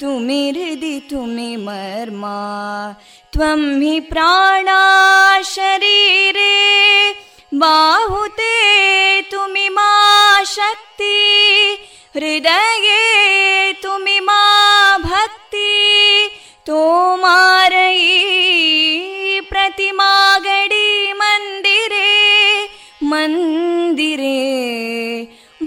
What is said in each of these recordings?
तुमि हृदि तुमि मर्मा त्वं हि प्राणा शरीरे बाहुते तुमि मा शक्ति हृदये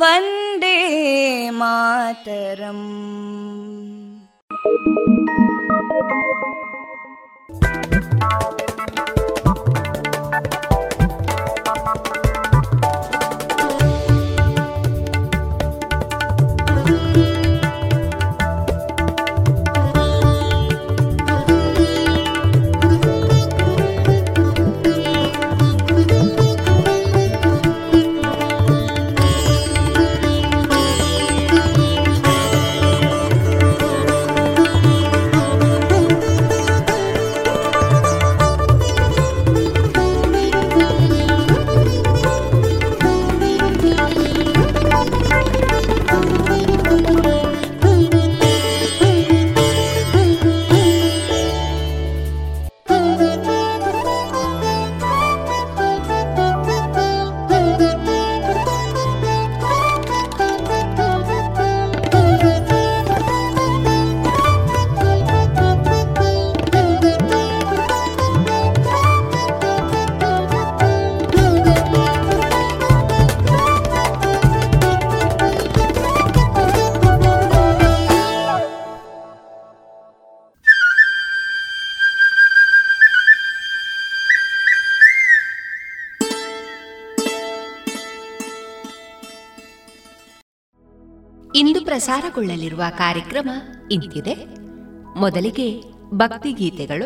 वन्दे मातरम् ಪ್ರಸಾರಗೊಳ್ಳಲಿರುವ ಕಾರ್ಯಕ್ರಮ ಇಂತಿದೆ. ಮೊದಲಿಗೆ ಭಕ್ತಿಗೀತೆಗಳು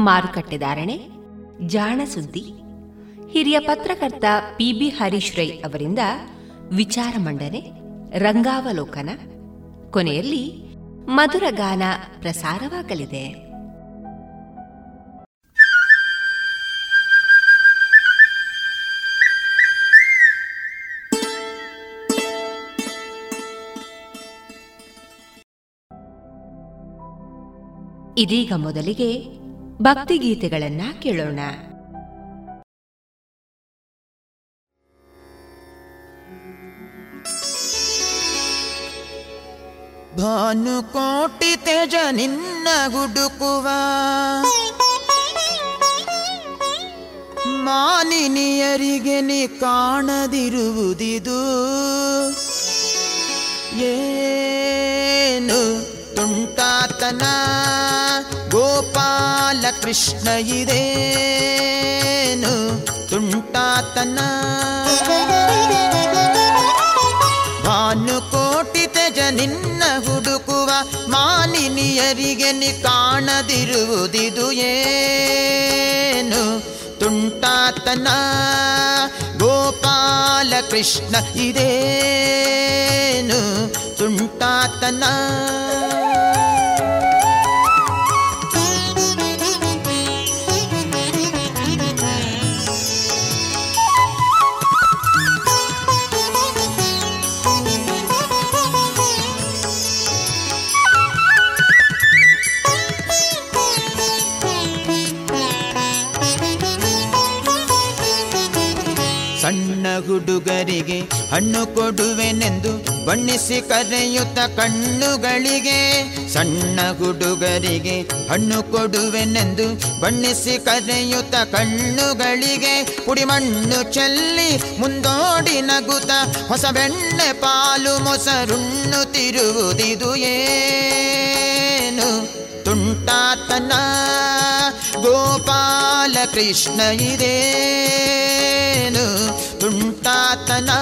ಮಾರುಕಟ್ಟೆದಾರಣೆ ಜಾಣಸುದ್ದಿ ಹಿರಿಯ ಪತ್ರಕರ್ತ ಪಿಬಿ ಹರೀಶ್ ರೈ ಅವರಿಂದ ವಿಚಾರ ಮಂಡನೆ, ರಂಗಾವಲೋಕನ. ಕೊನೆಯಲ್ಲಿ ಮಧುರ ಗಾನ ಪ್ರಸಾರವಾಗಲಿದೆ. ಇದೀಗ ಮೊದಲಿಗೆ ಭಕ್ತಿಗೀತೆಗಳನ್ನ ಕೇಳೋಣ. ಭಾನುಕೋಟಿ ತೇಜ ನಿನ್ನ ಗುಡುಕುವ ಮಾನಿನಿಯರಿಗೆ ನೀ ಕಾಣದಿರುವುದಿದು. ಏನು ತುಂಟಾತನಾ. ಕೃಷ್ಣ ಇದೇನು? ತುಂಟಾತನ. ಭಾನುಕೋಟಿ ತೆಜ ನಿನ್ನ ಹುಡುಕುವ ಮಾನಿನಿಯರಿಗೆ ನಿ ಕಾಣದಿರುವುದಿದು ಏನು? ತುಂಟಾತನ. ಗೋಪಾಲ ಕೃಷ್ಣ ಇದೇನು? ತುಂಟಾತನ. ಹುಡುಗರಿಗೆ ಹಣ್ಣು ಕೊಡುವೆನೆಂದು ಬಣ್ಣಿಸಿ ಕರೆಯುತ್ತ ಕಣ್ಣುಗಳಿಗೆ. ಸಣ್ಣ ಹುಡುಗರಿಗೆ ಹಣ್ಣು ಕೊಡುವೆನೆಂದು ಬಣ್ಣಿಸಿ ಕರೆಯುತ್ತ ಕಣ್ಣುಗಳಿಗೆ. ಪುಡಿಮಣ್ಣು ಚೆಲ್ಲಿ ಮುಂದೋಡಿ ನಗುತ್ತ ಹೊಸ ಬೆಣ್ಣೆ ಪಾಲು ಮೊಸರುಣ್ಣು ತಿರುವುದಿದು ಏನು? तना गोपालकृष्ण हि रेनु तुतना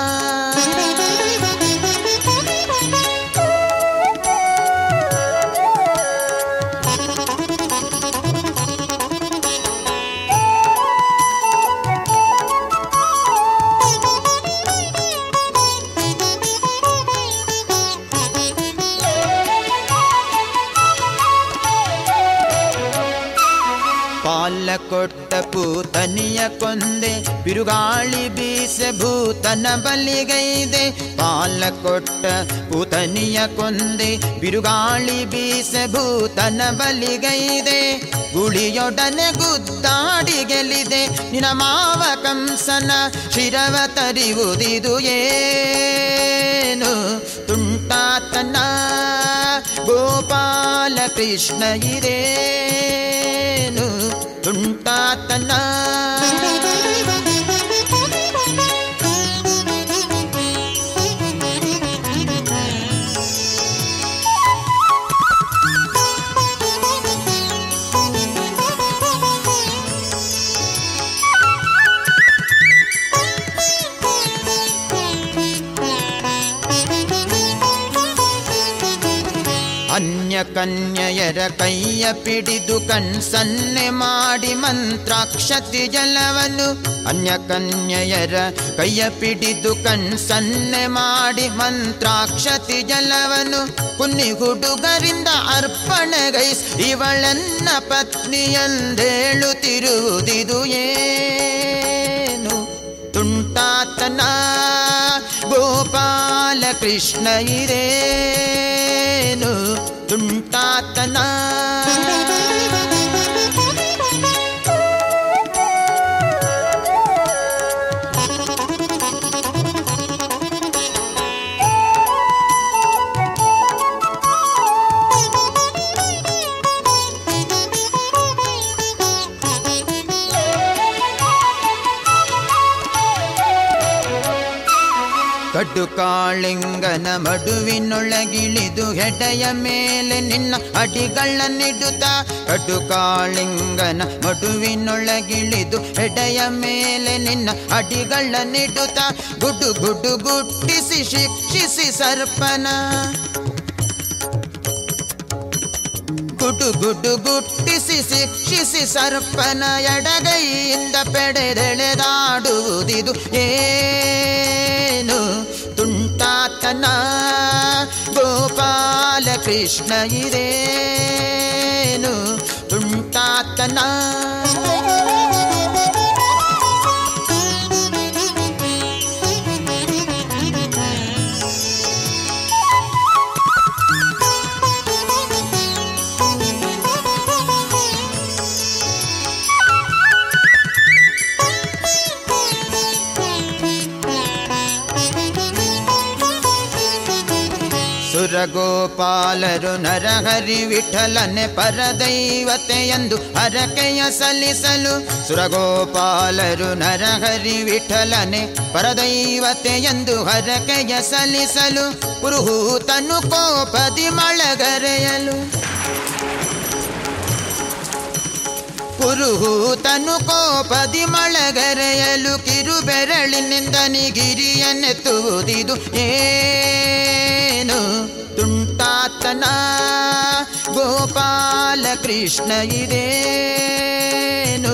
ಕೊಟ್ಟ ಪೂತನಿಯ ಕೊಂದೆ, ಬಿರುಗಾಳಿ ಬೀಸೆ ಭೂತನ ಬಲಿಗೈದೆ. ಪಾಲ ಕೊಟ್ಟ ಪೂತನಿಯ ಕೊಂದೆ, ಬಿರುಗಾಳಿ ಬೀಸೆ ಭೂತನ ಬಲಿಗೈದೆ. ಗುಳಿಯೊಡನೆ ಗುದ್ದಾಡಿ ಗೆಲಿದೆ ನಿನ ಮಾವ ಕಂಸನ ಶಿರವ ತರಿವುದಿದು ಏನು? ತುಂಟಾತನ ಗೋಪಾಲ ಕೃಷ್ಣ ಇರೇನು? ತುಂಟಾತನ ಕನ್ಯೆಯರ ಕೈಯ ಪಿಡಿದು ಕಣ್ಸನ್ನೆ ಮಾಡಿ ಮಂತ್ರಾಕ್ಷತಿ ಜಲವನು ಅನ್ಯ ಕನ್ಯೆಯರ ಕೈಯ ಪಿಡಿದು ಕಣ್ಸನ್ನೆ ಮಾಡಿ ಮಂತ್ರಾಕ್ಷತಿ ಜಲವನು ಕುನ್ನಿ ಹುಡುಗರಿಂದ ಅರ್ಪಣೆಗೈಸ್ ಇವಳನ್ನ ಪತ್ನಿಯಂದೇಳುತ್ತಿರುವುದಿದು ಏನು तना गोपालकृष्णै रेनु तुतना ಕಡ್ಡು ಕಾಳಿಂಗನ ಮಡುವಿನೊಳಗಿಳಿದು ಹೆಡೆಯ ಮೇಲೆ ನಿನ್ನ ಅಡಿಗಳನ್ನಿಡುತ್ತ. ಕಡುಕಾಳಿಂಗನ ಮಡುವಿನೊಳಗಿಳಿದು ಹೆಡೆಯ ಮೇಲೆ ನಿನ್ನ ಅಡಿಗಳನ್ನಿಡುತ್ತ. ಗುಡು ಗುಡು ಗುಟ್ಟಿಸಿ ಶಿಕ್ಷಿಸಿ ಸರ್ಪನ ಗುಡು ಗುಡು ಗುಟ್ಟಿಸಿ ಶಿಕ್ಷಿಸಿ ಸರ್ಪನ ಎಡಗೈಯಿಂದ ಪೆಡೆದೆಳೆದಾಡುವುದಿದು ಏನು? ತುಂಟಾತನ ಗೋಪಾಲ ಕೃಷ್ಣ ಇರೇನು ತುಂಟಾತನ ಸುರಗೋಪಾಲರು ನರಹರಿ ವಿಠಲನೆ ಪರದೈವತೆಯಂದು ಹರಕೆಯ ಸಲ್ಲಿಸಲು ಸುರಗೋಪಾಲರು ನರಹರಿ ವಿಠಲನೆ ಪರದೈವತೆಯಂದು ಹರಕೆಯ ಸಲ್ಲಿಸಲು ಪುರುಹೂತನು ಕೋಪದಿ ಮಳಗರೆಯಲು. ಪುರುಹೂತನು ಕೋಪದಿ ಮಳಗರೆಯಲು ಕಿರುಬೆರಳಿನಿಂದ ನಿಗಿರಿಯನ್ನೆತ್ತುವುದಿದು ಏನು? ತುಂಟಾತನ ಗೋಪಾಲ ಕೃಷ್ಣ ಇದೇನು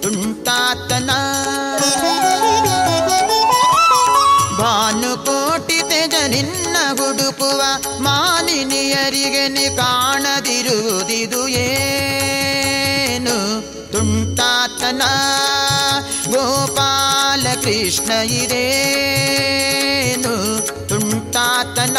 ತುಂಟಾತನ? ಭಾನುಕೋಟಿ ತೆಜ ನಿನ್ನ ಹುಡುಕುವ ಮಾನಿನಿಯರಿಗೆ ನಿ ಕಾಣದಿರುವುದಿದು ಏನು? ತುಂಟಾತನ ಗೋಪಾಲ ಕೃಷ್ಣ ಇದೇನು ತುಂಟಾತನ?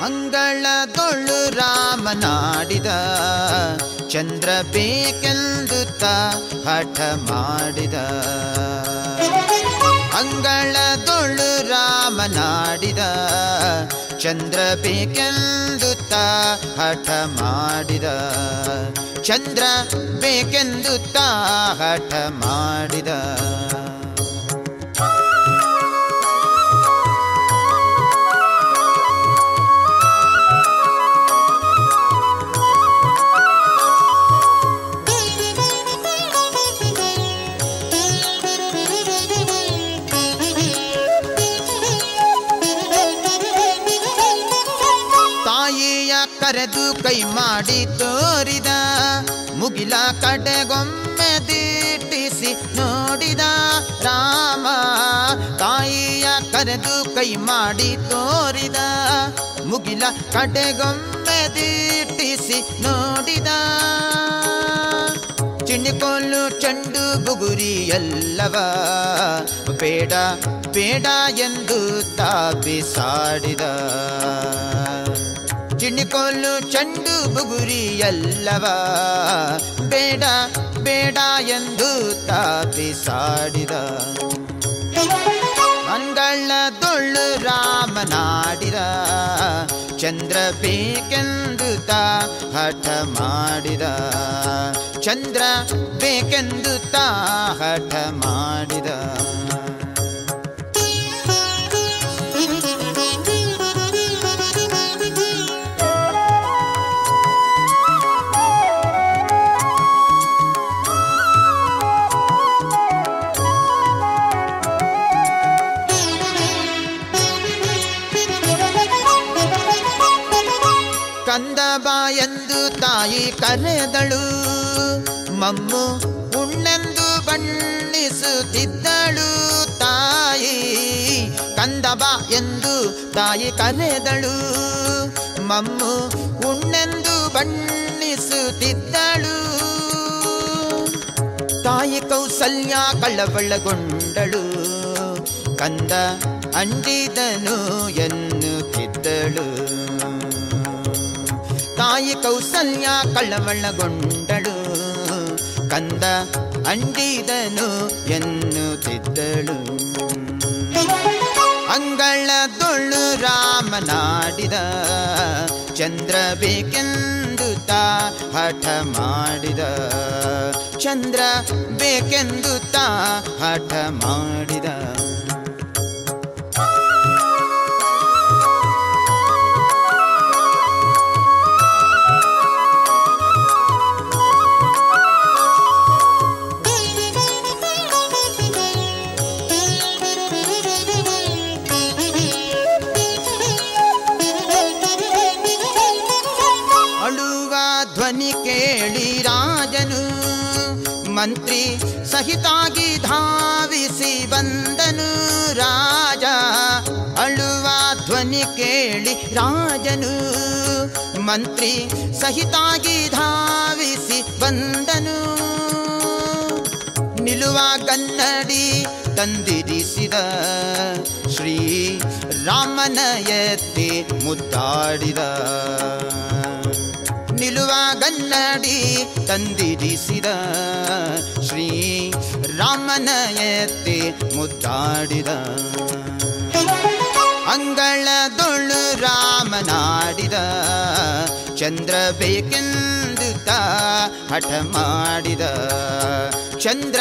ಅಂಗಳದೊಳು ರಾಮನಾಡಿದ ಚಂದ್ರ ಬೇಕೆಂದು ತ ಹಠ ಮಾಡಿದ ಅಂಗಳದೊಳು ರಾಮನಾಡಿದ ಚಂದ್ರ ಬೇಕೆಂದು ತ ಹಠ ಮಾಡಿದ ಚಂದ್ರ ಬೇಕೆಂದು ತ ಹಠ ಮಾಡಿದ ಕರೆದು ಕೈ ಮಾಡಿ ತೋರಿದ, ಮುಗಿಲ ಕಡೆಗೊಮ್ಮೆ ದಿಟ್ಟಿಸಿ ನೋಡಿದ ರಾಮ. ತಾಯಿಯ ಕರೆದು ಕೈ ಮಾಡಿ ತೋರಿದ, ಮುಗಿಲ ಕಡೆಗೊಮ್ಮೆ ದಿಟ್ಟಿಸಿ ನೋಡಿದ. ಚಿಣಿಕೊಲ್ಲು ಚಿಣಿಕೋಲು ಚೆಂಡು ಬುಗುರಿ ಎಲ್ಲವ, ಬೇಡ ಬೇಡ ಎಂದು ತಾಪಿಸಾಡಿದ. ಚಿಣಿಕೋಲು ಚೆಂಡು ಬುಗುರಿ ಎಲ್ಲವ ಬೇಡ ಬೇಡ ಎಂದು ತಾಪಿಸಾಡಿದ ಮಂಗಳ ದೊಳ್ಳು ರಾಮನಾಡಿದ ಚಂದ್ರ ಬೇಕೆಂದು ತಾ ಹಠ ಮಾಡಿದ ಚಂದ್ರ ಬೇಕೆಂದು ತಾ ಹಠ ಮಾಡಿದ ತಾಯಿ ಕರೆದಳು. ಮಮ್ಮು ಉಣ್ಣೆಂದು ಬಣ್ಣಿಸುತ್ತಿದ್ದಳು ತಾಯಿ. ಕಂದಬ ಎಂದು ತಾಯಿ ಕರೆದಳು. ಮಮ್ಮು ಉಣ್ಣೆಂದು ಬಣ್ಣಿಸುತ್ತಿದ್ದಳು. ತಾಯಿ ಕೌಸಲ್ಯ ಕಳವಳಗೊಂಡಳು. ಕಂದ ಅಂಡಿದನು ಎನ್ನುತ್ತಿದ್ದಳು. ತಾಯಿ ಕೌಸಲ್ಯ ಕಳವಳಗೊಂಡಳು. ಕಂದ ಅಂಡಿದನು ಎನ್ನುತ್ತಿದ್ದಳು. ಅಂಗಳದೊಳು ರಾಮನಾಡಿದ ಚಂದ್ರ ಬೇಕೆಂದು ತಾ ಹಠ ಮಾಡಿದ. ಚಂದ್ರ ಬೇಕೆಂದು ತಾ ಹಠ ಮಾಡಿದ. ಮಂತ್ರಿ ಸಹಿತಾಗಿ ಧಾವಿಸಿ ಬಂದನು ರಾಜ. ಅಳುವ ಧ್ವನಿ ಕೇಳಿ ರಾಜನು. ಮಂತ್ರಿ ಸಹಿತಾಗಿ ಧಾವಿಸಿ ಬಂದನು. ನಿಲುವ ಕನ್ನಡಿ ತಂದಿರಿಸಿದ ಶ್ರೀ ರಾಮನ ಎತ್ತಿ ಮುದ್ದಾಡಿದ. ನಿಲುವ ಗನ್ನಡಿ ತಂದಿರಿಸಿದ ಶ್ರೀ ರಾಮನ ಎತ್ತಿ ಮುದ್ದಾಡಿದ. ಅಂಗಳದೊಳು ರಾಮನಾಡಿದ. ಚಂದ್ರ ಬೇಕೆಂದು ತಾ ಹಠ ಮಾಡಿದ. ಚಂದ್ರ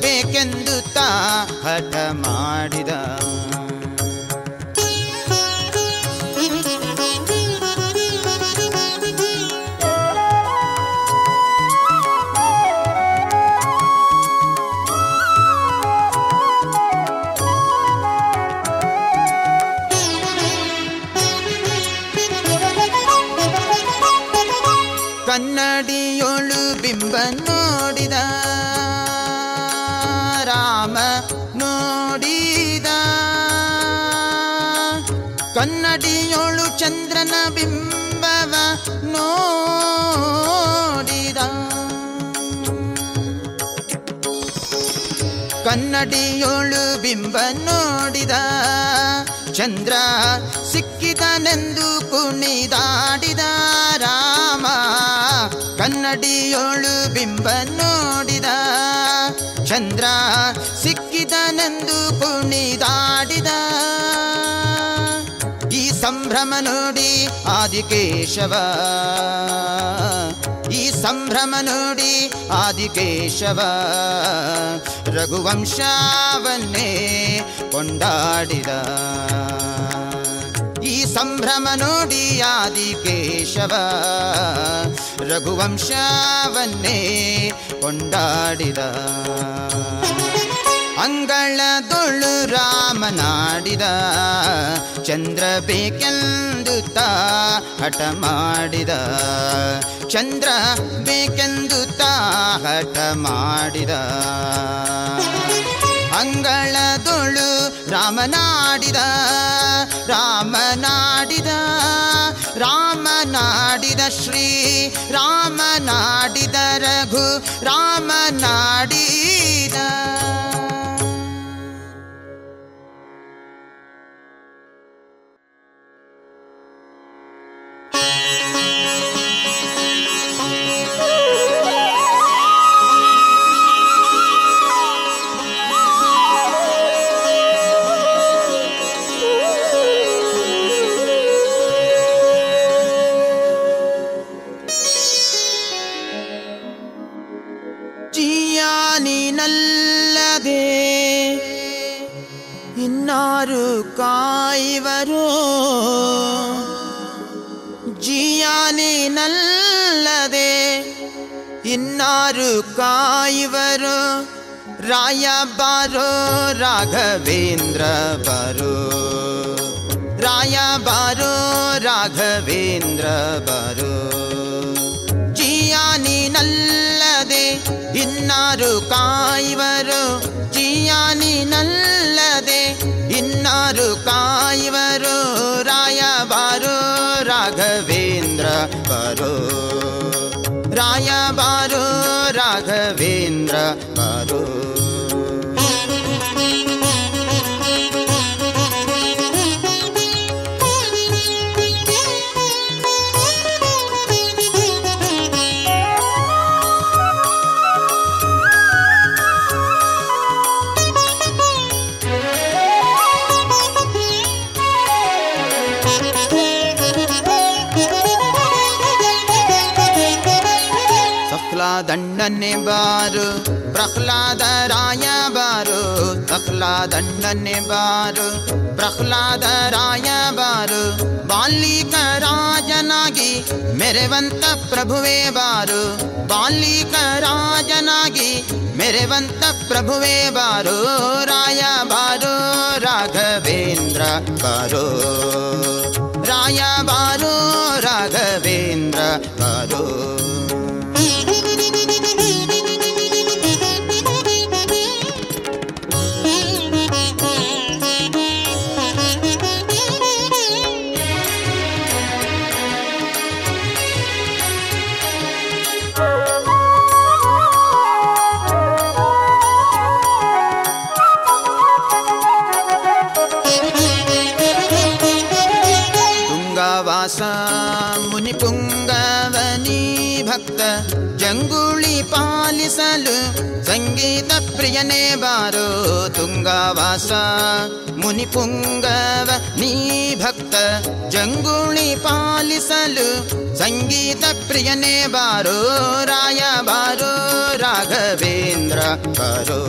ಬೇಕೆಂದು ತಾ ಹಠ ಮಾಡಿದ. ಕನ್ನಡಿಯೊಳು ಬಿಂಬ ನೋಡಿದ. ಚಂದ್ರ ಸಿಕ್ಕಿದನೆಂದು ಕುಣಿದಾಡಿದ. ರಾಮ ಕನ್ನಡಿಯೊಳು ಬಿಂಬ ನೋಡಿದ. ಚಂದ್ರ ಸಿಕ್ಕಿದನೆಂದು ಕುಣಿದಾಡಿದ. ಈ ಸಂಭ್ರಮ ನೋಡಿ ಆದಿಕೇಶವ. ಸಂಭ್ರಮ ನೋಡಿ ಆದಿಕೇಶವ ರಘುವಂಶವನ್ನೇ ಕೊಂಡಾಡಿದ. ಈ ಸಂಭ್ರಮ ನೋಡಿ ಆದಿಕೇಶವ ರಘುವಂಶವನ್ನೇ ಕೊಂಡಾಡಿದ. ಅಂಗಳದೊಳು ರಾಮನಾಡಿದ. ಚಂದ್ರ ಬೇಕೆಂದು ತಾ ಹಠ ಮಾಡಿದ. ಚಂದ್ರ ಬೇಕೆಂದು ತಾ ಹಠ ಮಾಡಿದ. ಅಂಗಳದೊಳು ರಾಮನಾಡಿದ. ರಾಮನಾಡಿದ. ರಾಮನಾಡಿದ ನಾಡಿದ ಶ್ರೀ ರಾಮ ರಘು ರಘು ರಾಮ ನಾಡಿದ ಜಿಯಾನಿನಲ್ಲದೆ ಇನ್ನಾರು ಕಾಯುವರು ಜಿಯಾನಿನಲ್ಲದೆ ಇನ್ನಾರು ಕಾಯುವರು ರಾಯ ಬಾರೋ ರಾಘವೇಂದ್ರ ಬರೋ ರಾಯ ಬಾರೋ ರಾಘವೇಂದ್ರ ಬರೋ ಜಿಯಾನಿನಲ್ಲದೆ ಇನ್ನಾರು ಕಾಯುವರು ಜಿಯಾನಿನಲ್ಲದೆ ಇನ್ನಾರು ಕಾಯುವರು ರಾಯ ಬಾರೋ ರಾಘವೇಂದ್ರ ಬರೋ ರಾಯ ಬಾರೋ ರಾಘವೇಂದ್ರ ಬರೋ ಪ್ರಹ್ಲಾದಣ್ಣನೆ ಬಾರು, ಪ್ರಹ್ಲಾದ ರಾಯ ಬಾರು ಪ್ರಹ್ಲಾದಣ್ಣನೆ ಬಾರು, ಪ್ರಹ್ಲಾದ ರಾಯ ಬಾರು, ಬಾಲಿಕ ರಾಜನಾಗಿ ಮೆರೆವಂತ ಪ್ರಭುವೇ ಬಾರು, ಬಾಲಿಕ ರಾಜನಾಗಿ ಮೆರೆವಂತ ಪ್ರಭುವೇ ಬಾರು, ರಾಯ ಬಾರು, ರಾಘವೇಂದ್ರ ಬಾರೋ, ರಾಯ ಬಾರೋ, ರಾಘವೇಂದ್ರ ಬಾರೋ. ಸಂಗೀತ ಪ್ರಿಯನೇ ಬಾರೋ ತುಂಗವಾಸ ಮುನಿ ಪುಂಗವ ನೀ ಭಕ್ತ ಜಂಗುಳಿ ಪಾಲಿಸಲು ಸಂಗೀತ ಪ್ರಿಯನೇ ಬಾರೋ ರಾಯ ಬಾರೋ ರಾಘವೇಂದ್ರ ಬಾರೋ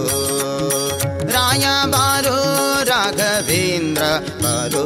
ರಾಯ ಬಾರೋ ರಾಘವೇಂದ್ರ ಬಾರೋ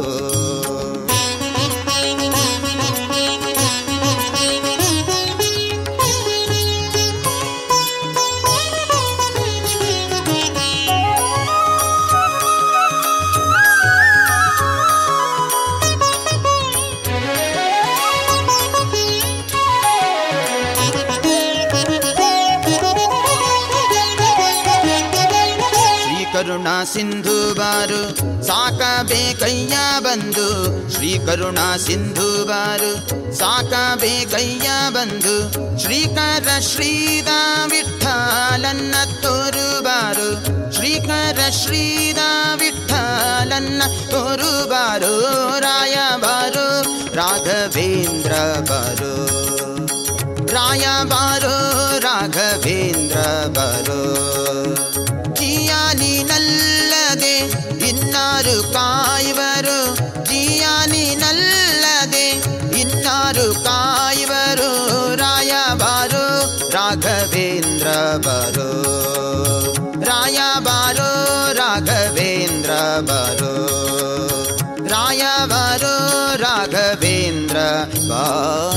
ಶ್ರೀ ಕರುಣಾ ಸಿಂಧು ಬಾರು ಸಾಕಬೇಕಯ್ಯ ಬಂದು, ಶ್ರೀ ಕರುಣಾ ಸಿಂಧು ಬಾರು ಸಾಕಬೇಕಯ್ಯ ಬಂದು, ಶ್ರೀಕರ ಶ್ರೀದ ವಿಠಲನ್ನ ತೋರು ಬಾರು ಶ್ರೀಕರ ಶ್ರೀದ ವಿಠಲನ್ನ ತೋರು ಬಾರು ರಾಯ ಬಾರು ರಾಘವೇಂದ್ರ ಬಾರು. ರಾಯ ಬಾರೋ ರಾಘವೇಂದ್ರ ಬರೋ. ಜಿಯಾನಿನಲ್ಲದೆ ಇನ್ನಾರು ಕಾಯುವರು ಜಿಯಾನಿನಲ್ಲದೆ ಇನ್ನಾರು ಕಾಯುವರು ರಾಯ ಬಾರೋ ರಾಘವೇಂದ್ರ ಬರೋ ರಾಯ ಬಾರೋ ರಾಘವೇಂದ್ರ ಬರೋ ರಾಯ ಬಾರೋ ರಾಘವೇಂದ್ರ ಬಾರೋ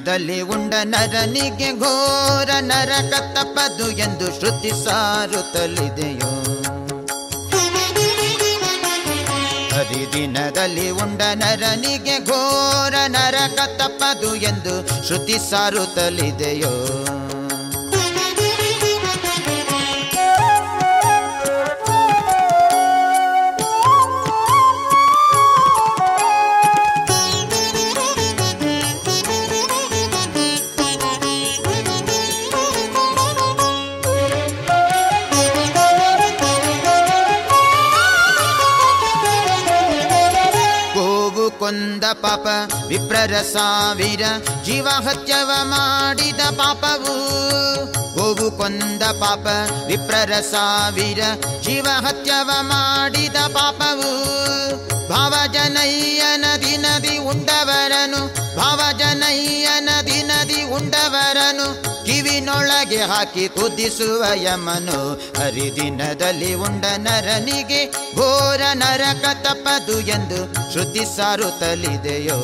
ದಿನದಲ್ಲಿ ಉಂಡ ನರನಿಗೆ ಘೋರ ನರಕ ತಪದು ಎಂದು ಶ್ರುತಿ ಸಾರುತ್ತಲಿದೆಯೋ ಹರಿದಿನದಲ್ಲಿ ಉಂಡ ನರನಿಗೆ ಘೋರ ನರಕ ತಪದು ಎಂದು ಶ್ರುತಿ ಸಾರುತ್ತಲಿದೆಯೋ ಪಾಪ ವಿಪ್ರರ ಸಾವಿರ ಜೀವ ಹತ್ಯವ ಮಾಡಿದ ಪಾಪವು. ಗೋವು ಕೊಂದ ಪಾಪ ವಿಪ್ರರ ಸಾವಿರ ಜೀವ ಹತ್ಯವ ಮಾಡಿದ ಪಾಪವು. ಭಾವಜನಯ್ಯನದಿ ನದಿ ಉಂಡವರನು ಭಾವಜನಯ್ಯನದಿ ನದಿ ಉಂಡವರನು ಕಿವಿನೊಳಗೆ ಹಾಕಿ ಕುದಿಸುವ ಯಮನು. ಹರಿದಿನದಲ್ಲಿ ಉಂಡ ನರನಿಗೆ ಘೋರ ನರಕ ತಪ್ಪದು ಎಂದು ಶ್ರುತಿ ಸಾರುತ್ತಲಿದೆಯೋ.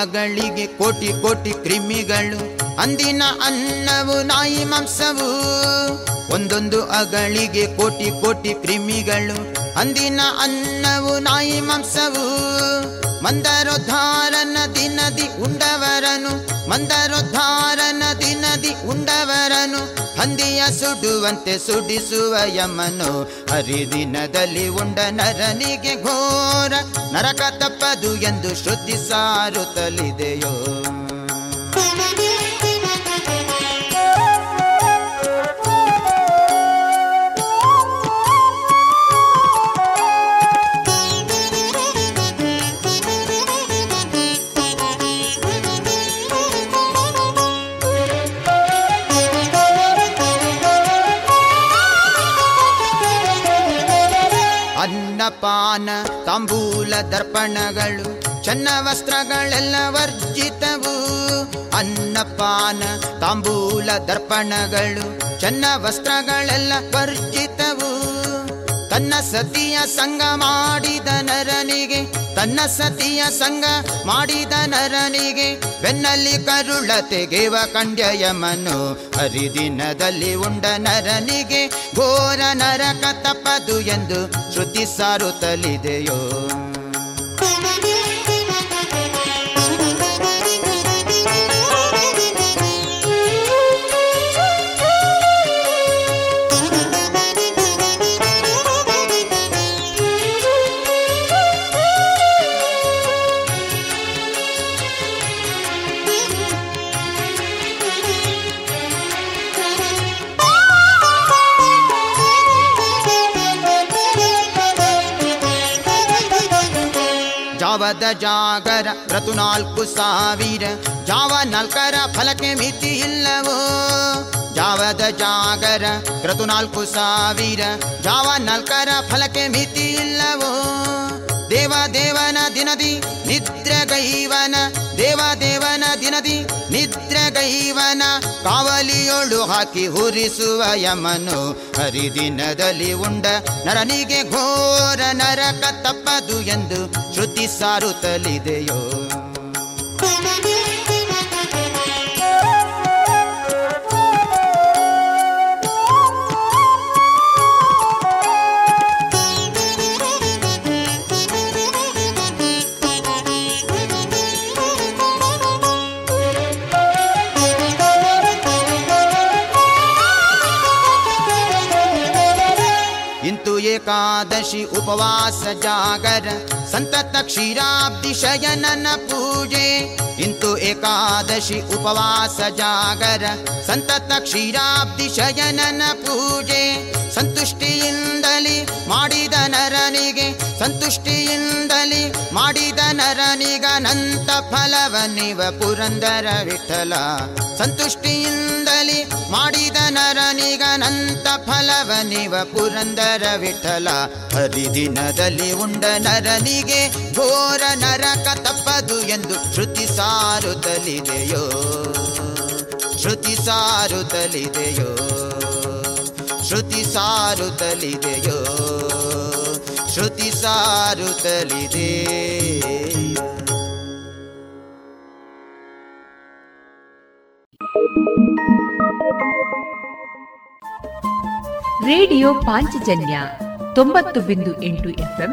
ಅಗಳಿಗೆ ಕೋಟಿ ಕೋಟಿ ಕ್ರಿಮಿಗಳು. ಅಂದಿನ ಅನ್ನವು, ನಾಯಿ ಮಾಂಸವು. ಒಂದೊಂದು ಅಗಳಿಗೆ ಕೋಟಿ ಕೋಟಿ ಕ್ರಿಮಿಗಳು. ಅಂದಿನ ಅನ್ನವು, ನಾಯಿ ಮಾಂಸವು. ಮಂದರೋದ್ಧಾರನ ದಿನದಿ ಉಂಡವರನು, ಮಂದರೋದ್ಧಾರನ ದಿನದಿ ಉಂಡವರನು, ಹಂದಿಯ ಸುಡುವಂತೆ ಸುಡಿಸುವ ಯಮನು, ಹರಿದಿನದಲ್ಲಿ ಉಂಡ ನರನಿಗೆ ಘೋರ, ನರಕ ತಪ್ಪದು ಎಂದು ಶ್ರುತಿ ಸಾರುತ್ತಲಿದೆಯೋ. ಅನ್ನಪಾನ ತಾಂಬೂಲ ದರ್ಪಣಗಳು ಚನ್ನ ವಸ್ತ್ರಗಳೆಲ್ಲ ವರ್ಜಿತವು ಅನ್ನಪಾನ ತಾಂಬೂಲ ದರ್ಪಣಗಳು ಚನ್ನ ವಸ್ತ್ರಗಳೆಲ್ಲ ವರ್ಜಿತವು. ತನ್ನ ಸತಿಯ ಸಂಗ ಮಾಡಿದ ನರನಿಗೆ, ತನ್ನ ಸತಿಯ ಸಂಗ ಮಾಡಿದ ನರನಿಗೆ, ಬೆನ್ನಲ್ಲಿ ಕರುಳ ತೆಗೆವ ಕಂಡ್ಯಯಮನು ಹರಿದಿನದಲ್ಲಿ ಉಂಡ ನರನಿಗೆ, ಘೋರ ನರಕ ತಪ್ಪದು ಎಂದು ಶ್ರುತಿ ಸಾರುತ್ತಲಿದೆಯೋ? ಜಾವದ ಜಾಗರ ರತು ನಾಲ್ಕು ಸಾವಿರ. ಜಾವ ನಾಲ್ಕರ ಫಲಕ್ಕೆ ಮಿತಿ ಇಲ್ಲವೋ? ಜಾವದ ಜಾಗರ ಕ್ರತು ನಾಲ್ಕು ಸಾವಿರ. ಜಾವ ನಾಲ್ಕರ ಫಲಕ್ಕೆ ಮಿತಿ ಇಲ್ಲವೋ? ದೇವ ದೇವನ ದಿನದಿ ನಿದ್ರಗೈವನ ದೇವ ದೇವನ ದಿನದಿ ನಿದ್ರಗೈವನ ಕಾವಲಿಯೊಳು ಹಾಕಿ ಹುರಿಸುವ ಯಮನು ಹರಿದಿನದಲ್ಲಿ ಉಂಡ ನರನಿಗೆ ಘೋರ ನರಕ ತಪ್ಪದು ಎಂದು ಶ್ರುತಿ ಸಾರುತ್ತಲಿದೆಯೋ. एकादशी उपवासजागर सन्तत क्षीराब्दिशयन न पूजे ಇಂತು ಏಕಾದಶಿ ಉಪವಾಸ ಜಾಗರ. ಸಂತತ ಕ್ಷೀರಾಬ್ದಿ ಶಯನನ ಪೂಜೆ. ಸಂತುಷ್ಟಿಯಿಂದಲಿ ಮಾಡಿದ ನರನಿಗೆ. ಸಂತುಷ್ಟಿಯಿಂದಲಿ ಮಾಡಿದ ನರನಿಗನಂತ ಫಲವನಿವ ಪುರಂದರ ವಿಠಲ. ಸಂತುಷ್ಟಿಯಿಂದಲಿ ಮಾಡಿದ ನರನಿಗನಂತ ಫಲವನಿವ ಪುರಂದರ ವಿಠಲ. ಹರಿದಿನದಲ್ಲಿ ಉಂಡ ನರನಿಗೆ ಘೋರ ನರಕ ತಪ್ಪದು ಎಂದು ಶ್ರುತಿ ಸಾರುತ್ತಲಿದೆಯೋ ಶ್ರುತಿ ಸಾರುತ್ತಲಿದೆಯೋ ಶ್ರುತಿ ಸಾರುತ್ತಲಿದೆಯೋ ಶ್ರುತಿ ಸಾರುತ್ತಲಿದೆ ರೇಡಿಯೋ ಪಾಂಚಜನ್ಯ ತೊಂಬತ್ತು ಬಿಂದು ಎಂಟು ಎಫ್ಎಂ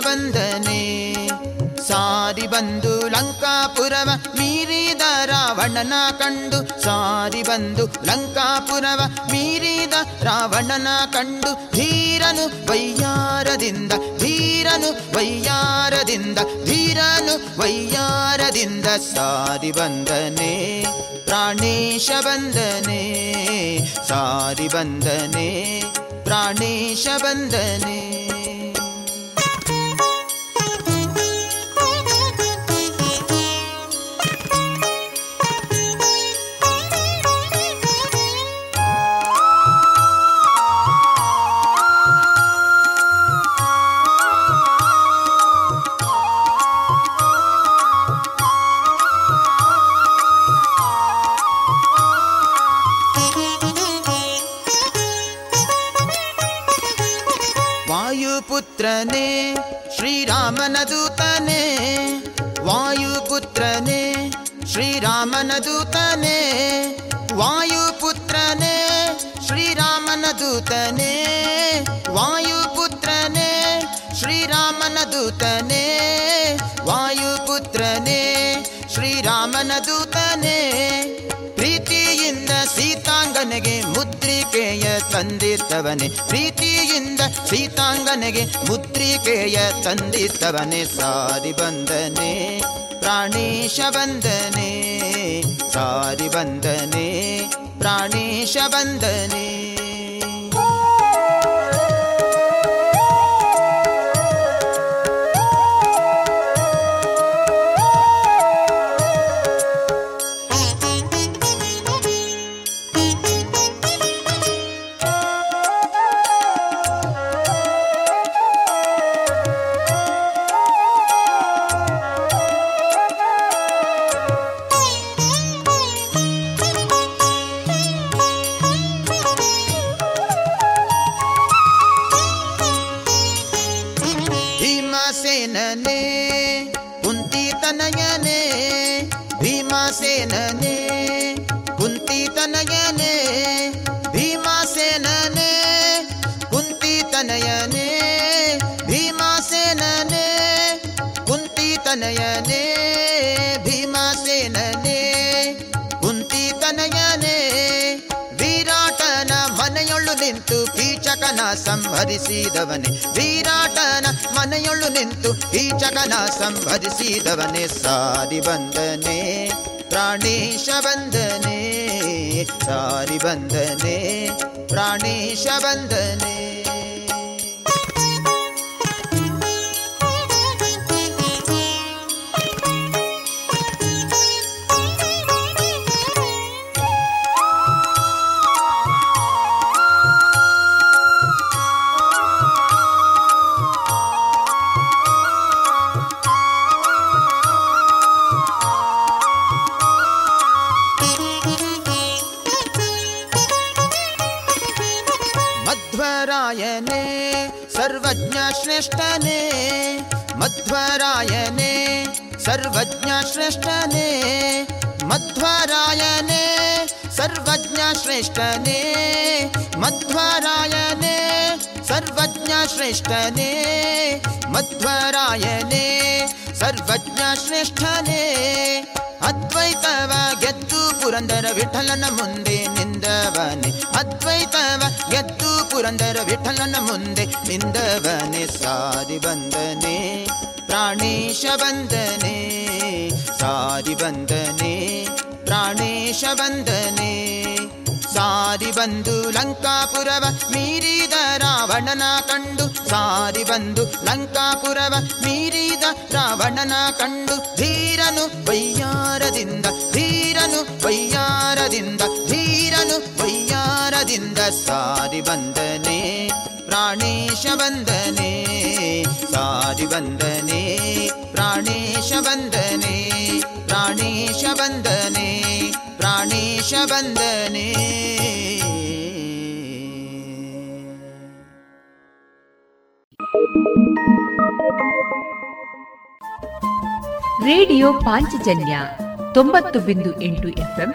ಬಂದನೆ ಸಾರಿ ಬಂದು ಲಂಕಾಪುರವ ಮೀರಿದ ರಾವಣನ ಕಂಡು ಸಾರಿ ಬಂದು ಲಂಕಾಪುರವ ಮೀರಿದ ರಾವಣನ ಕಂಡು ಧೀರನು ವೈಯಾರದಿಂದ ಧೀರನು ವೈಯಾರದಿಂದ ಧೀರನು ವೈಯಾರದಿಂದ ಸಾರಿ ಬಂದನೆ ಪ್ರಾಣೇಶ ಬಂದನೆ ಸಾರಿ ಬಂದನೆ ಪ್ರಾಣೇಶ ಬಂದನೆ ವಾಯುಪುತ್ರನೇ ಶ್ರೀರಾಮನ ದೂತನೇ ವಾಯುಪುತ್ರನೇ ಶ್ರೀರಾಮನ ದೂತನೇ ವಾಯುಪುತ್ರನೇ ಶ್ರೀರಾಮನ ದೂತನೇ ವಾಯುಪುತ್ರನೇ ಶ್ರೀರಾಮನ ದೂತನೇ ವಾಯುಪುತ್ರನೇ ಶ್ರೀರಾಮನ ದೂತನೇ ಪ್ರೀತಿಯಿಂದ ಸೀತಾಂಗನೆಗೆ ಮುದ್ರಿಕೆಯ ತಂದಿತ್ತವನೆ ಪ್ರೀತಿಯಿಂದ ಸೀತಾಂಗನೆಗೆ ಮುದ್ರಿಕೆಯ ತಂದಿತ್ತವನೆ ಸಾರಿ ಬಂದನೆ ಪ್ರಾಣೇಶ ಬಂದನೆ ಸಾರಿ ಬಂದನೆ ಪ್ರಾಣೇಶ ಬಂದನೆ. ಸಂಹರಿಸಿದವನೇ ವಿರಾಟನ ಮನೆಯೊಳ್ಳು ನಿಂತು ಕೀಚಕನ ಸಂಭರಿಸಿದವನೇ ಸಾರಿ ಬಂದನೆ ಪ್ರಾಣೇಶ ಬಂದನೆ ಸಾರಿ ಬಂದನೆ ಪ್ರಾಣೇಶ ಬಂದನೆ. ಶ್ರೇಷ್ಠನೇ, ಮಧ್ವರಾಯನೇ, ಸರ್ವಜ್ಞ ಶ್ರೇಷ್ಠನೇ, ಮಧ್ವರಾಯನೇ, ಸರ್ವಜ್ಞ ಶ್ರೇಷ್ಠನೇ, ಮಧ್ವರಾಯನೇ, ಸರ್ವಜ್ಞ ಶ್ರೇಷ್ಠನೇ. ಅದ್ವೈತವ ಗೆದ್ದು ಪುರಂದರ ವಿಠಲನ ಮುಂದೆ ನಿಂದವನೆ, ಅದ್ವೈತವ ಗೆದ್ದು ಪುರಂದರ ವಿಠಲನ ಮುಂದೆ ನಿಂದವನೆ ಸಾರಿ ಬಂದನೆ, ಪ್ರಾಣೇಶ ಬಂದನೆ ಸಾರಿ ಬಂದನೆ, ಪ್ರಾಣೇಶ ಬಂದನೆ. ಸಾರಿ ಬಂದು ಲಂಕಾಪುರವ ಮೀರಿದ ರಾವಣನ ಕಂಡು ಸಾರಿ ಬಂದು ಲಂಕಾಪುರವ ಮೀರಿದ ರಾವಣನ ಕಂಡು, ಧೀರನು ಬಯ್ಯಾರದಿಂದ, ಧೀರನು ವೈಯಾರದಿಂದ ಧೀರನು ವೈಯಾರದಿಂದ ಸಾರಿ ಬಂದನೆ, ಪ್ರಾಣೇಶ ಬಂದನೆ, ಸಾರಿ ಬಂದನೆ, ಪ್ರಾಣೇಶ ಬಂದನೆ ಪ್ರಾಣೇಶ ಬಂದನೆ ಪ್ರಾಣೇಶ ಬಂದನೆ. ರೇಡಿಯೋ ಪಾಂಚಜನ್ಯ ತೊಂಬತ್ತು ಬಿಂದು ಎಂಟು ಎಫ್ಎಂ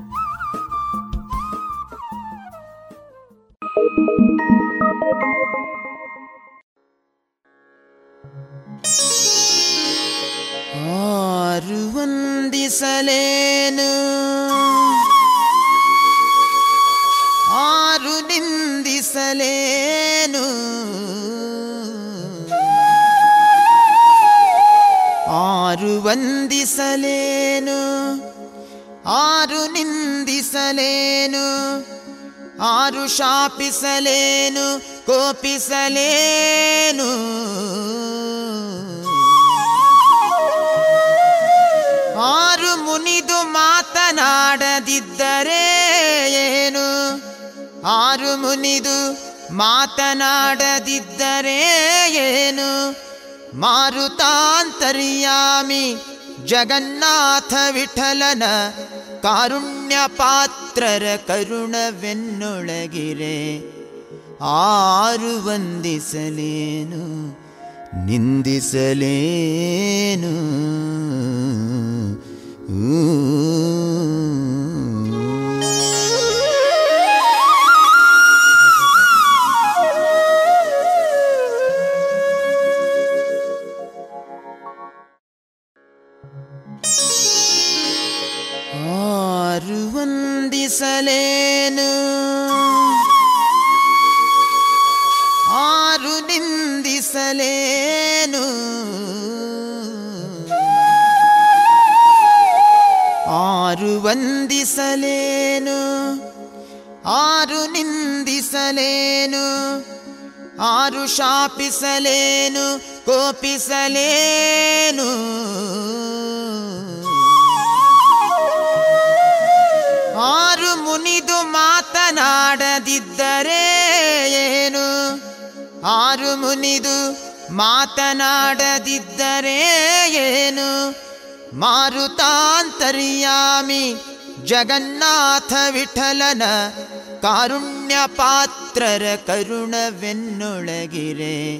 ಶಾಪಿಸಲೇನು ಕೋಪಿಸಲೇನು? ಆರು ಮುನಿದು ಮಾತನಾಡದಿದ್ದರೆ ಏನು? ಆರು ಮುನಿದು ಮಾತನಾಡದಿದ್ದರೆ ಏನು? ಮಾರುತಾಂತರಿಯಾಮಿ ಜಗನ್ನಾಥ ವಿಠಲನ ಕಾರುಣ್ಯ ಪಾತ್ರರ ಕರುಣವೆನ್ನೊಳಗಿರೆ ಆರು ವಂದಿಸಲೇನು ನಿಂದಿಸಲೇನು ವಂದಿಸಲೇನು ಆರು ನಿಂದಿಸಲೇನು? ಆರು ವಂದಿಸಲೇನು? ಆರು ನಿಂದಿಸಲೇನು? ಆರು ಶಾಪಿಸಲೇನು? ಕೋಪಿಸಲೇನು? ಆರು ಮುನಿದು ಮಾತನಾಡದಿದ್ದರೆ ಏನು? ಆರು ಮುನಿದು ಮಾತನಾಡದಿದ್ದರೆ ಏನು? ಮಾರುತಾಂತರ್ಯಾಮಿ ಜಗನ್ನಾಥ ವಿಠಲನ ಕಾರುಣ್ಯ ಪಾತ್ರರ ಕರುಣವೆನ್ನೊಳಗಿರೆ.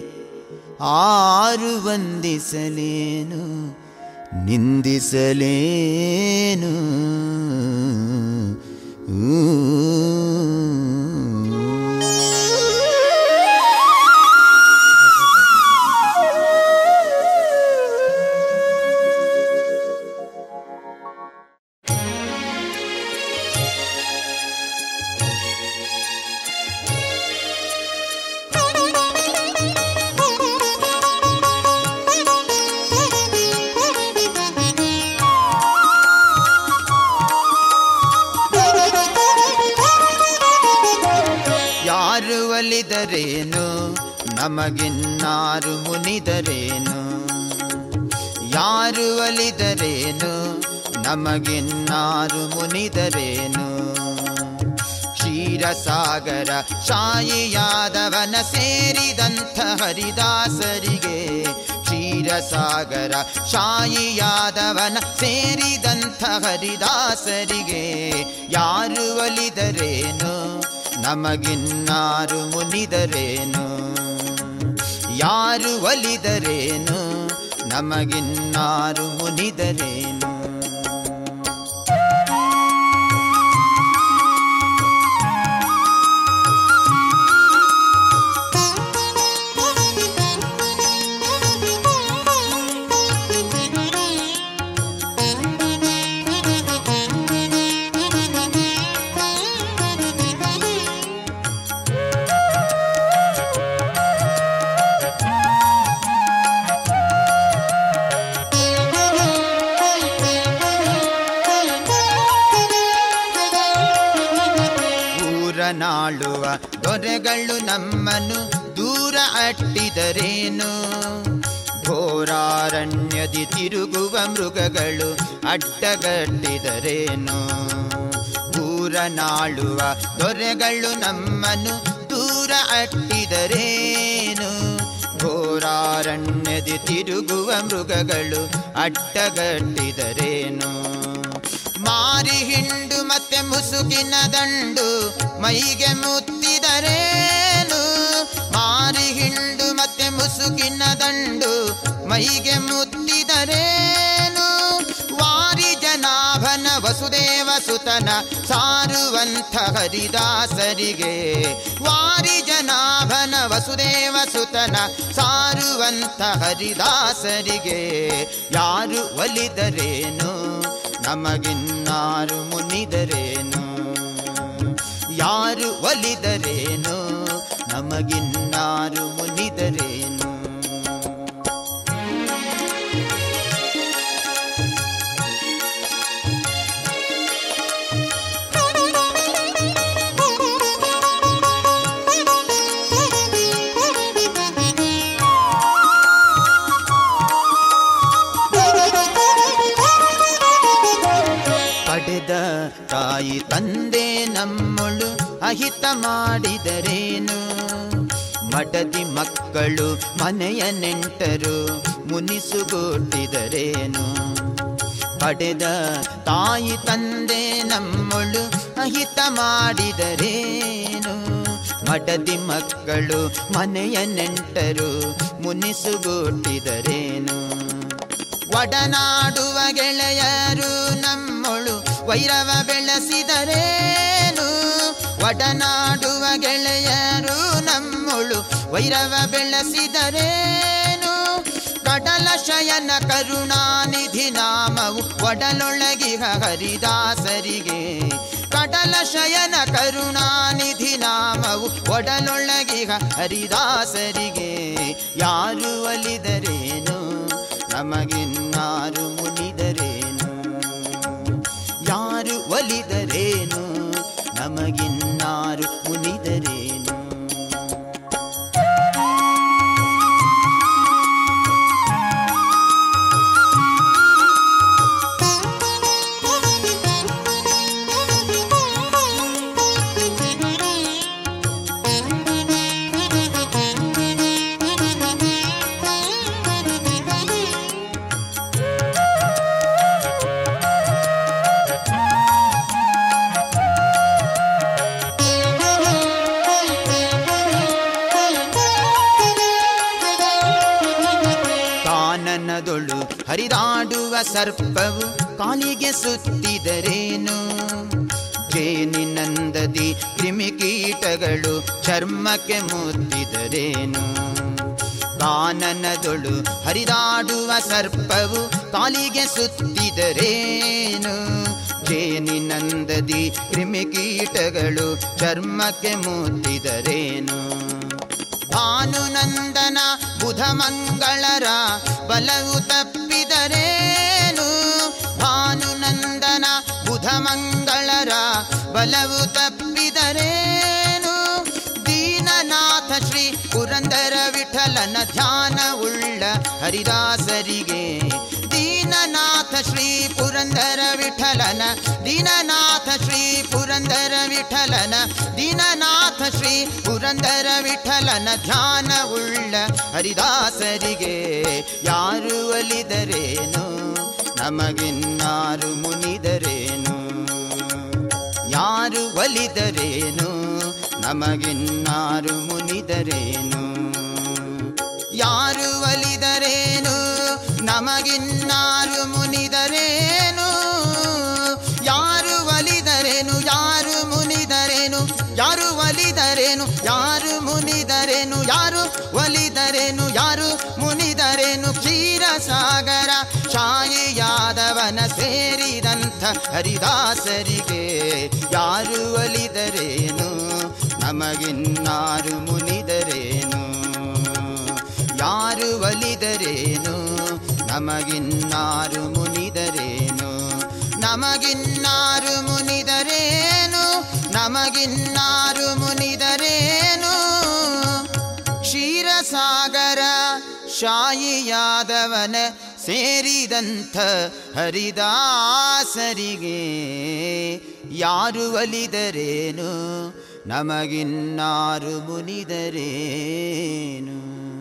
ಆರು ವಂದಿಸಲೇನು, ನಿಂದಿಸಲೇನು? ಯಾರು ನಮಗಿನ್ನಾರು ಮುನಿದರೇನು? ಯಾರು ಒಲಿದರೇನು ನಮಗಿನ್ನಾರು ಮುನಿದರೇನು? ಕ್ಷೀರಸಾಗರ ಶಾಯಿ ಯಾದವನ ಸೇರಿದಂಥ ಹರಿದಾಸರಿಗೆ ಕ್ಷೀರಸಾಗರ ಶಾಯಿಯಾದವನ ಸೇರಿದಂಥ ಹರಿದಾಸರಿಗೆ ಯಾರು ಒಲಿದರೇನು ನಮಗಿನ್ನಾರು ಮುನಿದರೇನು? ಯಾರು ಒಲಿದರೇನು? ನಮಗಿನ್ನಾರು ಮುನಿದರೇನು? ದೊರೆಗಳು ನಮ್ಮನು ದೂರ ಅಟ್ಟಿದರೇನು? ಘೋರಾರಣ್ಯದಿ ತಿರುಗುವ ಮೃಗಗಳು ಅಡ್ಡಗಟ್ಟಿದರೇನು? ಊರನಾಳುವ ದೊರೆಗಳು ನಮ್ಮನ್ನು ದೂರ ಅಟ್ಟಿದರೇನು? ಘೋರಾರಣ್ಯದಿ ತಿರುಗುವ ಮೃಗಗಳು ಅಡ್ಡಗಟ್ಟಿದರೇನು? ಮಾರಿ ಹಿಂಡು ಮತ್ತೆ ಮುಸುಕಿನ ದಂಡು ಮೈಗೆ ಮುತ್ತಿದರೇನು? ಮಾರಿ ಹಿಂಡು ಮತ್ತೆ ಮುಸುಕಿನ ದಂಡು ಮೈಗೆ ಮುತ್ತಿದರೇನು? ವಾರಿ ಜನಾಭನ ವಸುದೇವ ಸುತನ ಸಾರುವಂಥ ಹರಿದಾಸರಿಗೆ. ವಾರಿ ಜನಾಭನ ವಸುದೇವ ಸುತನ ಸಾರುವಂಥ ಹರಿದಾಸರಿಗೆ. ಯಾರು ಒಲಿದರೇನು? ನಮಗಿನ್ನಾರು ಮುನಿದರೇನು? ಯಾರು ಒಲಿದರೇನು? ನಮಗಿನ್ನಾರು ಮುನಿದರೇನು? ತಾಯಿ ತಂದೆ ನಮ್ಮಳು ಅಹಿತ ಮಾಡಿದರೇನು? ಮಡದಿ ಮಕ್ಕಳು ಮನೆಯ ನೆಂಟರು ಮುನಿಸುಗೊಟ್ಟಿದರೇನು ಪಡೆದ ತಾಯಿ ತಂದೆ ನಮ್ಮಳು ಅಹಿತ ಮಾಡಿದರೇನು? ಮಡದಿ ಮಕ್ಕಳು ಮನೆಯ ನೆಂಟರು ಮುನಿಸುಗೊಟ್ಟಿದರೇನು ಒಡನಾಡುವ ಗೆಳೆಯರು ನಮ್ಮೊಳು ವೈರವ ಬೆಳೆಸಿದರೇನು? ಒಡನಾಡುವ ಗೆಳೆಯರು ನಮ್ಮೊಳು ವೈರವ ಬೆಳೆಸಿದರೇನು? ಕಡಲ ಶಯನ ಕರುಣಾನಿಧಿ ನಾಮವು ಒಡಲೊಳಗಿಹ ಹರಿದಾಸರಿಗೆ. ಕಡಲ ಶಯನ ಕರುಣಾನಿಧಿ ನಾಮವು ಒಡಲೊಳಗಿಹ ಹರಿದಾಸರಿಗೆ. ಯಾರು ಒಲಿದರೇನು ನಮಗಿನ್ನಾರು ಮುನಿದರೇನು? ಯಾರು ಒಲಿದರೇನು? ನಮಗಿನ್ನಾರು ಮುನಿದರೇನು? ಹರಿದಾಡುವ ಸರ್ಪವು ಕಾಲಿಗೆ ಸುತ್ತಿದರೇನು? ಜೇನಿನಂದದಿ ಕ್ರಿಮಿಕೀಟಗಳು ಚರ್ಮಕ್ಕೆ ಮುತ್ತಿದರೇನು? ಕಾನನದೊಳು ಹರಿದಾಡುವ ಸರ್ಪವು ಕಾಲಿಗೆ ಸುತ್ತಿದರೇನು? ಜೇನಿನಂದದಿ ಕ್ರಿಮಿಕೀಟಗಳು ಚರ್ಮಕ್ಕೆ ಮುತ್ತಿದರೇನು? ಭಾನುನಂದನ ಬುಧ ಮಂಗಳರ ಬಲವು ತಪ್ಪಿದರೇನು? ಭಾನುನಂದನ ಬುಧ ಮಂಗಳರ ಬಲವು ತಪ್ಪಿದರೇನು? ದೀನನಾಥ ಶ್ರೀ ಪುರಂದರ ವಿಠಲನ ಧ್ಯಾನವುಳ್ಳ ಹರಿದಾಸರಿಗೆ ಪುರಂದರ ವಿಠಲನ, ದೀನನಾಥ ಶ್ರೀ ಪುರಂದರ ವಿಠಲನ, ದೀನನಾಥ ಶ್ರೀ ಪುರಂದರ ವಿಠಲನ, ಧ್ಯಾನವುಳ್ಳ ಹರಿದಾಸರಿಗೆ ಯಾರು ಒಲಿದರೇನು ನಮಗಿನ್ನಾರು ಮುನಿದರೇನು? ಯಾರು ಒಲಿದರೇನು ನಮಗಿನ್ನಾರು ಮುನಿದರೇನು? ಯಾರು ಒಲಿದರೇನು ನಮಗಿನ್ನಾರು ಮುನಿದರೇನು? ಯಾರು ಒಲಿದರೇನು ಯಾರು ಮುನಿದರೇನು? ಯಾರು ಒಲಿದರೇನು ಯಾರು ಮುನಿದರೇನು? ಯಾರು ಒಲಿದರೇನು ಯಾರು ಮುನಿದರೇನು? ಕ್ಷೀರ ಸಾಗರ ಶಾಯಿ ಯಾದವನ ಸೇರಿದಂಥ ಹರಿದಾಸರಿಗೆ ಯಾರು ಒಲಿದರೇನು ನಮಗಿನ್ನಾರು ಮುನಿದರೇನು ಯಾರು ಒಲಿದರೇನು? ನಮಗಿನ್ನಾರು ಮುನಿದರೇನು? ನಮಗಿನ್ನಾರು ಮುನಿದರೇನು? ನಮಗಿನ್ನಾರು ಮುನಿದರೇನು? ಕ್ಷೀರಸಾಗರ ಶಾಯಿಯಾದವನ ಸೇರಿದಂಥ ಹರಿದಾಸರಿಗೆ ಯಾರು ಒಲಿದರೇನು? ನಮಗಿನ್ನಾರು ಮುನಿದರೇನು?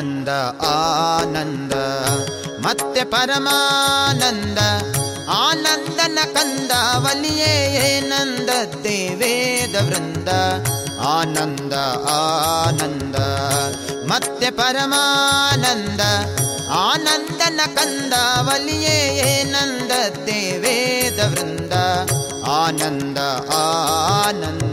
ಆನಂದ ಆನಂದ. ಮತ್ತೆ ಪರಮಾನಂದ, ಆನಂದನ ಕಂದ ವಲಿಯೇ ನಂದ ದೇವೇದ ವೃಂದ. ಆನಂದ ಆನಂದ. ಮತ್ತೆ ಪರಮಾನಂದ, ಆನಂದನ ಕಂದ ವಲಿಯೇ ನಂದ ದೇವೇದ ವೃಂದ. ಆನಂದ ಆನಂದ.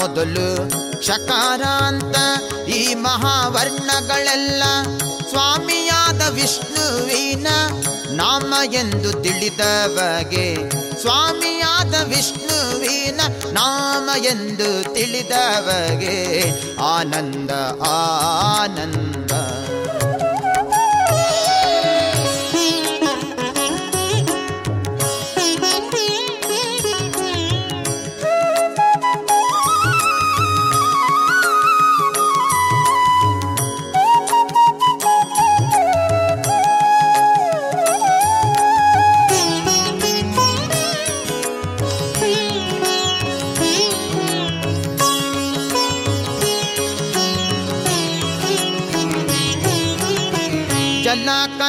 ಮೊದಲು ಶಕಾರ ಅಂತ ಈ ಮಹಾವರ್ಣಗಳೆಲ್ಲ ಸ್ವಾಮಿಯಾದ ವಿಷ್ಣುವಿನ ನಾಮ ಎಂದು ತಿಳಿದವಗೆ ಸ್ವಾಮಿಯಾದ ವಿಷ್ಣುವಿನ ನಾಮ ಎಂದು ತಿಳಿದವಗೆ ಆನಂದ ಆನಂದ.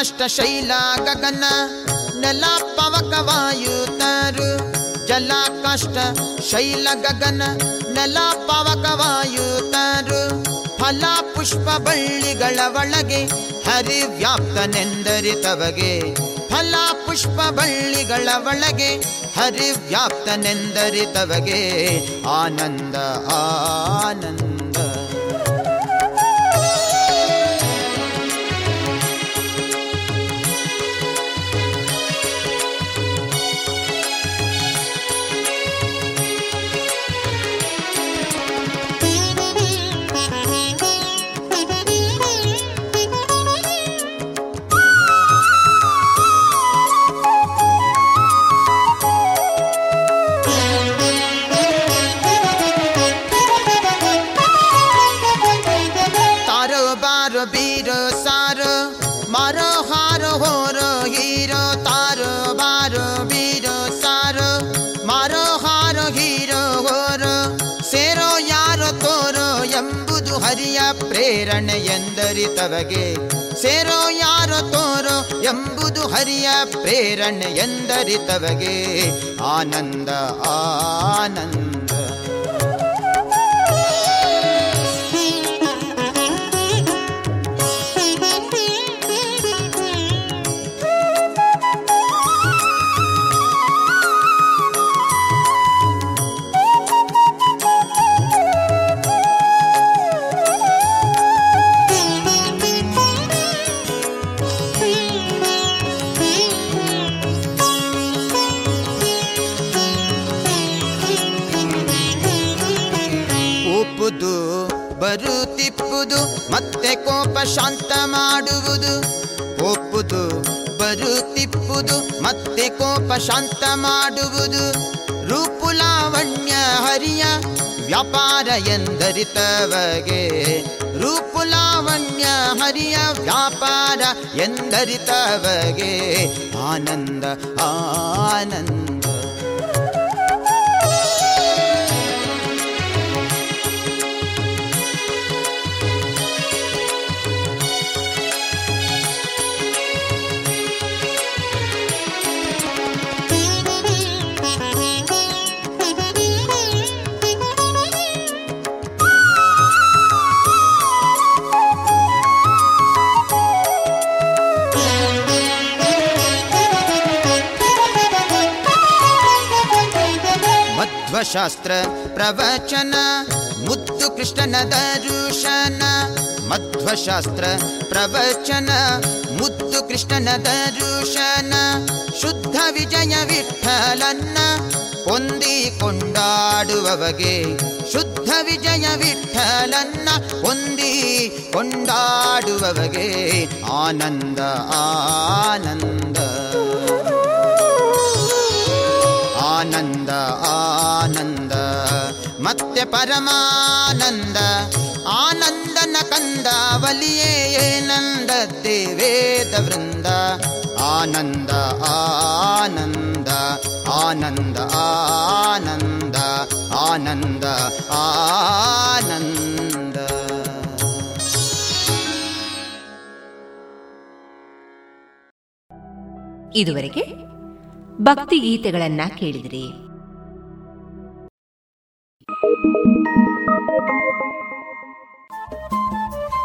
ಜಲ ಕಷ್ಟ ಶೈಲ ಗಗನ, ನೆಲ ಪವಕ ವಾಯುತರು, ಜಲ ಕಷ್ಟ ಶೈಲ ಗಗನ, ನೆಲ ಪವಕ ವಾಯುತರು, ಫಲ ಪುಷ್ಪ ಬಳ್ಳಿಗಳ ಒಳಗೆ ಹರಿ ವ್ಯಾಪ್ತನೆಂದರಿತವಗೆ ಫಲ ಪುಷ್ಪ ಬಳ್ಳಿಗಳ ಒಳಗೆ ಹರಿ ವ್ಯಾಪ್ತನೆಂದರಿತವಗೆ ಆನಂದ ಆನಂದ. ಎಂದರಿತವಗೆ ಸೇರೋ ಯಾರೋ ತೋರೋ ಎಂಬುದು ಹರಿಯ ಪ್ರೇರಣೆ ಎಂದರಿತವಗೆ. ಆನಂದ ಆನಂದ. ಶಾಂತ ಮಾಡುವುದು ಒಪ್ಪುದು, ಬರುತ್ತಿಪ್ಪುದು, ಮತ್ತೆ ಕೋಪ ಶಾಂತ ಮಾಡುವುದು ರೂಪುಲಾವಣ್ಯ ಹರಿಯ ವ್ಯಾಪಾರ ಎಂದರಿತವಗೆ. ರೂಪುಲಾವಣ್ಯ ಹರಿಯ ವ್ಯಾಪಾರ ಎಂದರಿತವಗೆ. ಆನಂದ ಆನಂದ. ಮಧ್ವಶಾಸ್ತ್ರ ಪ್ರವಚನ ಮುದ್ದು ಕೃಷ್ಣನ ದರುಶನ, ಮಧ್ವಶಾಸ್ತ್ರ ಪ್ರವಚನ ಮುದ್ದು ಕೃಷ್ಣನ ದರುಶನ, ಶುದ್ಧ ವಿಜಯ ವಿಠಲನ್ನ ಹೊಂದಿ ಕೊಂಡಾಡುವವಗೆ ಶುದ್ಧ ವಿಜಯ ವಿಠಲನ್ನ ಹೊಂದಿ ಕೊಂಡಾಡುವವಗೆ ಆನಂದ ಆನಂದ ಆನಂದ. ಆನಂದ ಮತ್ತೆ ಪರಮಾನಂದ, ಆನಂದನ ಕಂದ ವಲಿಯೇ ನಂದ ವೇದ ವೃಂದ ಆನಂದ ಆನಂದ ಆನಂದ ಆನಂದ ಆನಂದ ಆನಂದ. ಇದುವರೆಗೆ ಭಕ್ತಿ ಗೀತೆಗಳನ್ನ ಕೇಳಿದಿರಿ.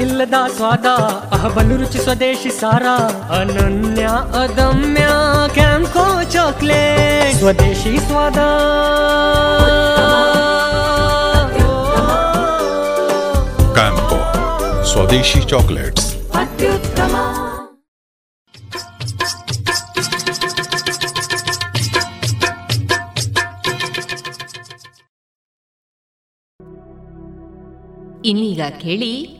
ಇಲ್ಲದ ಸ್ವಾದ ಅಹಬಲು ರುಚಿ ಸ್ವದೇಶಿ ಸಾರ ಅನನ್ಯ ಅದಮ್ಯ ಕ್ಯಾಂಕೋ ಚಾಕ್ಲೇಟ್. ಸ್ವದೇಶಿ ಸ್ವಾದ. ಕ್ಯಾಂಕೋ ಸ್ವದೇಶಿ ಚಾಕ್ಲೇಟ್ಸ್. ಅತ್ಯುತ್ತಮ. ಇನ್ನೀಗ ಕೇಳಿ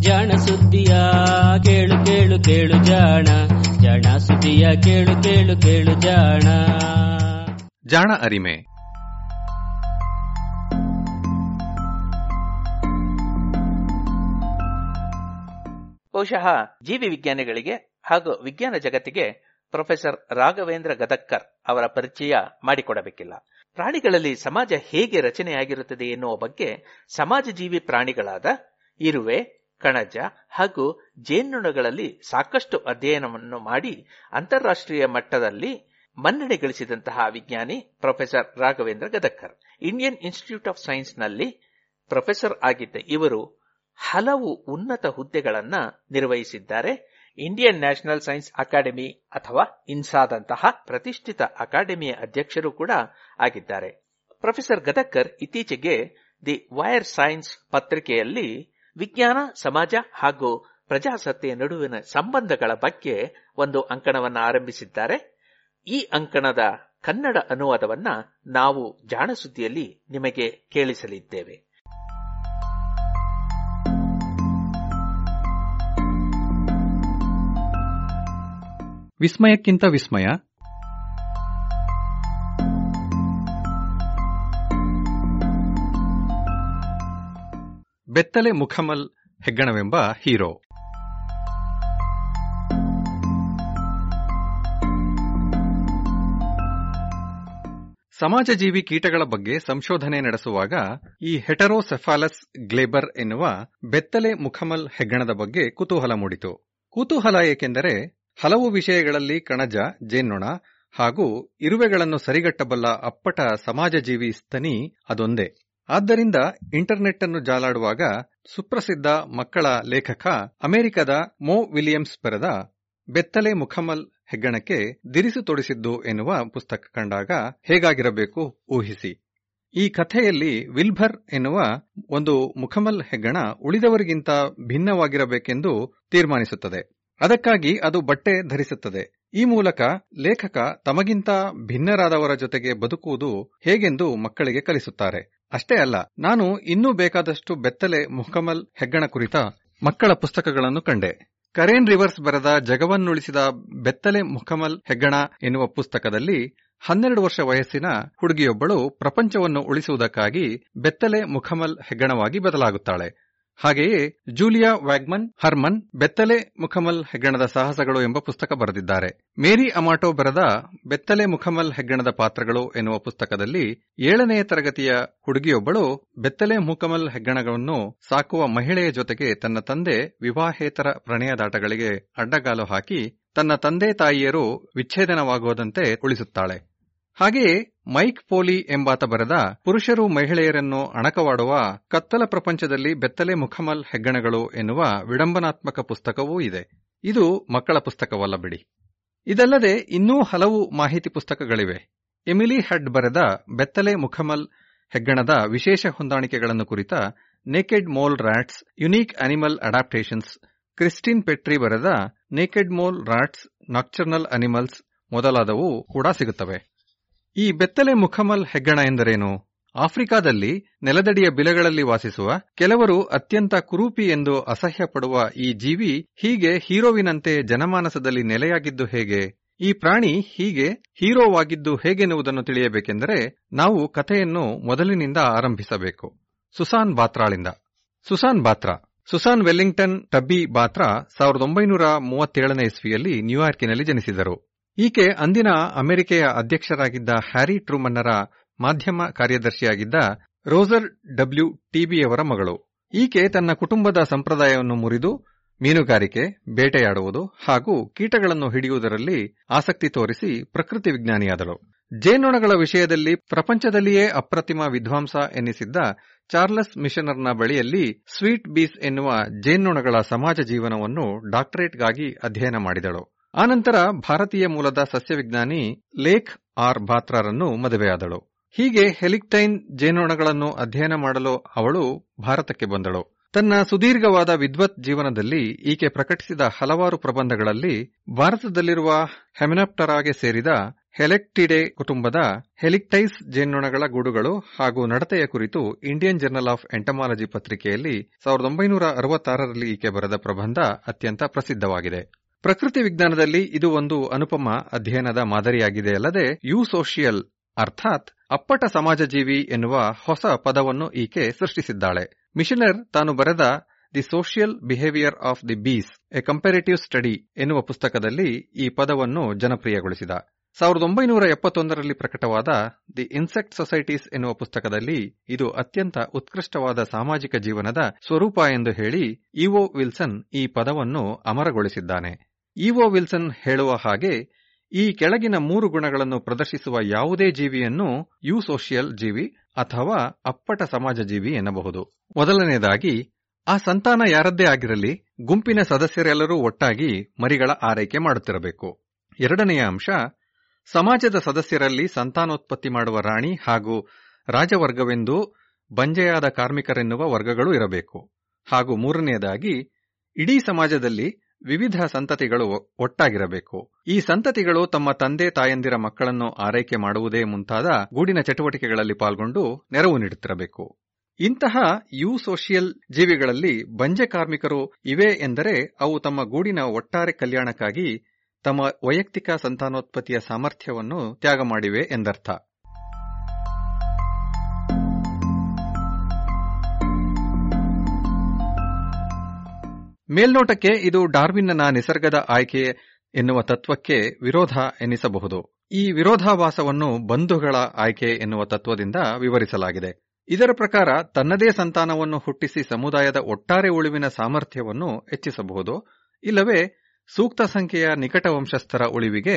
ಜಾಣ ಸುದ್ದಿಯ ಕೇಳು ಕೇಳು ಕೇಳು ಜಾಣ ಜಾಣ ಸುದ್ದಿಯ ಕೇಳು ಕೇಳು ಕೇಳು ಜಾಣ. ಜಾಣ ಅರಿಮೆ. ಬಹುಶಃ ಜೀವಿ ವಿಜ್ಞಾನಿಗಳಿಗೆ ಹಾಗೂ ವಿಜ್ಞಾನ ಜಗತ್ತಿಗೆ ಪ್ರೊಫೆಸರ್ ರಾಘವೇಂದ್ರ ಗದಕ್ಕರ್ ಅವರ ಪರಿಚಯ ಮಾಡಿಕೊಡಬೇಕಿಲ್ಲ. ಪ್ರಾಣಿಗಳಲ್ಲಿ ಸಮಾಜ ಹೇಗೆ ರಚನೆಯಾಗಿರುತ್ತದೆ ಎನ್ನುವ ಬಗ್ಗೆ ಸಮಾಜ ಜೀವಿ ಪ್ರಾಣಿಗಳಾದ ಇರುವೆ ಕಣಜ ಹಾಗೂ ಜೇನುನೊಣಗಳಲ್ಲಿ ಸಾಕಷ್ಟು ಅಧ್ಯಯನವನ್ನು ಮಾಡಿ ಅಂತಾರಾಷ್ಟ್ರೀಯ ಮಟ್ಟದಲ್ಲಿ ಮನ್ನಣೆ ಗಳಿಸಿದಂತಹ ವಿಜ್ಞಾನಿ professor Raghavendra Gadagkar. Indian Institute of ಸೈನ್ಸ್ನಲ್ಲಿ professor ಆಗಿದ್ದ ಇವರು ಹಲವು ಉನ್ನತ ಹುದ್ದೆಗಳನ್ನು ನಿರ್ವಹಿಸಿದ್ದಾರೆ. ಇಂಡಿಯನ್ ನ್ಯಾಷನಲ್ ಸೈನ್ಸ್ ಅಕಾಡೆಮಿ ಅಥವಾ ಇನ್ಸಾದಂತಹ ಪ್ರತಿಷ್ಠಿತ ಅಕಾಡೆಮಿಯ ಅಧ್ಯಕ್ಷರು ಕೂಡ ಆಗಿದ್ದಾರೆ. ಪ್ರೊಫೆಸರ್ ಗದಕ್ಕರ್ ಇತ್ತೀಚೆಗೆ ದಿ ವೈರ್ ಸೈನ್ಸ್ ಪತ್ರಿಕೆಯಲ್ಲಿ ವಿಜ್ಞಾನ, ಸಮಾಜ ಹಾಗೂ ಪ್ರಜಾಸತ್ತೆಯ ನಡುವಿನ ಸಂಬಂಧಗಳ ಬಗ್ಗೆ ಒಂದು ಅಂಕಣವನ್ನ ಆರಂಭಿಸಿದ್ದಾರೆ. ಈ ಅಂಕಣದ ಕನ್ನಡ ಅನುವಾದವನ್ನ ನಾವು ಜಾಣಸುದ್ದಿಯಲ್ಲಿ ನಿಮಗೆ ಕೇಳಿಸಲಿದ್ದೇವೆ. ವಿಸ್ಮಯಕ್ಕಿಂತ ವಿಸ್ಮಯ ಬೆತ್ತಲೆ ಮುಖಮಲ್ ಹೆಗ್ಗಣವೆಂಬ ಹೀರೋ. ಸಮಾಜಜೀವಿ ಕೀಟಗಳ ಬಗ್ಗೆ ಸಂಶೋಧನೆ ನಡೆಸುವಾಗ ಈ ಹೆಟರೋಸೆಫಾಲಸ್ ಗ್ಲೇಬರ್ ಎನ್ನುವ ಬೆತ್ತಲೆ ಮುಖಮಲ್ ಹೆಗ್ಗಣದ ಬಗ್ಗೆ ಕುತೂಹಲ ಮೂಡಿತು. ಕುತೂಹಲ ಏಕೆಂದರೆ ಹಲವು ವಿಷಯಗಳಲ್ಲಿ ಕಣಜ, ಜೇನ್ನೊಣ ಹಾಗೂ ಇರುವೆಗಳನ್ನು ಸರಿಗಟ್ಟಬಲ್ಲ ಅಪ್ಪಟ ಸಮಾಜಜೀವಿ ಸ್ತನಿ ಅದೊಂದೇ. ಆದ್ದರಿಂದ ಇಂಟರ್ನೆಟ್ ಅನ್ನು ಜಾಲಾಡುವಾಗ ಸುಪ್ರಸಿದ್ಧ ಮಕ್ಕಳ ಲೇಖಕ, ಅಮೆರಿಕದ ಮೋ ವಿಲಿಯಮ್ಸ್ ಬರೆದ ಬೆತ್ತಲೆ ಮುಖಮಲ್ ಹೆಗ್ಗಣಕ್ಕೆ ದಿರಿಸು ತೊಡಿಸಿದ್ದು ಎನ್ನುವ ಪುಸ್ತಕ ಕಂಡಾಗ ಹೇಗಾಗಿರಬೇಕು ಊಹಿಸಿ. ಈ ಕಥೆಯಲ್ಲಿ ವಿಲ್ಭರ್ ಎನ್ನುವ ಒಂದು ಮುಖಮಲ್ ಹೆಗ್ಗಣ ಉಳಿದವರಿಗಿಂತ ಭಿನ್ನವಾಗಿರಬೇಕೆಂದು ತೀರ್ಮಾನಿಸುತ್ತದೆ. ಅದಕ್ಕಾಗಿ ಅದು ಬಟ್ಟೆ ಧರಿಸುತ್ತದೆ. ಈ ಮೂಲಕ ಲೇಖಕ ತಮಗಿಂತ ಭಿನ್ನರಾದವರ ಜೊತೆಗೆ ಬದುಕುವುದು ಹೇಗೆಂದು ಮಕ್ಕಳಿಗೆ ಕಲಿಸುತ್ತಾರೆ. ಅಷ್ಟೇ ಅಲ್ಲ, ನಾನು ಇನ್ನೂ ಬೇಕಾದಷ್ಟು ಬೆತ್ತಲೆ ಮುಖಮಲ್ ಹೆಗ್ಗಣ ಕುರಿತ ಮಕ್ಕಳ ಪುಸ್ತಕಗಳನ್ನು ಕಂಡೆ. ಕರೇನ್ ರಿವರ್ಸ್ ಬರೆದ ಜಗವನ್ನುಳಿಸಿದ ಬೆತ್ತಲೆ ಮುಖಮಲ್ ಹೆಗ್ಗಣ ಎನ್ನುವ ಪುಸ್ತಕದಲ್ಲಿ ಹನ್ನೆರಡು ವರ್ಷ ವಯಸ್ಸಿನ ಹುಡುಗಿಯೊಬ್ಬಳು ಪ್ರಪಂಚವನ್ನು ಉಳಿಸುವುದಕ್ಕಾಗಿ ಬೆತ್ತಲೆ ಮುಖಮಲ್ ಹೆಗ್ಗಣವಾಗಿ ಬದಲಾಗುತ್ತಾಳೆ. ಹಾಗೆಯೇ ಜೂಲಿಯಾ ವ್ಯಾಗ್ಮನ್, ಹರ್ಮನ್, ಬೆತ್ತಲೆ ಮುಖಮಲ್ ಹೆಗ್ಗಣದ ಸಾಹಸಗಳು ಎಂಬ ಪುಸ್ತಕ ಬರೆದಿದ್ದಾರೆ. ಮೇರಿ ಅಮಾಟೋ ಬರೆದ ಬೆತ್ತಲೆ ಮುಖಮಲ್ ಹೆಗ್ಗಣದ ಪಾತ್ರಗಳು ಎನ್ನುವ ಪುಸ್ತಕದಲ್ಲಿ ಏಳನೆಯ ತರಗತಿಯ ಹುಡುಗಿಯೊಬ್ಬಳು ಬೆತ್ತಲೆ ಮುಖಮಲ್ ಹೆಗ್ಗಣಗಳನ್ನು ಸಾಕುವ ಮಹಿಳೆಯ ಜೊತೆಗೆ ತನ್ನ ತಂದೆ ವಿವಾಹೇತರ ಪ್ರಣಯದಾಟಗಳಿಗೆ ಅಡ್ಡಗಾಲು ಹಾಕಿ, ತನ್ನ ತಂದೆ ತಾಯಿಯರು ವಿಚ್ಛೇದನವಾಗುವುದಂತೆ ಉಳಿಸುತ್ತಾಳೆ. ಹಾಗೆಯೇ ಮೈಕ್ ಪೋಲಿ ಎಂಬಾತ ಬರೆದ ಪುರುಷರು ಮಹಿಳೆಯರನ್ನು ಅಣಕವಾಡುವ ಕತ್ತಲ ಪ್ರಪಂಚದಲ್ಲಿ ಬೆತ್ತಲೆ ಮುಖಮಲ್ ಹೆಗ್ಗಣಗಳು ಎನ್ನುವ ವಿಡಂಬನಾತ್ಮಕ ಪುಸ್ತಕವೂ ಇದೆ. ಇದು ಮಕ್ಕಳ ಪುಸ್ತಕವಲ್ಲ ಬಿಡಿ. ಇದಲ್ಲದೆ ಇನ್ನೂ ಹಲವು ಮಾಹಿತಿ ಪುಸ್ತಕಗಳಿವೆ. ಎಮಿಲಿ ಹಡ್ ಬರೆದ ಬೆತ್ತಲೆ ಮುಖಮಲ್ ಹೆಗ್ಗಣದ ವಿಶೇಷ ಹೊಂದಾಣಿಕೆಗಳನ್ನು ಕುರಿತ naked mole rats unique animal adaptations, Kristin Petrie ಬರೆದ naked mole rats nocturnal animals ಮೊದಲಾದವು ಕೂಡ ಸಿಗುತ್ತವೆ. ಈ ಬೆತ್ತಲೆ ಮುಖಮಲ್ ಹೆಗ್ಗಣ ಎಂದರೇನು? ಆಫ್ರಿಕಾದಲ್ಲಿ ನೆಲದಡಿಯ ಬಿಲಗಳಲ್ಲಿ ವಾಸಿಸುವ ಕೆಲವರು ಅತ್ಯಂತ ಕುರೂಪಿ ಎಂದು ಅಸಹ್ಯ ಪಡುವ ಈ ಜೀವಿ ಹೀಗೆ ಹೀರೋವಿನಂತೆ ಜನಮಾನಸದಲ್ಲಿ ನೆಲೆಯಾಗಿದ್ದು ಹೇಗೆ? ಈ ಪ್ರಾಣಿ ಹೀಗೆ ಹೀರೋವಾಗಿದ್ದು ಹೇಗೆನ್ನುವುದನ್ನು ತಿಳಿಯಬೇಕೆಂದರೆ ನಾವು ಕಥೆಯನ್ನು ಮೊದಲಿನಿಂದ ಆರಂಭಿಸಬೇಕು. Susan ಬಾತ್ರಾಳಿಂದ. Susan Batra. Susan Wellington Tubby Batra ಸಾವಿರದ ಒಂಬೈನೂರ ಮೂವತ್ತೇಳನೇ ಇಸ್ವಿಯಲ್ಲಿ ನ್ಯೂಯಾರ್ಕಿನಲ್ಲಿ ಜನಿಸಿದರು. ಈಕೆ ಅಂದಿನ ಅಮೆರಿಕೆಯ ಅಧ್ಯಕ್ಷರಾಗಿದ್ದ ಹ್ಯಾರಿ ಟ್ರೂಮನ್ನರ ಮಾಧ್ಯಮ ಕಾರ್ಯದರ್ಶಿಯಾಗಿದ್ದ ರೋಸರ್ ಡಬ್ಲ್ಯೂ ಟಿಬಿಯವರ ಮಗಳು. ಈಕೆ ತನ್ನ ಕುಟುಂಬದ ಸಂಪ್ರದಾಯವನ್ನು ಮುರಿದು, ಮೀನುಗಾರಿಕೆ, ಬೇಟೆಯಾಡುವುದು ಹಾಗೂ ಕೀಟಗಳನ್ನು ಹಿಡಿಯುವುದರಲ್ಲಿ ಆಸಕ್ತಿ ತೋರಿಸಿ ಪ್ರಕೃತಿ ವಿಜ್ಞಾನಿಯಾದಳು. ಜೇನೊಣಗಳ ವಿಷಯದಲ್ಲಿ ಪ್ರಪಂಚದಲ್ಲಿಯೇ ಅಪ್ರತಿಮ ವಿದ್ವಾಂಸ ಎನ್ನಿಸಿದ್ದ ಚಾರ್ಲಸ್ ಮಿಷನರ್ನ ಬಳಿಯಲ್ಲಿ ಸ್ವೀಟ್ ಬೀಸ್ ಎನ್ನುವ ಜೇನ್ನೊಣಗಳ ಸಮಾಜ ಜೀವನವನ್ನು ಡಾಕ್ಟರೇಟ್ಗಾಗಿ ಅಧ್ಯಯನ ಮಾಡಿದಳು. ಆನಂತರ ಭಾರತೀಯ ಮೂಲದ ಸಸ್ಯವಿಜ್ಞಾನಿ ಲೇಖ್ ಆರ್ ಬಾತ್ರಾರನ್ನು ಮದುವೆಯಾದಳು. ಹೀಗೆ ಹೆಲಿಕ್ಟೈನ್ ಜೇನೊಣಗಳನ್ನು ಅಧ್ಯಯನ ಮಾಡಲು ಅವಳು ಭಾರತಕ್ಕೆ ಬಂದಳು. ತನ್ನ ಸುದೀರ್ಘವಾದ ವಿದ್ವತ್ ಜೀವನದಲ್ಲಿ ಈಕೆ ಪ್ರಕಟಿಸಿದ ಹಲವಾರು ಪ್ರಬಂಧಗಳಲ್ಲಿ ಭಾರತದಲ್ಲಿರುವ ಹೆಮಿನಾಪ್ಟರಾಗೆ ಸೇರಿದ ಹೆಲೆಕ್ಟಿಡೆ ಕುಟುಂಬದ ಹೆಲಿಕ್ಟೈಸ್ ಜೇನ್ನೊಣಗಳ ಗೂಡುಗಳು ಹಾಗೂ ನಡತೆಯ ಕುರಿತು ಇಂಡಿಯನ್ ಜರ್ನಲ್ ಆಫ್ ಎಂಟಮಾಲಜಿ ಪತ್ರಿಕೆಯಲ್ಲಿ ಸಾವಿರದ ಒಂಬೈನೂರ ಅರವತ್ತಾರರಲ್ಲಿ ಈಕೆ ಬರೆದ ಪ್ರಬಂಧ ಅತ್ಯಂತ ಪ್ರಸಿದ್ಧವಾಗಿದೆ. ಪ್ರಕೃತಿ ವಿಜ್ಞಾನದಲ್ಲಿ ಇದು ಒಂದು ಅನುಪಮ ಅಧ್ಯಯನದ ಮಾದರಿಯಾಗಿದೆ ಅಲ್ಲದೆ ಯು ಸೋಷಿಯಲ್ ಅರ್ಥಾತ್ ಅಪ್ಪಟ ಸಮಾಜಜೀವಿ ಎನ್ನುವ ಹೊಸ ಪದವನ್ನು ಈಕೆ ಸೃಷ್ಟಿಸಿದ್ದಾಳೆ. ಮಿಷನರ್ ತಾನು ಬರೆದ the social behaviour of the bees a comparative study ಎನ್ನುವ ಪುಸ್ತಕದಲ್ಲಿ ಈ ಪದವನ್ನು ಜನಪ್ರಿಯಗೊಳಿಸಿದ. ಸಾವಿರದ ಒಂಬೈನೂರ ಎಪ್ಪತ್ತೊಂದರಲ್ಲಿ ಪ್ರಕಟವಾದ ದಿ ಇನ್ಸೆಕ್ಟ್ ಸೊಸೈಟೀಸ್ ಎನ್ನುವ ಪುಸ್ತಕದಲ್ಲಿ ಇದು ಅತ್ಯಂತ ಉತ್ಕೃಷ್ಟವಾದ ಸಾಮಾಜಿಕ ಜೀವನದ ಸ್ವರೂಪ ಎಂದು ಹೇಳಿ ಇಒ ವಿಲ್ಸನ್ ಈ ಪದವನ್ನು ಅಮರಗೊಳಿಸಿದ್ದಾನೆ. ಇಒ ವಿಲ್ಸನ್ ಹೇಳುವ ಹಾಗೆ ಈ ಕೆಳಗಿನ ಮೂರು ಗುಣಗಳನ್ನು ಪ್ರದರ್ಶಿಸುವ ಯಾವುದೇ ಜೀವಿಯನ್ನು ಯು ಸೋಷಿಯಲ್ ಜೀವಿ ಅಥವಾ ಅಪ್ಪಟ ಸಮಾಜ ಜೀವಿ ಎನ್ನಬಹುದು. ಮೊದಲನೆಯದಾಗಿ, ಆ ಸಂತಾನ ಯಾರದ್ದೇ ಆಗಿರಲಿ, ಗುಂಪಿನ ಸದಸ್ಯರೆಲ್ಲರೂ ಒಟ್ಟಾಗಿ ಮರಿಗಳ ಆರೈಕೆ ಮಾಡುತ್ತಿರಬೇಕು. ಎರಡನೆಯ ಅಂಶ, ಸಮಾಜದ ಸದಸ್ಯರಲ್ಲಿ ಸಂತಾನೋತ್ಪತ್ತಿ ಮಾಡುವ ರಾಣಿ ಹಾಗೂ ರಾಜವರ್ಗವೆಂದು ಬಂಜೆಯಾದ ಕಾರ್ಮಿಕರೆನ್ನುವ ವರ್ಗಗಳು ಇರಬೇಕು. ಹಾಗೂ ಮೂರನೆಯದಾಗಿ, ಇಡೀ ಸಮಾಜದಲ್ಲಿ ವಿವಿಧ ಸಂತತಿಗಳು ಒಟ್ಟಾಗಿರಬೇಕು. ಈ ಸಂತತಿಗಳು ತಮ್ಮ ತಂದೆ ತಾಯಂದಿರ ಮಕ್ಕಳನ್ನು ಆರೈಕೆ ಮಾಡುವುದೇ ಮುಂತಾದ ಗೂಡಿನ ಚಟುವಟಿಕೆಗಳಲ್ಲಿ ಪಾಲ್ಗೊಂಡು ನೆರವು ನೀಡುತ್ತಿರಬೇಕು. ಇಂತಹ ಯು ಸೋಷಿಯಲ್ ಜೀವಿಗಳಲ್ಲಿ ಬಂಜೆ ಕಾರ್ಮಿಕರು ಇವೆ ಎಂದರೆ ಅವು ತಮ್ಮ ಗೂಡಿನ ಒಟ್ಟಾರೆ ಕಲ್ಯಾಣಕ್ಕಾಗಿ ತಮ್ಮ ವೈಯಕ್ತಿಕ ಸಂತಾನೋತ್ಪತ್ತಿಯ ಸಾಮರ್ಥ್ಯವನ್ನು ತ್ಯಾಗ ಮಾಡಿವೆ ಎಂದರ್ಥ. ಮೇಲ್ನೋಟಕ್ಕೆ ಇದು ಡಾರ್ವಿನ್ನ ನಿಸರ್ಗದ ಆಯ್ಕೆ ಎನ್ನುವ ತತ್ವಕ್ಕೆ ವಿರೋಧ ಎನ್ನಿಸಬಹುದು. ಈ ವಿರೋಧಾಭಾಸವನ್ನು ಬಂಧುಗಳ ಆಯ್ಕೆ ಎನ್ನುವ ತತ್ವದಿಂದ ವಿವರಿಸಲಾಗಿದೆ. ಇದರ ಪ್ರಕಾರ ತನ್ನದೇ ಸಂತಾನವನ್ನು ಹುಟ್ಟಿಸಿ ಸಮುದಾಯದ ಒಟ್ಟಾರೆ ಉಳಿವಿನ ಸಾಮರ್ಥ್ಯವನ್ನು ಹೆಚ್ಚಿಸಬಹುದು. ಇಲ್ಲವೇ, ಸೂಕ್ತ ಸಂಖ್ಯೆಯ ನಿಕಟ ವಂಶಸ್ಥರ ಉಳಿವಿಗೆ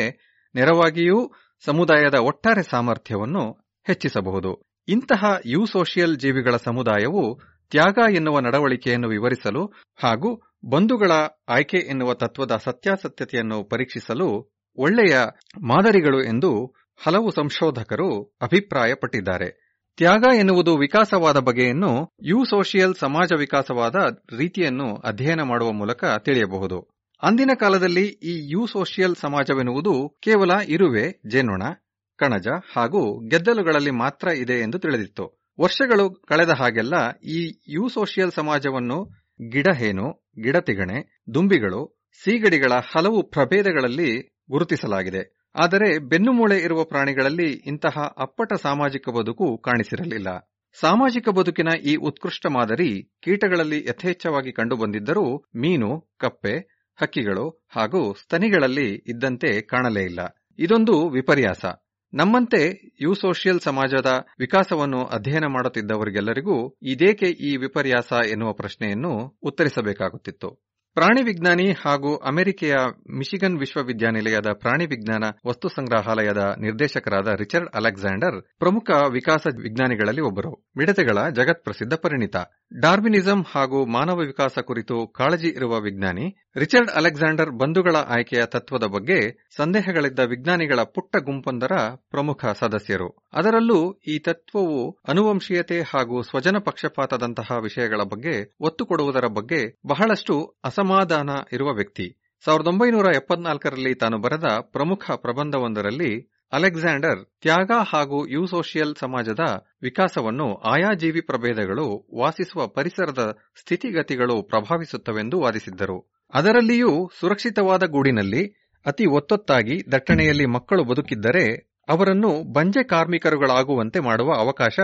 ನೆರವಾಗಿಯೂ ಸಮುದಾಯದ ಒಟ್ಟಾರೆ ಸಾಮರ್ಥ್ಯವನ್ನು ಹೆಚ್ಚಿಸಬಹುದು. ಇಂತಹ ಯೂಸೋಷಿಯಲ್ ಜೀವಿಗಳ ಸಮುದಾಯವು ತ್ಯಾಗ ಎನ್ನುವ ನಡವಳಿಕೆಯನ್ನು ವಿವರಿಸಲು ಹಾಗೂ ಬಂಧುಗಳ ಆಯ್ಕೆ ಎನ್ನುವ ತತ್ವದ ಸತ್ಯಾಸತ್ಯತೆಯನ್ನು ಪರೀಕ್ಷಿಸಲು ಒಳ್ಳೆಯ ಮಾದರಿಗಳು ಎಂದು ಹಲವು ಸಂಶೋಧಕರು ಅಭಿಪ್ರಾಯಪಟ್ಟಿದ್ದಾರೆ. ತ್ಯಾಗ ಎನ್ನುವುದು ವಿಕಾಸವಾದ ಬಗೆಯನ್ನು ಯು ಸೋಷಿಯಲ್ ಸಮಾಜ ವಿಕಾಸವಾದ ರೀತಿಯನ್ನು ಅಧ್ಯಯನ ಮಾಡುವ ಮೂಲಕ ತಿಳಿಯಬಹುದು. ಅಂದಿನ ಕಾಲದಲ್ಲಿ ಈ ಯು ಸೋಷಿಯಲ್ ಸಮಾಜವೆನ್ನುವುದು ಕೇವಲ ಇರುವೆ, ಜೇನೊಣ, ಕಣಜ ಹಾಗೂ ಗೆದ್ದಲುಗಳಲ್ಲಿ ಮಾತ್ರ ಇದೆ ಎಂದು ತಿಳಿದಿತ್ತು. ವರ್ಷಗಳು ಕಳೆದ ಹಾಗೆಲ್ಲ ಈ ಯೂಸೋಷಿಯಲ್ ಸಮಾಜವನ್ನು ಗಿಡಹೇನು ಗಿಡತಿಗಣೆ ದುಂಬಿಗಳು, ಸೀಗಡಿಗಳ ಹಲವು ಪ್ರಭೇದಗಳಲ್ಲಿ ಗುರುತಿಸಲಾಗಿದೆ. ಆದರೆ ಬೆನ್ನುಮೂಳೆ ಇರುವ ಪ್ರಾಣಿಗಳಲ್ಲಿ ಇಂತಹ ಅಪ್ಪಟ ಸಾಮಾಜಿಕ ಬದುಕು ಕಾಣಿಸಿರಲಿಲ್ಲ. ಸಾಮಾಜಿಕ ಬದುಕಿನ ಈ ಉತ್ಕೃಷ್ಟ ಮಾದರಿ ಕೀಟಗಳಲ್ಲಿ ಯಥೇಚ್ಛವಾಗಿ ಕಂಡುಬಂದಿದ್ದರೂ ಮೀನು, ಕಪ್ಪೆ, ಹಕ್ಕಿಗಳು ಹಾಗೂ ಸ್ತನಿಗಳಲ್ಲಿ ಇದ್ದಂತೆ ಕಾಣಲೇ ಇಲ್ಲ. ಇದೊಂದು ವಿಪರ್ಯಾಸ. ನಮ್ಮಂತೆ ಯೂಸೋಷಿಯಲ್ ಸಮಾಜದ ವಿಕಾಸವನ್ನು ಅಧ್ಯಯನ ಮಾಡುತ್ತಿದ್ದವರಿಗೆಲ್ಲರಿಗೂ ಇದೇಕೆ ಈ ವಿಪರ್ಯಾಸ ಎನ್ನುವ ಪ್ರಶ್ನೆಯನ್ನು ಉತ್ತರಿಸಬೇಕಾಗುತ್ತಿತ್ತು. ಪ್ರಾಣಿ ವಿಜ್ಞಾನಿ ಹಾಗೂ ಅಮೆರಿಕೆಯ ಮಿಶಿಗನ್ ವಿಶ್ವವಿದ್ಯಾನಿಲಯದ ಪ್ರಾಣಿ ವಿಜ್ಞಾನ ವಸ್ತು ಸಂಗ್ರಹಾಲಯದ ನಿರ್ದೇಶಕರಾದ ರಿಚರ್ಡ್ ಅಲೆಕ್ಸಾಂಡರ್ ಪ್ರಮುಖ ವಿಕಾಸ ವಿಜ್ಞಾನಿಗಳಲ್ಲಿ ಒಬ್ಬರು. ಮಿಡತೆಗಳ ಜಗತ್ಪ್ರಸಿದ್ಧ ಪರಿಣಿತ. ಡಾರ್ವಿನಿಸಂ ಹಾಗೂ ಮಾನವ ವಿಕಾಸ ಕುರಿತು ಕಾಳಜಿ ಇರುವ ವಿಜ್ಞಾನಿ ರಿಚರ್ಡ್ ಅಲೆಕ್ಸಾಂಡರ್ ಬಂಧುಗಳ ಆಯ್ಕೆಯ ತತ್ವದ ಬಗ್ಗೆ ಸಂದೇಹಗಳಿದ್ದ ವಿಜ್ಞಾನಿಗಳ ಪುಟ್ಟ ಗುಂಪೊಂದರ ಪ್ರಮುಖ ಸದಸ್ಯರು. ಅದರಲ್ಲೂ ಈ ತತ್ವವು ಅನುವಂಶೀಯತೆ ಹಾಗೂ ಸ್ವಜನ ಪಕ್ಷಪಾತದಂತಹ ವಿಷಯಗಳ ಬಗ್ಗೆ ಒತ್ತು ಕೊಡುವುದರ ಬಗ್ಗೆ ಬಹಳಷ್ಟು ಅಸಮಾಧಾನ ಇರುವ ವ್ಯಕ್ತಿ. ಸಾವಿರದ ಒಂಬೈನೂರ ಎಪ್ಪತ್ನಾಲ್ಕರಲ್ಲಿ ತಾನು ಬರೆದ ಪ್ರಮುಖ ಪ್ರಬಂಧವೊಂದರಲ್ಲಿ ಅಲೆಕ್ಸಾಂಡರ್ ತ್ಯಾಗ ಹಾಗೂ ಯೂಸೋಷಿಯಲ್ ಸಮಾಜದ ವಿಕಾಸವನ್ನು ಆಯಾ ಜೀವಿ ಪ್ರಭೇದಗಳು ವಾಸಿಸುವ ಪರಿಸರದ ಸ್ಥಿತಿಗತಿಗಳು ಪ್ರಭಾವಿಸುತ್ತವೆಂದು ವಾದಿಸಿದ್ದರು. ಅದರಲ್ಲಿಯೂ ಸುರಕ್ಷಿತವಾದ ಗೂಡಿನಲ್ಲಿ, ಅತಿ ಒತ್ತೊತ್ತಾಗಿ ದಟ್ಟಣೆಯಲ್ಲಿ ಮಕ್ಕಳು ಬದುಕಿದ್ದರೆ ಅವರನ್ನು ಬಂಜೆ ಕಾರ್ಮಿಕರುಗಳಾಗುವಂತೆ ಮಾಡುವ ಅವಕಾಶ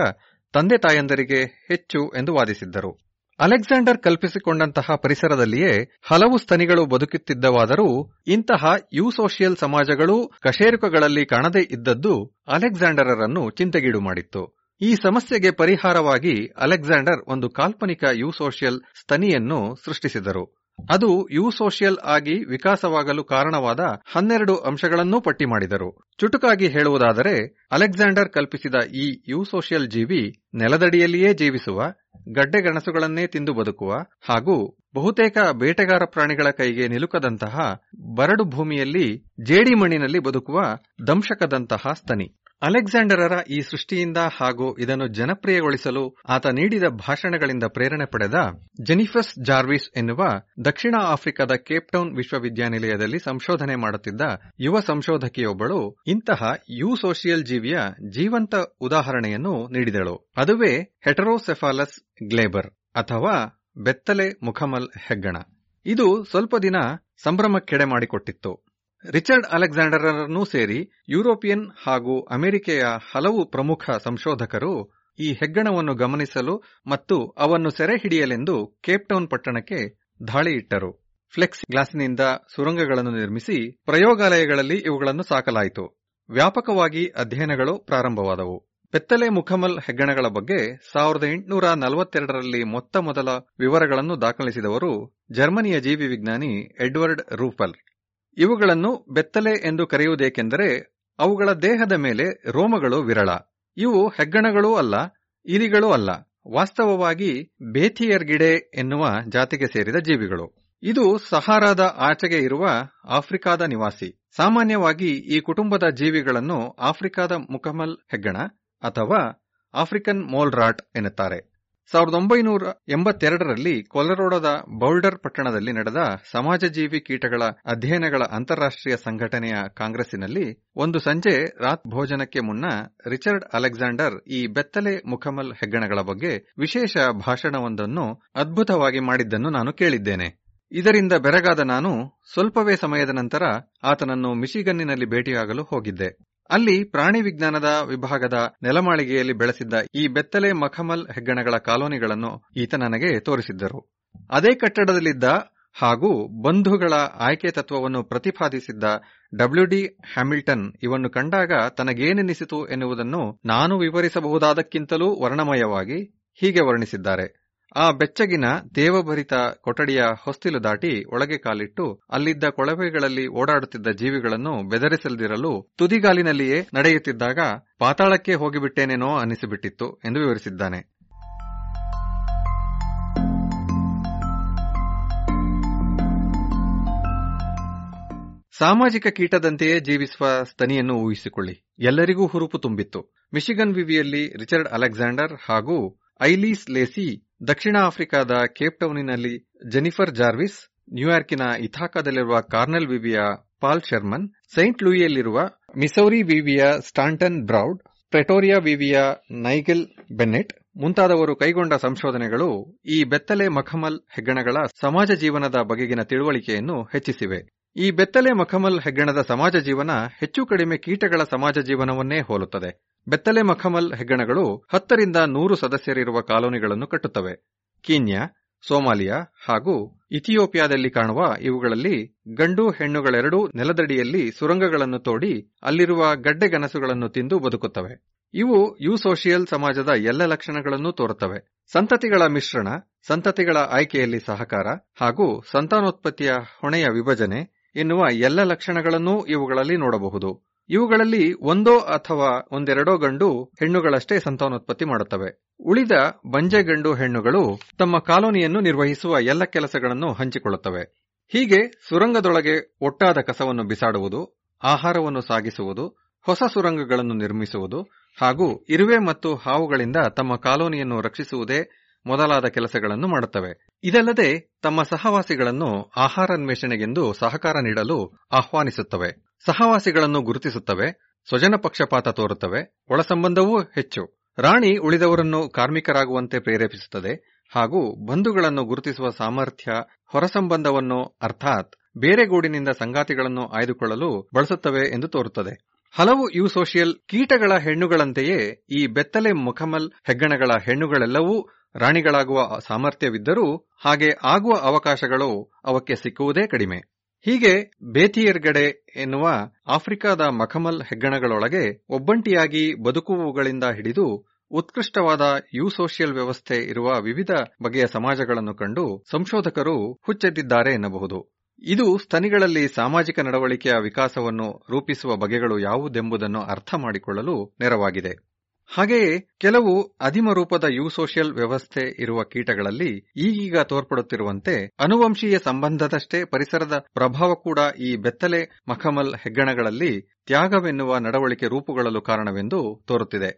ತಂದೆ ತಾಯಂದರಿಗೆ ಹೆಚ್ಚು ಎಂದು ವಾದಿಸಿದ್ದರು. ಅಲೆಕ್ಸಾಂಡರ್ ಕಲ್ಪಿಸಿಕೊಂಡಂತಹ ಪರಿಸರದಲ್ಲಿಯೇ ಹಲವು ಸ್ತನಿಗಳು ಬದುಕುತ್ತಿದ್ದವಾದರೂ ಇಂತಹ ಯೂಸೋಷಿಯಲ್ ಸಮಾಜಗಳು ಕಶೇರುಕಗಳಲ್ಲಿ ಕಾಣದೇ ಇದ್ದದ್ದು ಅಲೆಕ್ಸಾಂಡರರನ್ನು ಚಿಂತೆಗೀಡು ಮಾಡಿತ್ತು. ಈ ಸಮಸ್ಯೆಗೆ ಪರಿಹಾರವಾಗಿ ಅಲೆಕ್ಸಾಂಡರ್ ಒಂದು ಕಾಲ್ಪನಿಕ ಯೂಸೋಷಿಯಲ್ ಸ್ತನಿಯನ್ನು ಸೃಷ್ಟಿಸಿದರು. ಅದು ಯೂಸೋಷಿಯಲ್ ಆಗಿ ವಿಕಾಸವಾಗಲು ಕಾರಣವಾದ ಹನ್ನೆರಡು ಅಂಶಗಳನ್ನೂ ಪಟ್ಟಿ ಮಾಡಿದರು. ಚುಟುಕಾಗಿ ಹೇಳುವುದಾದರೆ, ಅಲೆಕ್ಸಾಂಡರ್ ಕಲ್ಪಿಸಿದ ಈ ಯೂಸೋಷಿಯಲ್ ಜೀವಿ ನೆಲದಡಿಯಲ್ಲಿಯೇ ಜೀವಿಸುವ ಗಡ್ಡೆಗಣಸುಗಳನ್ನೇ ತಿಂದು ಬದುಕುವ ಹಾಗೂ ಬಹುತೇಕ ಬೇಟೆಗಾರ ಪ್ರಾಣಿಗಳ ಕೈಗೆ ನಿಲುಕದಂತಹ ಬರಡು ಭೂಮಿಯಲ್ಲಿ ಜೇಡಿಮಣ್ಣಿನಲ್ಲಿ ಬದುಕುವ ದಂಶಕದಂತಹ ಸ್ತನಿ. ಅಲೆಕ್ಸಾಂಡರರ ಈ ಸೃಷ್ಟಿಯಿಂದ ಹಾಗೂ ಇದನ್ನು ಜನಪ್ರಿಯಗೊಳಿಸಲು ಆತ ನೀಡಿದ ಭಾಷಣಗಳಿಂದ ಪ್ರೇರಣೆ ಪಡೆದ ಜೆನಿಫಸ್ ಜಾರ್ವಿಸ್ ಎನ್ನುವ ದಕ್ಷಿಣ ಆಫ್ರಿಕಾದ ಕೇಪ್ಟೌನ್ ವಿಶ್ವವಿದ್ಯಾನಿಲಯದಲ್ಲಿ ಸಂಶೋಧನೆ ಮಾಡುತ್ತಿದ್ದ ಯುವ ಸಂಶೋಧಕಿಯೊಬ್ಬಳು ಇಂತಹ ಯೂಸೋಷಿಯಲ್ ಜೀವಿಯ ಜೀವಂತ ಉದಾಹರಣೆಯನ್ನು ನೀಡಿದಳು. ಅದುವೇ ಹೆಟರೋಸೆಫಾಲಸ್ ಗ್ಲೇಬರ್ ಅಥವಾ ಬೆತ್ತಲೆ ಮುಖಮಲ್ ಹೆಗ್ಗಣ. ಇದು ಸ್ವಲ್ಪ ದಿನ ಸಂಭ್ರಮಕ್ಕೆಡೆ ಮಾಡಿಕೊಟ್ಟಿತ್ತು ರಿಚರ್ಡ್ ಅಲೆಕ್ಸಾಂಡರರನ್ನೂ ಸೇರಿ ಯುರೋಪಿಯನ್ ಹಾಗೂ ಅಮೆರಿಕೆಯ ಹಲವು ಪ್ರಮುಖ ಸಂಶೋಧಕರು ಈ ಹೆಗ್ಗಣವನ್ನು ಗಮನಿಸಲು ಮತ್ತು ಅವನ್ನು ಸೆರೆ ಹಿಡಿಯಲೆಂದು ಕೇಪ್ಟೌನ್ ಪಟ್ಟಣಕ್ಕೆ ದಾಳಿ ಇಟ್ಟರು ಫ್ಲೆಕ್ಸ್ ಗ್ಲಾಸ್ನಿಂದ ಸುರಂಗಗಳನ್ನು ನಿರ್ಮಿಸಿ ಪ್ರಯೋಗಾಲಯಗಳಲ್ಲಿ ಇವುಗಳನ್ನು ಸಾಕಲಾಯಿತು. ವ್ಯಾಪಕವಾಗಿ ಅಧ್ಯಯನಗಳು ಪ್ರಾರಂಭವಾದವು. ಬೆತ್ತಲೆ ಮುಖಮಲ್ ಹೆಗ್ಗಣಗಳ ಬಗ್ಗೆ ಸಾವಿರದ ಎಂಟುನೂರ ನಲವತ್ತೆರಡರಲ್ಲಿ ಮೊತ್ತ ಮೊದಲ ವಿವರಗಳನ್ನು ದಾಖಲಿಸಿದವರು ಜರ್ಮನಿಯ ಜೀವಿ ವಿಜ್ಞಾನಿ ಎಡ್ವರ್ಡ್ ರೂಪಲ್ ಇವುಗಳನ್ನು ಬೆತ್ತಲೆ ಎಂದು ಕರೆಯುವುದೇಕೆಂದರೆ ಅವುಗಳ ದೇಹದ ಮೇಲೆ ರೋಮಗಳು ವಿರಳ. ಇವು ಹೆಗ್ಗಣಗಳೂ ಅಲ್ಲ ಇಲಿಗಳೂ ಅಲ್ಲ. ವಾಸ್ತವವಾಗಿ ಬೇಥಿಯರ್ಗಿಡೆ ಎನ್ನುವ ಜಾತಿಗೆ ಸೇರಿದ ಜೀವಿಗಳು. ಇದು ಸಹಾರಾದ ಆಚೆಗೆ ಇರುವ ಆಫ್ರಿಕಾದ ನಿವಾಸಿ. ಸಾಮಾನ್ಯವಾಗಿ ಈ ಕುಟುಂಬದ ಜೀವಿಗಳನ್ನು ಆಫ್ರಿಕಾದ ಮುಕಮಲ್ ಹೆಗ್ಗಣ ಅಥವಾ ಆಫ್ರಿಕನ್ ಮೋಲ್ರಾಟ್ ಎನ್ನುತ್ತಾರೆ. ಸಾವಿರದ ಒಂಬೈನೂರ ಎಂಬತ್ತೆರಡರಲ್ಲಿ ಕೊಲರೋಡದ ಬೌಲ್ಡರ್ ಪಟ್ಟಣದಲ್ಲಿ ನಡೆದ ಸಮಾಜಜೀವಿ ಕೀಟಗಳ ಅಧ್ಯಯನಗಳ ಅಂತಾರಾಷ್ಟ್ರೀಯ ಸಂಘಟನೆಯ ಕಾಂಗ್ರೆಸ್ಸಿನಲ್ಲಿ ಒಂದು ಸಂಜೆ ರಾತ್ ಭೋಜನಕ್ಕೆ ಮುನ್ನ ರಿಚರ್ಡ್ ಅಲೆಕ್ಸಾಂಡರ್ ಈ ಬೆತ್ತಲೆ ಮುಖಮಲ್ ಹೆಗ್ಗಣಗಳ ಬಗ್ಗೆ ವಿಶೇಷ ಭಾಷಣವೊಂದನ್ನು ಅದ್ಭುತವಾಗಿ ಮಾಡಿದ್ದನ್ನು ನಾನು ಕೇಳಿದ್ದೇನೆ. ಇದರಿಂದ ಬೆರಗಾದ ನಾನು ಸ್ವಲ್ಪವೇ ಸಮಯದ ನಂತರ ಆತನನ್ನು ಮಿಶಿಗನ್ನಿನಲ್ಲಿ ಭೇಟಿಯಾಗಲು ಹೋಗಿದ್ದೆ. ಅಲ್ಲಿ ಪ್ರಾಣಿ ವಿಜ್ಞಾನದ ವಿಭಾಗದ ನೆಲಮಾಳಿಗೆಯಲ್ಲಿ ಬೆಳೆಸಿದ್ದ ಈ ಬೆತ್ತಲೆ ಮಖಮಲ್ ಹೆಗ್ಗಣಗಳ ಕಾಲೋನಿಗಳನ್ನು ಈತ ನನಗೆ ತೋರಿಸಿದ್ದರು. ಅದೇ ಕಟ್ಟಡದಲ್ಲಿದ್ದ ಹಾಗೂ ಬಂಧುಗಳ ಆಯ್ಕೆ ತತ್ವವನ್ನು ಪ್ರತಿಪಾದಿಸಿದ್ದ ಡಬ್ಲ್ಯೂ ಡಿ ಹ್ಯಾಮಿಲ್ಟನ್ ಇವನ್ನು ಕಂಡಾಗ ತನಗೇನೆನಿಸಿತು ಎನ್ನುವುದನ್ನು ನಾನು ವಿವರಿಸಬಹುದಾದಕ್ಕಿಂತಲೂ ವರ್ಣಮಯವಾಗಿ ಹೀಗೆ ವರ್ಣಿಸಿದ್ದಾರೆ. ಆ ಬೆಚ್ಚಗಿನ ದೇವಭರಿತ ಕೊಠಡಿಯ ಹೊಸ್ತಿಲು ದಾಟಿ ಒಳಗೆ ಕಾಲಿಟ್ಟು ಅಲ್ಲಿದ್ದ ಕೊಳವೆಗಳಲ್ಲಿ ಓಡಾಡುತ್ತಿದ್ದ ಜೀವಿಗಳನ್ನು ಬೆದರಿಸಲ್ದಿರಲು ತುದಿಗಾಲಿನಲ್ಲಿಯೇ ನಡೆಯುತ್ತಿದ್ದಾಗ ಪಾತಾಳಕ್ಕೆ ಹೋಗಿಬಿಟ್ಟೇನೇನೋ ಅನಿಸಿಬಿಟ್ಟಿತ್ತು ಎಂದು ವಿವರಿಸಿದ್ದಾನೆ. ಸಾಮಾಜಿಕ ಕೀಟದಂತೆಯೇ ಜೀವಿಸುವ ಸ್ತನಿಯನ್ನು ಊಹಿಸಿಕೊಳ್ಳಿ. ಎಲ್ಲರಿಗೂ ಹುರುಪು ತುಂಬಿತ್ತು. ಮಿಶಿಗನ್ ವಿವಿಯಲ್ಲಿ ರಿಚರ್ಡ್ ಅಲೆಕ್ಸಾಂಡರ್ ಹಾಗೂ ಐಲೀಸ್ ಲೇಸಿ ದಕ್ಷಿಣ ಆಫ್ರಿಕಾದ ಕೇಪ್ ಟೌನಿನಲ್ಲಿ ಜೆನಿಫರ್ ಜಾರ್ವಿಸ್, ನ್ಯೂಯಾರ್ಕಿನ ಇಥಾಕಾದಲ್ಲಿರುವ ಕಾರ್ನೆಲ್ ವಿವಿಯ ಪಾಲ್ ಶರ್ಮನ್, ಸೈಂಟ್ ಲೂಯಿಯಲ್ಲಿರುವ ಮಿಸೌರಿ ವಿವಿಯ ಸ್ಟಾಂಟನ್ ಬ್ರೌಡ್, ಪ್ರೆಟೋರಿಯಾ ವಿವಿಯ ನೈಗೆಲ್ ಬೆನ್ನೆಟ್ ಮುಂತಾದವರು ಕೈಗೊಂಡ ಸಂಶೋಧನೆಗಳು ಈ ಬೆತ್ತಲೆ ಮಖಮಲ್ ಹೆಗ್ಗಣಗಳ ಸಮಾಜ ಜೀವನದ ಬಗೆಗಿನ ತಿಳುವಳಿಕೆಯನ್ನು ಹೆಚ್ಚಿಸಿವೆ. ಈ ಬೆತ್ತಲೆ ಮಖಮಲ್ ಹೆಗ್ಗಣದ ಸಮಾಜ ಜೀವನ ಹೆಚ್ಚು ಕಡಿಮೆ ಕೀಟಗಳ ಸಮಾಜ ಜೀವನವನ್ನೇ ಹೋಲುತ್ತದೆ. ಬೆತ್ತಲೆ ಮಖಮಲ್ ಹೆಗ್ಗಣಗಳು ಹತ್ತರಿಂದ ನೂರು ಸದಸ್ಯರಿರುವ ಕಾಲೋನಿಗಳನ್ನು ಕಟ್ಟುತ್ತವೆ. ಕೀನ್ಯಾ, ಸೋಮಾಲಿಯಾ ಹಾಗೂ ಇಥಿಯೋಪಿಯಾದಲ್ಲಿ ಕಾಣುವ ಇವುಗಳಲ್ಲಿ ಗಂಡು ಹೆಣ್ಣುಗಳೆರಡೂ ನೆಲದಡಿಯಲ್ಲಿ ಸುರಂಗಗಳನ್ನು ತೋಡಿ ಅಲ್ಲಿರುವ ಗಡ್ಡೆಗನಸುಗಳನ್ನು ತಿಂದು ಬದುಕುತ್ತವೆ. ಇವು ಯೂಸೋಷಿಯಲ್ ಸಮಾಜದ ಎಲ್ಲ ಲಕ್ಷಣಗಳನ್ನು ತೋರುತ್ತವೆ. ಸಂತತಿಗಳ ಮಿಶ್ರಣ, ಸಂತತಿಗಳ ಆಯ್ಕೆಯಲ್ಲಿ ಸಹಕಾರ ಹಾಗೂ ಸಂತಾನೋತ್ಪತ್ತಿಯ ಹೊಣೆಯ ವಿಭಜನೆ ಎನ್ನುವ ಎಲ್ಲ ಲಕ್ಷಣಗಳನ್ನೂ ಇವುಗಳಲ್ಲಿ ನೋಡಬಹುದು. ಇವುಗಳಲ್ಲಿ ಒಂದೋ ಅಥವಾ ಒಂದೆರಡೋ ಗಂಡು ಹೆಣ್ಣುಗಳಷ್ಟೇ ಸಂತಾನೋತ್ಪತ್ತಿ ಮಾಡುತ್ತವೆ. ಉಳಿದ ಬಂಜೆ ಗಂಡು ಹೆಣ್ಣುಗಳು ತಮ್ಮ ಕಾಲೋನಿಯನ್ನು ನಿರ್ವಹಿಸುವ ಎಲ್ಲ ಕೆಲಸಗಳನ್ನು ಹಂಚಿಕೊಳ್ಳುತ್ತವೆ. ಹೀಗೆ ಸುರಂಗದೊಳಗೆ ಒಟ್ಟಾದ ಕಸವನ್ನು ಬಿಸಾಡುವುದು, ಆಹಾರವನ್ನು ಸಾಗಿಸುವುದು, ಹೊಸ ಸುರಂಗಗಳನ್ನು ನಿರ್ಮಿಸುವುದು ಹಾಗೂ ಇರುವೆ ಮತ್ತು ಹಾವುಗಳಿಂದ ತಮ್ಮ ಕಾಲೋನಿಯನ್ನು ರಕ್ಷಿಸುವುದೇ ಮೊದಲಾದ ಕೆಲಸಗಳನ್ನು ಮಾಡುತ್ತವೆ. ಇದಲ್ಲದೆ ತಮ್ಮ ಸಹವಾಸಿಗಳನ್ನು ಆಹಾರಾನ್ವೇಷಣೆಗೆಂದು ಸಹಕಾರ ನೀಡಲು ಆಹ್ವಾನಿಸುತ್ತವೆ. ಸಹವಾಸಿಗಳನ್ನು ಗುರುತಿಸುತ್ತವೆ, ಸ್ವಜನ ಪಕ್ಷಪಾತ ತೋರುತ್ತವೆ, ಒಳಸಂಬಂಧವೂ ಹೆಚ್ಚು. ರಾಣಿ ಉಳಿದವರನ್ನು ಕಾರ್ಮಿಕರಾಗುವಂತೆ ಪ್ರೇರೇಪಿಸುತ್ತದೆ ಹಾಗೂ ಬಂಧುಗಳನ್ನು ಗುರುತಿಸುವ ಸಾಮರ್ಥ್ಯ, ಹೊರಸಂಬಂಧವನ್ನು ಅರ್ಥಾತ್ ಬೇರೆ ಗೂಡಿನಿಂದ ಸಂಗಾತಿಗಳನ್ನು ಆಯ್ದುಕೊಳ್ಳಲು ಬಳಸುತ್ತವೆ ಎಂದು ತೋರುತ್ತದೆ. ಹಲವು ಯೂಸೋಷಿಯಲ್ ಕೀಟಗಳ ಹೆಣ್ಣುಗಳಂತೆಯೇ ಈ ಬೆತ್ತಲೆ ಮುಖಮಲ್ ಹೆಗ್ಗಣಗಳ ಹೆಣ್ಣುಗಳೆಲ್ಲವೂ ರಾಣಿಗಳಾಗುವ ಸಾಮರ್ಥ್ಯವಿದ್ದರೂ ಹಾಗೆ ಆಗುವ ಅವಕಾಶಗಳು ಅವಕ್ಕೆ ಸಿಕ್ಕುವುದೇ ಕಡಿಮೆ. ಹೀಗೆ ಬೇತಿಯರ್ಗಡೆ ಎನ್ನುವ ಆಫ್ರಿಕಾದ ಮಖಮಲ್ ಹೆಗ್ಗಣಗಳೊಳಗೆ ಒಬ್ಬಂಟಿಯಾಗಿ ಬದುಕುವುಗಳಿಂದ ಹಿಡಿದು ಉತ್ಕೃಷ್ಟವಾದ ಯೂಸೋಷಿಯಲ್ ವ್ಯವಸ್ಥೆ ಇರುವ ವಿವಿಧ ಬಗೆಯ ಸಮಾಜಗಳನ್ನು ಕಂಡು ಸಂಶೋಧಕರು ಹುಚ್ಚೆದ್ದಿದ್ದಾರೆ ಎನ್ನಬಹುದು. ಇದು ಸ್ತನಿಗಳಲ್ಲಿ ಸಾಮಾಜಿಕ ನಡವಳಿಕೆಯ ವಿಕಾಸವನ್ನು ರೂಪಿಸುವ ಬಗೆಗಳು ಯಾವುದೆಂಬುದನ್ನು ಅರ್ಥ ಮಾಡಿಕೊಳ್ಳಲು ನೆರವಾಗಿದೆ. ಹಾಗೆಯೇ ಕೆಲವು ಅಧಿಮ ರೂಪದ ಯೂಸೋಷಿಯಲ್ ವ್ಯವಸ್ಥೆ ಇರುವ ಕೀಟಗಳಲ್ಲಿ ಈಗೀಗ ತೋರ್ಪಡುತ್ತಿರುವಂತೆ ಅನುವಂಶೀಯ ಸಂಬಂಧದಷ್ಟೇ ಪರಿಸರದ ಪ್ರಭಾವ ಕೂಡ ಈ ಬೆತ್ತಲೆ ಮಖಮಲ್ ಹೆಗ್ಗಣಗಳಲ್ಲಿ ತ್ಯಾಗವೆನ್ನುವ ನಡವಳಿಕೆ ರೂಪುಗೊಳ್ಳಲು ಕಾರಣವೆಂದು ತೋರುತ್ತಿದೆ.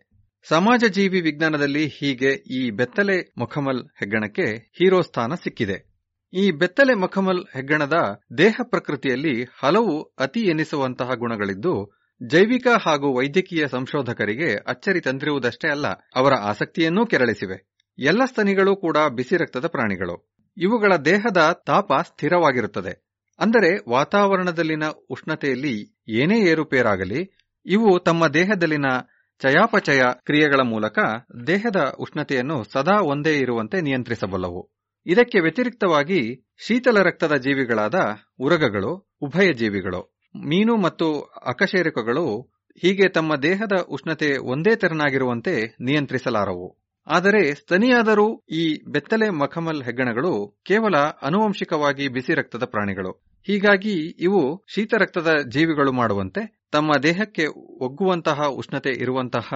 ಸಮಾಜ ಜೀವಿ ವಿಜ್ಞಾನದಲ್ಲಿ ಹೀಗೆ ಈ ಬೆತ್ತಲೆ ಮಖಮಲ್ ಹೆಗ್ಗಣಕ್ಕೆ ಹೀರೋ ಸ್ಥಾನ ಸಿಕ್ಕಿದೆ. ಈ ಬೆತ್ತಲೆ ಮಖಮಲ್ ಹೆಗ್ಗಣದ ದೇಹ ಪ್ರಕೃತಿಯಲ್ಲಿ ಹಲವು ಅತಿ ಎನಿಸುವಂತಹ ಗುಣಗಳಿದ್ದು ಜೈವಿಕ ಹಾಗೂ ವೈದ್ಯಕೀಯ ಸಂಶೋಧಕರಿಗೆ ಅಚ್ಚರಿ ತಂದಿರುವುದಷ್ಟೇ ಅಲ್ಲ, ಅವರ ಆಸಕ್ತಿಯನ್ನೂ ಕೆರಳಿಸಿವೆ. ಎಲ್ಲ ಸ್ತನಿಗಳು ಕೂಡ ಬಿಸಿ ರಕ್ತದ ಪ್ರಾಣಿಗಳು. ಇವುಗಳ ದೇಹದ ತಾಪ ಸ್ಥಿರವಾಗಿರುತ್ತದೆ. ಅಂದರೆ ವಾತಾವರಣದಲ್ಲಿನ ಉಷ್ಣತೆಯಲ್ಲಿ ಏನೇ ಏರುಪೇರಾಗಲಿ, ಇವು ತಮ್ಮ ದೇಹದಲ್ಲಿನ ಚಯಾಪಚಯ ಕ್ರಿಯೆಗಳ ಮೂಲಕ ದೇಹದ ಉಷ್ಣತೆಯನ್ನು ಸದಾ ಒಂದೇ ಇರುವಂತೆ ನಿಯಂತ್ರಿಸಬಲ್ಲವು. ಇದಕ್ಕೆ ವ್ಯತಿರಿಕ್ತವಾಗಿ ಶೀತಲ ರಕ್ತದ ಜೀವಿಗಳಾದ ಉರಗಗಳು, ಉಭಯ ಜೀವಿಗಳು. ಮೀನು ಮತ್ತು ಅಕಶೇರುಕಗಳು ಹೀಗೆ ತಮ್ಮ ದೇಹದ ಉಷ್ಣತೆ ಒಂದೇ ತೆರನಾಗಿರುವಂತೆ ನಿಯಂತ್ರಿಸಲಾರವು. ಆದರೆ ಸ್ತನಿಯಾದರೂ ಈ ಬೆತ್ತಲೆ ಮಖಮಲ್ ಹೆಗ್ಗಣಗಳು ಕೇವಲ ಅನುವಂಶಿಕವಾಗಿ ಬಿಸಿ ರಕ್ತದ ಪ್ರಾಣಿಗಳು. ಹೀಗಾಗಿ ಇವು ಶೀತ ರಕ್ತದ ಜೀವಿಗಳು ಮಾಡುವಂತೆ ತಮ್ಮ ದೇಹಕ್ಕೆ ಒಗ್ಗುವಂತಹ ಉಷ್ಣತೆ ಇರುವಂತಹ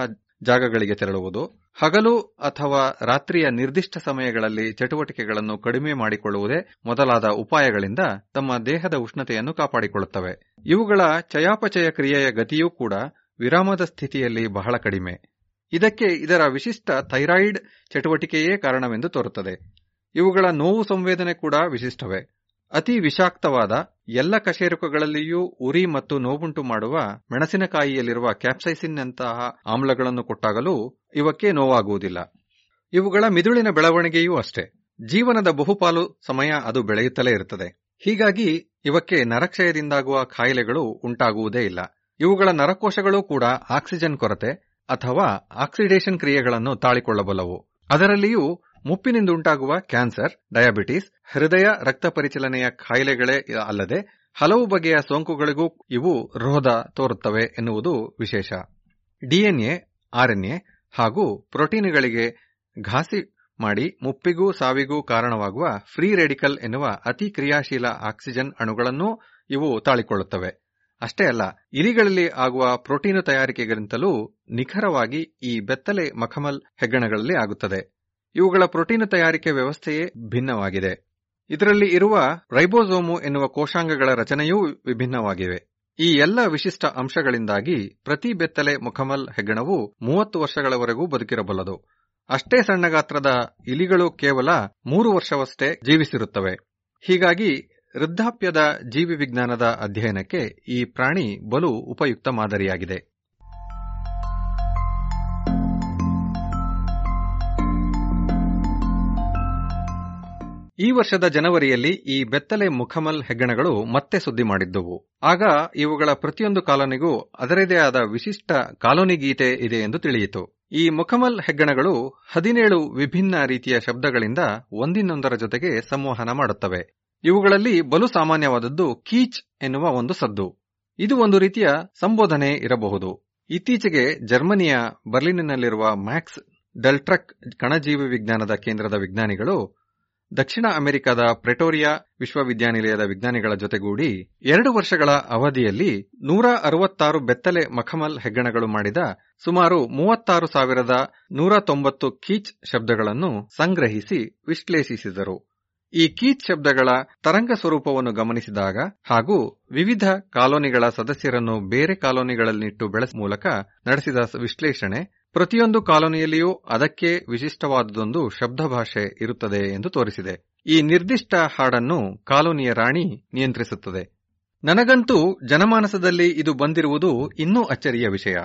ಜಾಗಗಳಿಗೆ ತೆರಳುವುದು, ಹಗಲು ಅಥವಾ ರಾತ್ರಿಯ ನಿರ್ದಿಷ್ಟ ಸಮಯಗಳಲ್ಲಿ ಚಟುವಟಿಕೆಗಳನ್ನು ಕಡಿಮೆ ಮಾಡಿಕೊಳ್ಳುವುದೇ ಮೊದಲಾದ ಉಪಾಯಗಳಿಂದ ತಮ್ಮ ದೇಹದ ಉಷ್ಣತೆಯನ್ನು ಕಾಪಾಡಿಕೊಳ್ಳುತ್ತವೆ. ಇವುಗಳ ಚಯಾಪಚಯ ಕ್ರಿಯೆಯ ಗತಿಯೂ ಕೂಡ ವಿರಾಮದ ಸ್ಥಿತಿಯಲ್ಲಿ ಬಹಳ ಕಡಿಮೆ. ಇದಕ್ಕೆ ಇದರ ವಿಶಿಷ್ಟ ಥೈರಾಯ್ಡ್ ಚಟುವಟಿಕೆಯೇ ಕಾರಣವೆಂದು ತೋರುತ್ತದೆ. ಇವುಗಳ ನೋವು ಸಂವೇದನೆ ಕೂಡ ವಿಶಿಷ್ಟವೇ. ಅತಿ ವಿಷಾಕ್ತವಾದ ಎಲ್ಲ ಕಶೇರುಕಗಳಲ್ಲಿಯೂ ಉರಿ ಮತ್ತು ನೋವುಂಟು ಮಾಡುವ ಮೆಣಸಿನಕಾಯಿಯಲ್ಲಿರುವ ಕ್ಯಾಪ್ಸೈಸಿನ್ನಂತಹ ಆಮ್ಲಗಳನ್ನು ಕೊಟ್ಟಾಗಲೂ ಇವಕ್ಕೆ ನೋವಾಗುವುದಿಲ್ಲ. ಇವುಗಳ ಮಿದುಳಿನ ಬೆಳವಣಿಗೆಯೂ ಅಷ್ಟೇ. ಜೀವನದ ಬಹುಪಾಲು ಸಮಯ ಅದು ಬೆಳೆಯುತ್ತಲೇ ಇರುತ್ತದೆ. ಹೀಗಾಗಿ ಇವಕ್ಕೆ ನರಕ್ಷಯದಿಂದಾಗುವ ಕಾಯಿಲೆಗಳು ಉಂಟಾಗುವುದೇ ಇಲ್ಲ. ಇವುಗಳ ನರಕೋಶಗಳು ಕೂಡ ಆಕ್ಸಿಜನ್ ಕೊರತೆ ಅಥವಾ ಆಕ್ಸಿಡೇಷನ್ ಕ್ರಿಯೆಗಳನ್ನು ತಾಳಿಕೊಳ್ಳಬಲ್ಲವು. ಅದರಲ್ಲಿಯೂ ಮುಪ್ಪಿನಿಂದುಂಟಾಗುವ ಕ್ಯಾನ್ಸರ್, ಡಯಾಬಿಟಿಸ್, ಹೃದಯ ರಕ್ತ ಪರಿಚಲನೆಯ ಕಾಯಿಲೆಗಳೇ ಅಲ್ಲದೆ ಹಲವು ಬಗೆಯ ಸೋಂಕುಗಳಿಗೂ ಇವು ರೋಧ ತೋರುತ್ತವೆ ಎನ್ನುವುದು ವಿಶೇಷ. ಡಿಎನ್ಎ, ಆರ್ಎನ್ಎ ಹಾಗೂ ಪ್ರೋಟೀನ್ಗಳಿಗೆ ಘಾಸಿ ಮಾಡಿ ಮುಪ್ಪಿಗೂ ಸಾವಿಗೂ ಕಾರಣವಾಗುವ ಫ್ರೀ ರೆಡಿಕಲ್ ಎನ್ನುವ ಅತಿ ಕ್ರಿಯಾಶೀಲ ಆಕ್ಸಿಜನ್ ಅಣುಗಳನ್ನೂ ಇವು ತಾಳಿಕೊಳ್ಳುತ್ತವೆ. ಅಷ್ಟೇ ಅಲ್ಲ, ಇಲಿಗಳಲ್ಲಿ ಆಗುವ ಪ್ರೋಟೀನು ತಯಾರಿಕೆಗಿಂತಲೂ ನಿಖರವಾಗಿ ಈ ಬೆತ್ತಲೆ ಮಖಮಲ್ ಹೆಗ್ಗಣಗಳಲ್ಲಿ ಆಗುತ್ತದೆ. ಇವುಗಳ ಪ್ರೋಟೀನ್ ತಯಾರಿಕೆ ವ್ಯವಸ್ಥೆಯೇ ಭಿನ್ನವಾಗಿದೆ. ಇದರಲ್ಲಿ ಇರುವ ರೈಬೋಸೋಮು ಎನ್ನುವ ಕೋಶಾಂಗಗಳ ರಚನೆಯೂ ವಿಭಿನ್ನವಾಗಿವೆ. ಈ ಎಲ್ಲ ವಿಶಿಷ್ಟ ಅಂಶಗಳಿಂದಾಗಿ ಪ್ರತಿ ಬೆತ್ತಲೆ ಮುಖಮಲ್ ಹೆಗ್ಗಣವು ಮೂವತ್ತು ವರ್ಷಗಳವರೆಗೂ ಬದುಕಿರಬಲ್ಲದು. ಅಷ್ಟೇ ಸಣ್ಣ ಗಾತ್ರದ ಇಲಿಗಳು ಕೇವಲ ಮೂರು ವರ್ಷವಷ್ಟೇ ಜೀವಿಸಿರುತ್ತವೆ. ಹೀಗಾಗಿ ವೃದ್ಧಾಪ್ಯದ ಜೀವಿ ವಿಜ್ಞಾನದ ಅಧ್ಯಯನಕ್ಕೆ ಈ ಪ್ರಾಣಿ ಬಲು ಉಪಯುಕ್ತ ಮಾದರಿಯಾಗಿದೆ. ಈ ವರ್ಷದ ಜನವರಿಯಲ್ಲಿ ಈ ಬೆತ್ತಲೆ ಮುಖಮಲ್ ಹೆಗ್ಗಣಗಳು ಮತ್ತೆ ಸುದ್ದಿ ಮಾಡಿದ್ದುವು. ಆಗ ಇವುಗಳ ಪ್ರತಿಯೊಂದು ಕಾಲೋನಿಗೂ ಅದರದೇ ಆದ ವಿಶಿಷ್ಟ ಕಾಲೋನಿ ಗೀತೆ ಇದೆ ಎಂದು ತಿಳಿಯಿತು. ಈ ಮುಖಮಲ್ ಹೆಗ್ಗಣಗಳು ಹದಿನೇಳು ವಿಭಿನ್ನ ರೀತಿಯ ಶಬ್ದಗಳಿಂದ ಒಂದಿನೊಂದರ ಜೊತೆಗೆ ಸಂವಹನ ಮಾಡುತ್ತವೆ. ಇವುಗಳಲ್ಲಿ ಬಲು ಸಾಮಾನ್ಯವಾದದ್ದು ಕೀಚ್ ಎನ್ನುವ ಒಂದು ಸದ್ದು. ಇದು ಒಂದು ರೀತಿಯ ಸಂಬೋಧನೆ ಇರಬಹುದು. ಇತ್ತೀಚೆಗೆ ಜರ್ಮನಿಯ ಬರ್ಲಿನ್ನಲ್ಲಿರುವ ಮ್ಯಾಕ್ಸ್ ಡೆಲ್ಟ್ರಕ್ ಕಣಜೀವಿ ವಿಜ್ಞಾನದ ಕೇಂದ್ರದ ವಿಜ್ಞಾನಿಗಳು ದಕ್ಷಿಣ ಅಮೆರಿಕದ ಪ್ರೆಟೋರಿಯಾ ವಿಶ್ವವಿದ್ಯಾನಿಲಯದ ವಿಜ್ಞಾನಿಗಳ ಜೊತೆಗೂಡಿ ಎರಡು ವರ್ಷಗಳ ಅವಧಿಯಲ್ಲಿ ನೂರ ಅರವತ್ತಾರು ಬೆತ್ತಲೆ ಮಖಮಲ್ ಹೆಗ್ಗಣಗಳು ಮಾಡಿದ ಸುಮಾರು ಮೂವತ್ತಾರು ಸಾವಿರದ ನೂರ ತೊಂಬತ್ತು ಕೀಚ್ ಶಬ್ದಗಳನ್ನು ಸಂಗ್ರಹಿಸಿ ವಿಶ್ಲೇಷಿಸಿದರು. ಈ ಕೀಚ್ ಶಬ್ದಗಳ ತರಂಗ ಸ್ವರೂಪವನ್ನು ಗಮನಿಸಿದಾಗ ಹಾಗೂ ವಿವಿಧ ಕಾಲೋನಿಗಳ ಸದಸ್ಯರನ್ನು ಬೇರೆ ಕಾಲೋನಿಗಳಲ್ಲಿಟ್ಟು ಬೆಳೆಸ ಮೂಲಕ ನಡೆಸಿದ ವಿಶ್ಲೇಷಣೆ ಪ್ರತಿಯೊಂದು ಕಾಲೋನಿಯಲ್ಲಿಯೂ ಅದಕ್ಕೆ ವಿಶಿಷ್ಟವಾದದೊಂದು ಶಬ್ದ ಭಾಷೆ ಇರುತ್ತದೆ ಎಂದು ತೋರಿಸಿದೆ. ಈ ನಿರ್ದಿಷ್ಟ ಹಾಡನ್ನು ಕಾಲೋನಿಯ ರಾಣಿ ನಿಯಂತ್ರಿಸುತ್ತದೆ. ನನಗಂತೂ ಜನಮಾನಸದಲ್ಲಿ ಇದು ಬಂದಿರುವುದು ಇನ್ನೂ ಅಚ್ಚರಿಯ ವಿಷಯ.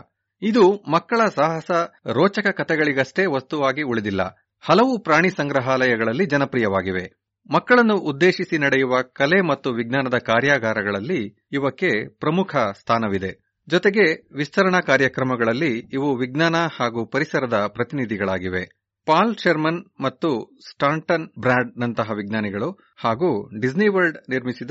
ಇದು ಮಕ್ಕಳ ಸಾಹಸ, ರೋಚಕ ಕಥೆಗಳಿಗಷ್ಟೇ ವಸ್ತುವಾಗಿ ಉಳಿದಿಲ್ಲ. ಹಲವು ಪ್ರಾಣಿ ಸಂಗ್ರಹಾಲಯಗಳಲ್ಲಿ ಜನಪ್ರಿಯವಾಗಿವೆ. ಮಕ್ಕಳನ್ನು ಉದ್ದೇಶಿಸಿ ನಡೆಯುವ ಕಲೆ ಮತ್ತು ವಿಜ್ಞಾನದ ಕಾರ್ಯಾಗಾರಗಳಲ್ಲಿ ಇವಕ್ಕೆ ಪ್ರಮುಖ ಸ್ಥಾನವಿದೆ. ಜೊತೆಗೆ ವಿಸ್ತರಣಾ ಕಾರ್ಯಕ್ರಮಗಳಲ್ಲಿ ಇವು ವಿಜ್ಞಾನ ಹಾಗೂ ಪರಿಸರದ ಪ್ರತಿನಿಧಿಗಳಾಗಿವೆ. ಪಾಲ್ ಶೆರ್ಮನ್ ಮತ್ತು ಸ್ಟಾಂಟನ್ ಬ್ರಾಡ್ ನಂತಹ ವಿಜ್ಞಾನಿಗಳು ಹಾಗೂ ಡಿಸ್ನಿ ವರ್ಲ್ಡ್ ನಿರ್ಮಿಸಿದ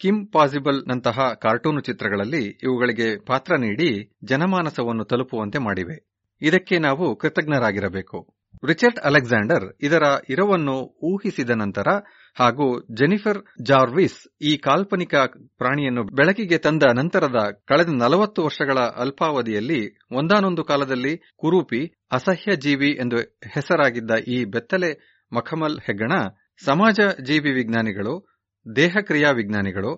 ಕಿಮ್ ಪಾಸಿಬಲ್ ನಂತಹ ಕಾರ್ಟೂನು ಚಿತ್ರಗಳಲ್ಲಿ ಇವುಗಳಿಗೆ ಪಾತ್ರ ನೀಡಿ ಜನಮಾನಸವನ್ನು ತಲುಪುವಂತೆ ಮಾಡಿವೆ. ಇದಕ್ಕೆ ನಾವು ಕೃತಜ್ಞರಾಗಿರಬೇಕು. ರಿಚರ್ಡ್ ಅಲೆಕ್ಸಾಂಡರ್ ಇದರ ಇರವನ್ನು ಊಹಿಸಿದ ನಂತರ ಹಾಗೂ ಜೆನಿಫರ್ ಜಾರ್ವಿಸ್ ಈ ಕಾಲ್ಪನಿಕ ಪ್ರಾಣಿಯನ್ನು ಬೆಳಕಿಗೆ ತಂದ ನಂತರದ ಕಳೆದ ನಲವತ್ತು ವರ್ಷಗಳ ಅಲ್ಪಾವಧಿಯಲ್ಲಿ ಒಂದಾನೊಂದು ಕಾಲದಲ್ಲಿ ಕುರೂಪಿ ಅಸಹ್ಯ ಜೀವಿ ಎಂದು ಹೆಸರಾಗಿದ್ದ ಈ ಬೆತ್ತಲೆ ಮಖಮಲ್ ಹೆಗ್ಗಣ ಸಮಾಜ ಜೀವಿ ವಿಜ್ಞಾನಿಗಳು, ದೇಹಕ್ರಿಯಾ ವಿಜ್ಞಾನಿಗಳು,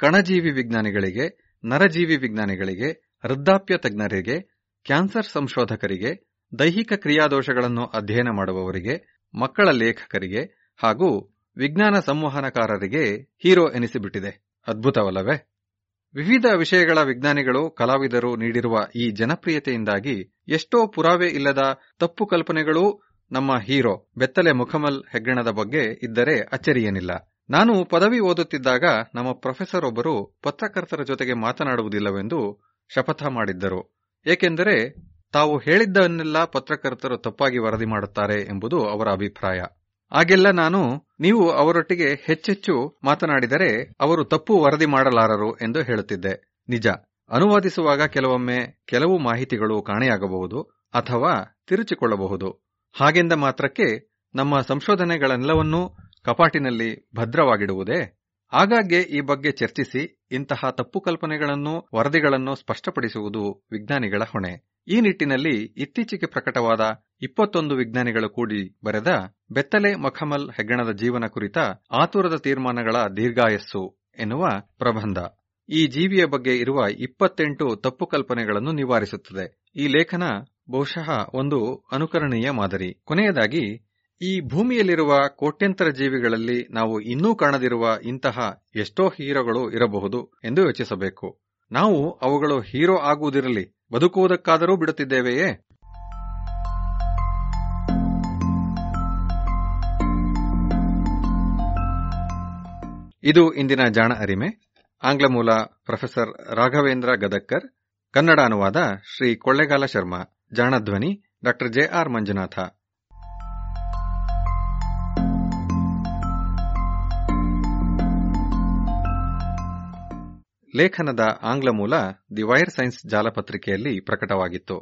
ಕಣಜೀವಿ ವಿಜ್ಞಾನಿಗಳಿಗೆ, ನರಜೀವಿ ವಿಜ್ಞಾನಿಗಳಿಗೆ, ವೃದ್ಧಾಪ್ಯ ತಜ್ಞರಿಗೆ, ಕ್ಯಾನ್ಸರ್ ಸಂಶೋಧಕರಿಗೆ, ದೈಹಿಕ ಕ್ರಿಯಾದೋಷಗಳನ್ನು ಅಧ್ಯಯನ ಮಾಡುವವರಿಗೆ, ಮಕ್ಕಳ ಲೇಖಕರಿಗೆ ಹಾಗೂ ವಿಜ್ಞಾನ ಸಂವಹನಕಾರರಿಗೆ ಹೀರೋ ಎನಿಸಿಬಿಟ್ಟಿದೆ. ಅದ್ಭುತವಲ್ಲವೇ? ವಿವಿಧ ವಿಷಯಗಳ ವಿಜ್ಞಾನಿಗಳು, ಕಲಾವಿದರು ನೀಡಿರುವ ಈ ಜನಪ್ರಿಯತೆಯಿಂದಾಗಿ ಎಷ್ಟೋ ಪುರಾವೆ ಇಲ್ಲದ ತಪ್ಪು ಕಲ್ಪನೆಗಳೂ ನಮ್ಮ ಹೀರೋ ಬೆತ್ತಲೆ ಮುಖಮಲ್ ಹೆಗ್ಗಣದ ಬಗ್ಗೆ ಇದ್ದರೆ ಅಚ್ಚರಿಯೇನಿಲ್ಲ. ನಾನು ಪದವಿ ಓದುತ್ತಿದ್ದಾಗ ನಮ್ಮ ಪ್ರೊಫೆಸರ್ ಒಬ್ಬರು ಪತ್ರಕರ್ತರ ಜೊತೆಗೆ ಮಾತನಾಡುವುದಿಲ್ಲವೆಂದು ಶಪಥ ಮಾಡಿದ್ದರು. ಏಕೆಂದರೆ ತಾವು ಹೇಳಿದ್ದನ್ನೆಲ್ಲ ಪತ್ರಕರ್ತರು ತಪ್ಪಾಗಿ ವರದಿ ಮಾಡುತ್ತಾರೆ ಎಂಬುದು ಅವರ ಅಭಿಪ್ರಾಯ. ಆಗೆಲ್ಲ ನಾನು ನೀವು ಅವರೊಟ್ಟಿಗೆ ಹೆಚ್ಚೆಚ್ಚು ಮಾತನಾಡಿದರೆ ಅವರು ತಪ್ಪು ವರದಿ ಮಾಡಲಾರರು ಎಂದು ಹೇಳುತ್ತಿದ್ದೆ. ನಿಜ. ಅನುವಾದಿಸುವಾಗ ಕೆಲವೊಮ್ಮೆ ಕೆಲವು ಮಾಹಿತಿಗಳು ಕಾಣೆಯಾಗಬಹುದು ಅಥವಾ ತಿರುಚಿಕೊಳ್ಳಬಹುದು. ಹಾಗೆಂದ ಮಾತ್ರಕ್ಕೆ ನಮ್ಮ ಸಂಶೋಧನೆಗಳೆಲ್ಲವನ್ನೂ ಕಪಾಟಿನಲ್ಲಿ ಭದ್ರವಾಗಿಡುವುದೇ? ಆಗಾಗ್ಗೆ ಈ ಬಗ್ಗೆ ಚರ್ಚಿಸಿ ಇಂತಹ ತಪ್ಪು ಕಲ್ಪನೆಗಳನ್ನು, ವರದಿಗಳನ್ನು ಸ್ಪಷ್ಟಪಡಿಸುವುದು ವಿಜ್ಞಾನಿಗಳ ಹೊಣೆ. ಈ ನಿಟ್ಟಿನಲ್ಲಿ ಇತ್ತೀಚೆಗೆ ಪ್ರಕಟವಾದ ಇಪ್ಪತ್ತೊಂದು ವಿಜ್ಞಾನಿಗಳು ಕೂಡಿ ಬರೆದ ಬೆತ್ತಲೆ ಮಖಮಲ್ ಹೆಗ್ಗಣದ ಜೀವನ ಕುರಿತ ಆತುರದ ತೀರ್ಮಾನಗಳ ದೀರ್ಘಾಯಸ್ಸು ಎನ್ನುವ ಪ್ರಬಂಧ. ಈ ಜೀವಿಯ ಬಗ್ಗೆ ಇರುವ ಇಪ್ಪತ್ತೆಂಟು ತಪ್ಪು ಕಲ್ಪನೆಗಳನ್ನು ನಿವಾರಿಸುತ್ತದೆ. ಈ ಲೇಖನ ಬಹುಶಃ ಒಂದು ಅನುಕರಣೀಯ ಮಾದರಿ. ಕೊನೆಯದಾಗಿ, ಈ ಭೂಮಿಯಲ್ಲಿರುವ ಕೋಟ್ಯಂತರ ಜೀವಿಗಳಲ್ಲಿ ನಾವು ಇನ್ನೂ ಕಾಣದಿರುವ ಇಂತಹ ಎಷ್ಟೋ ಹೀರೋಗಳು ಇರಬಹುದು ಎಂದು ಯೋಚಿಸಬೇಕು. ನಾವು ಅವುಗಳು ಹೀರೋ ಆಗುವುದಿರಲಿ ಬದುಕುವುದಕ್ಕಾದರೂ ಬಿಡುತ್ತಿದ್ದೇವೆಯೇ? ಇದು ಇಂದಿನ ಜಾಣ ಅರಿಮೆ. ಆಂಗ್ಲ ಮೂಲ ಪ್ರೊಫೆಸರ್ ರಾಘವೇಂದ್ರ ಗದಕ್ಕರ್ ಕನ್ನಡ ಅನುವಾದ ಶ್ರೀ ಕೊಳ್ಳೆಗಾಲ ಶರ್ಮಾ ಜಾಣಧ್ವನಿ ಡಾ ಜೆಆರ್ ಮಂಜುನಾಥ. ಲೇಖನದ ಆಂಗ್ಲ ಮೂಲ ದಿ ವೈರ್ ಸೈನ್ಸ್ ಜಾಲಪತ್ರಿಕೆಯಲ್ಲಿ ಪ್ರಕಟವಾಗಿತ್ತು.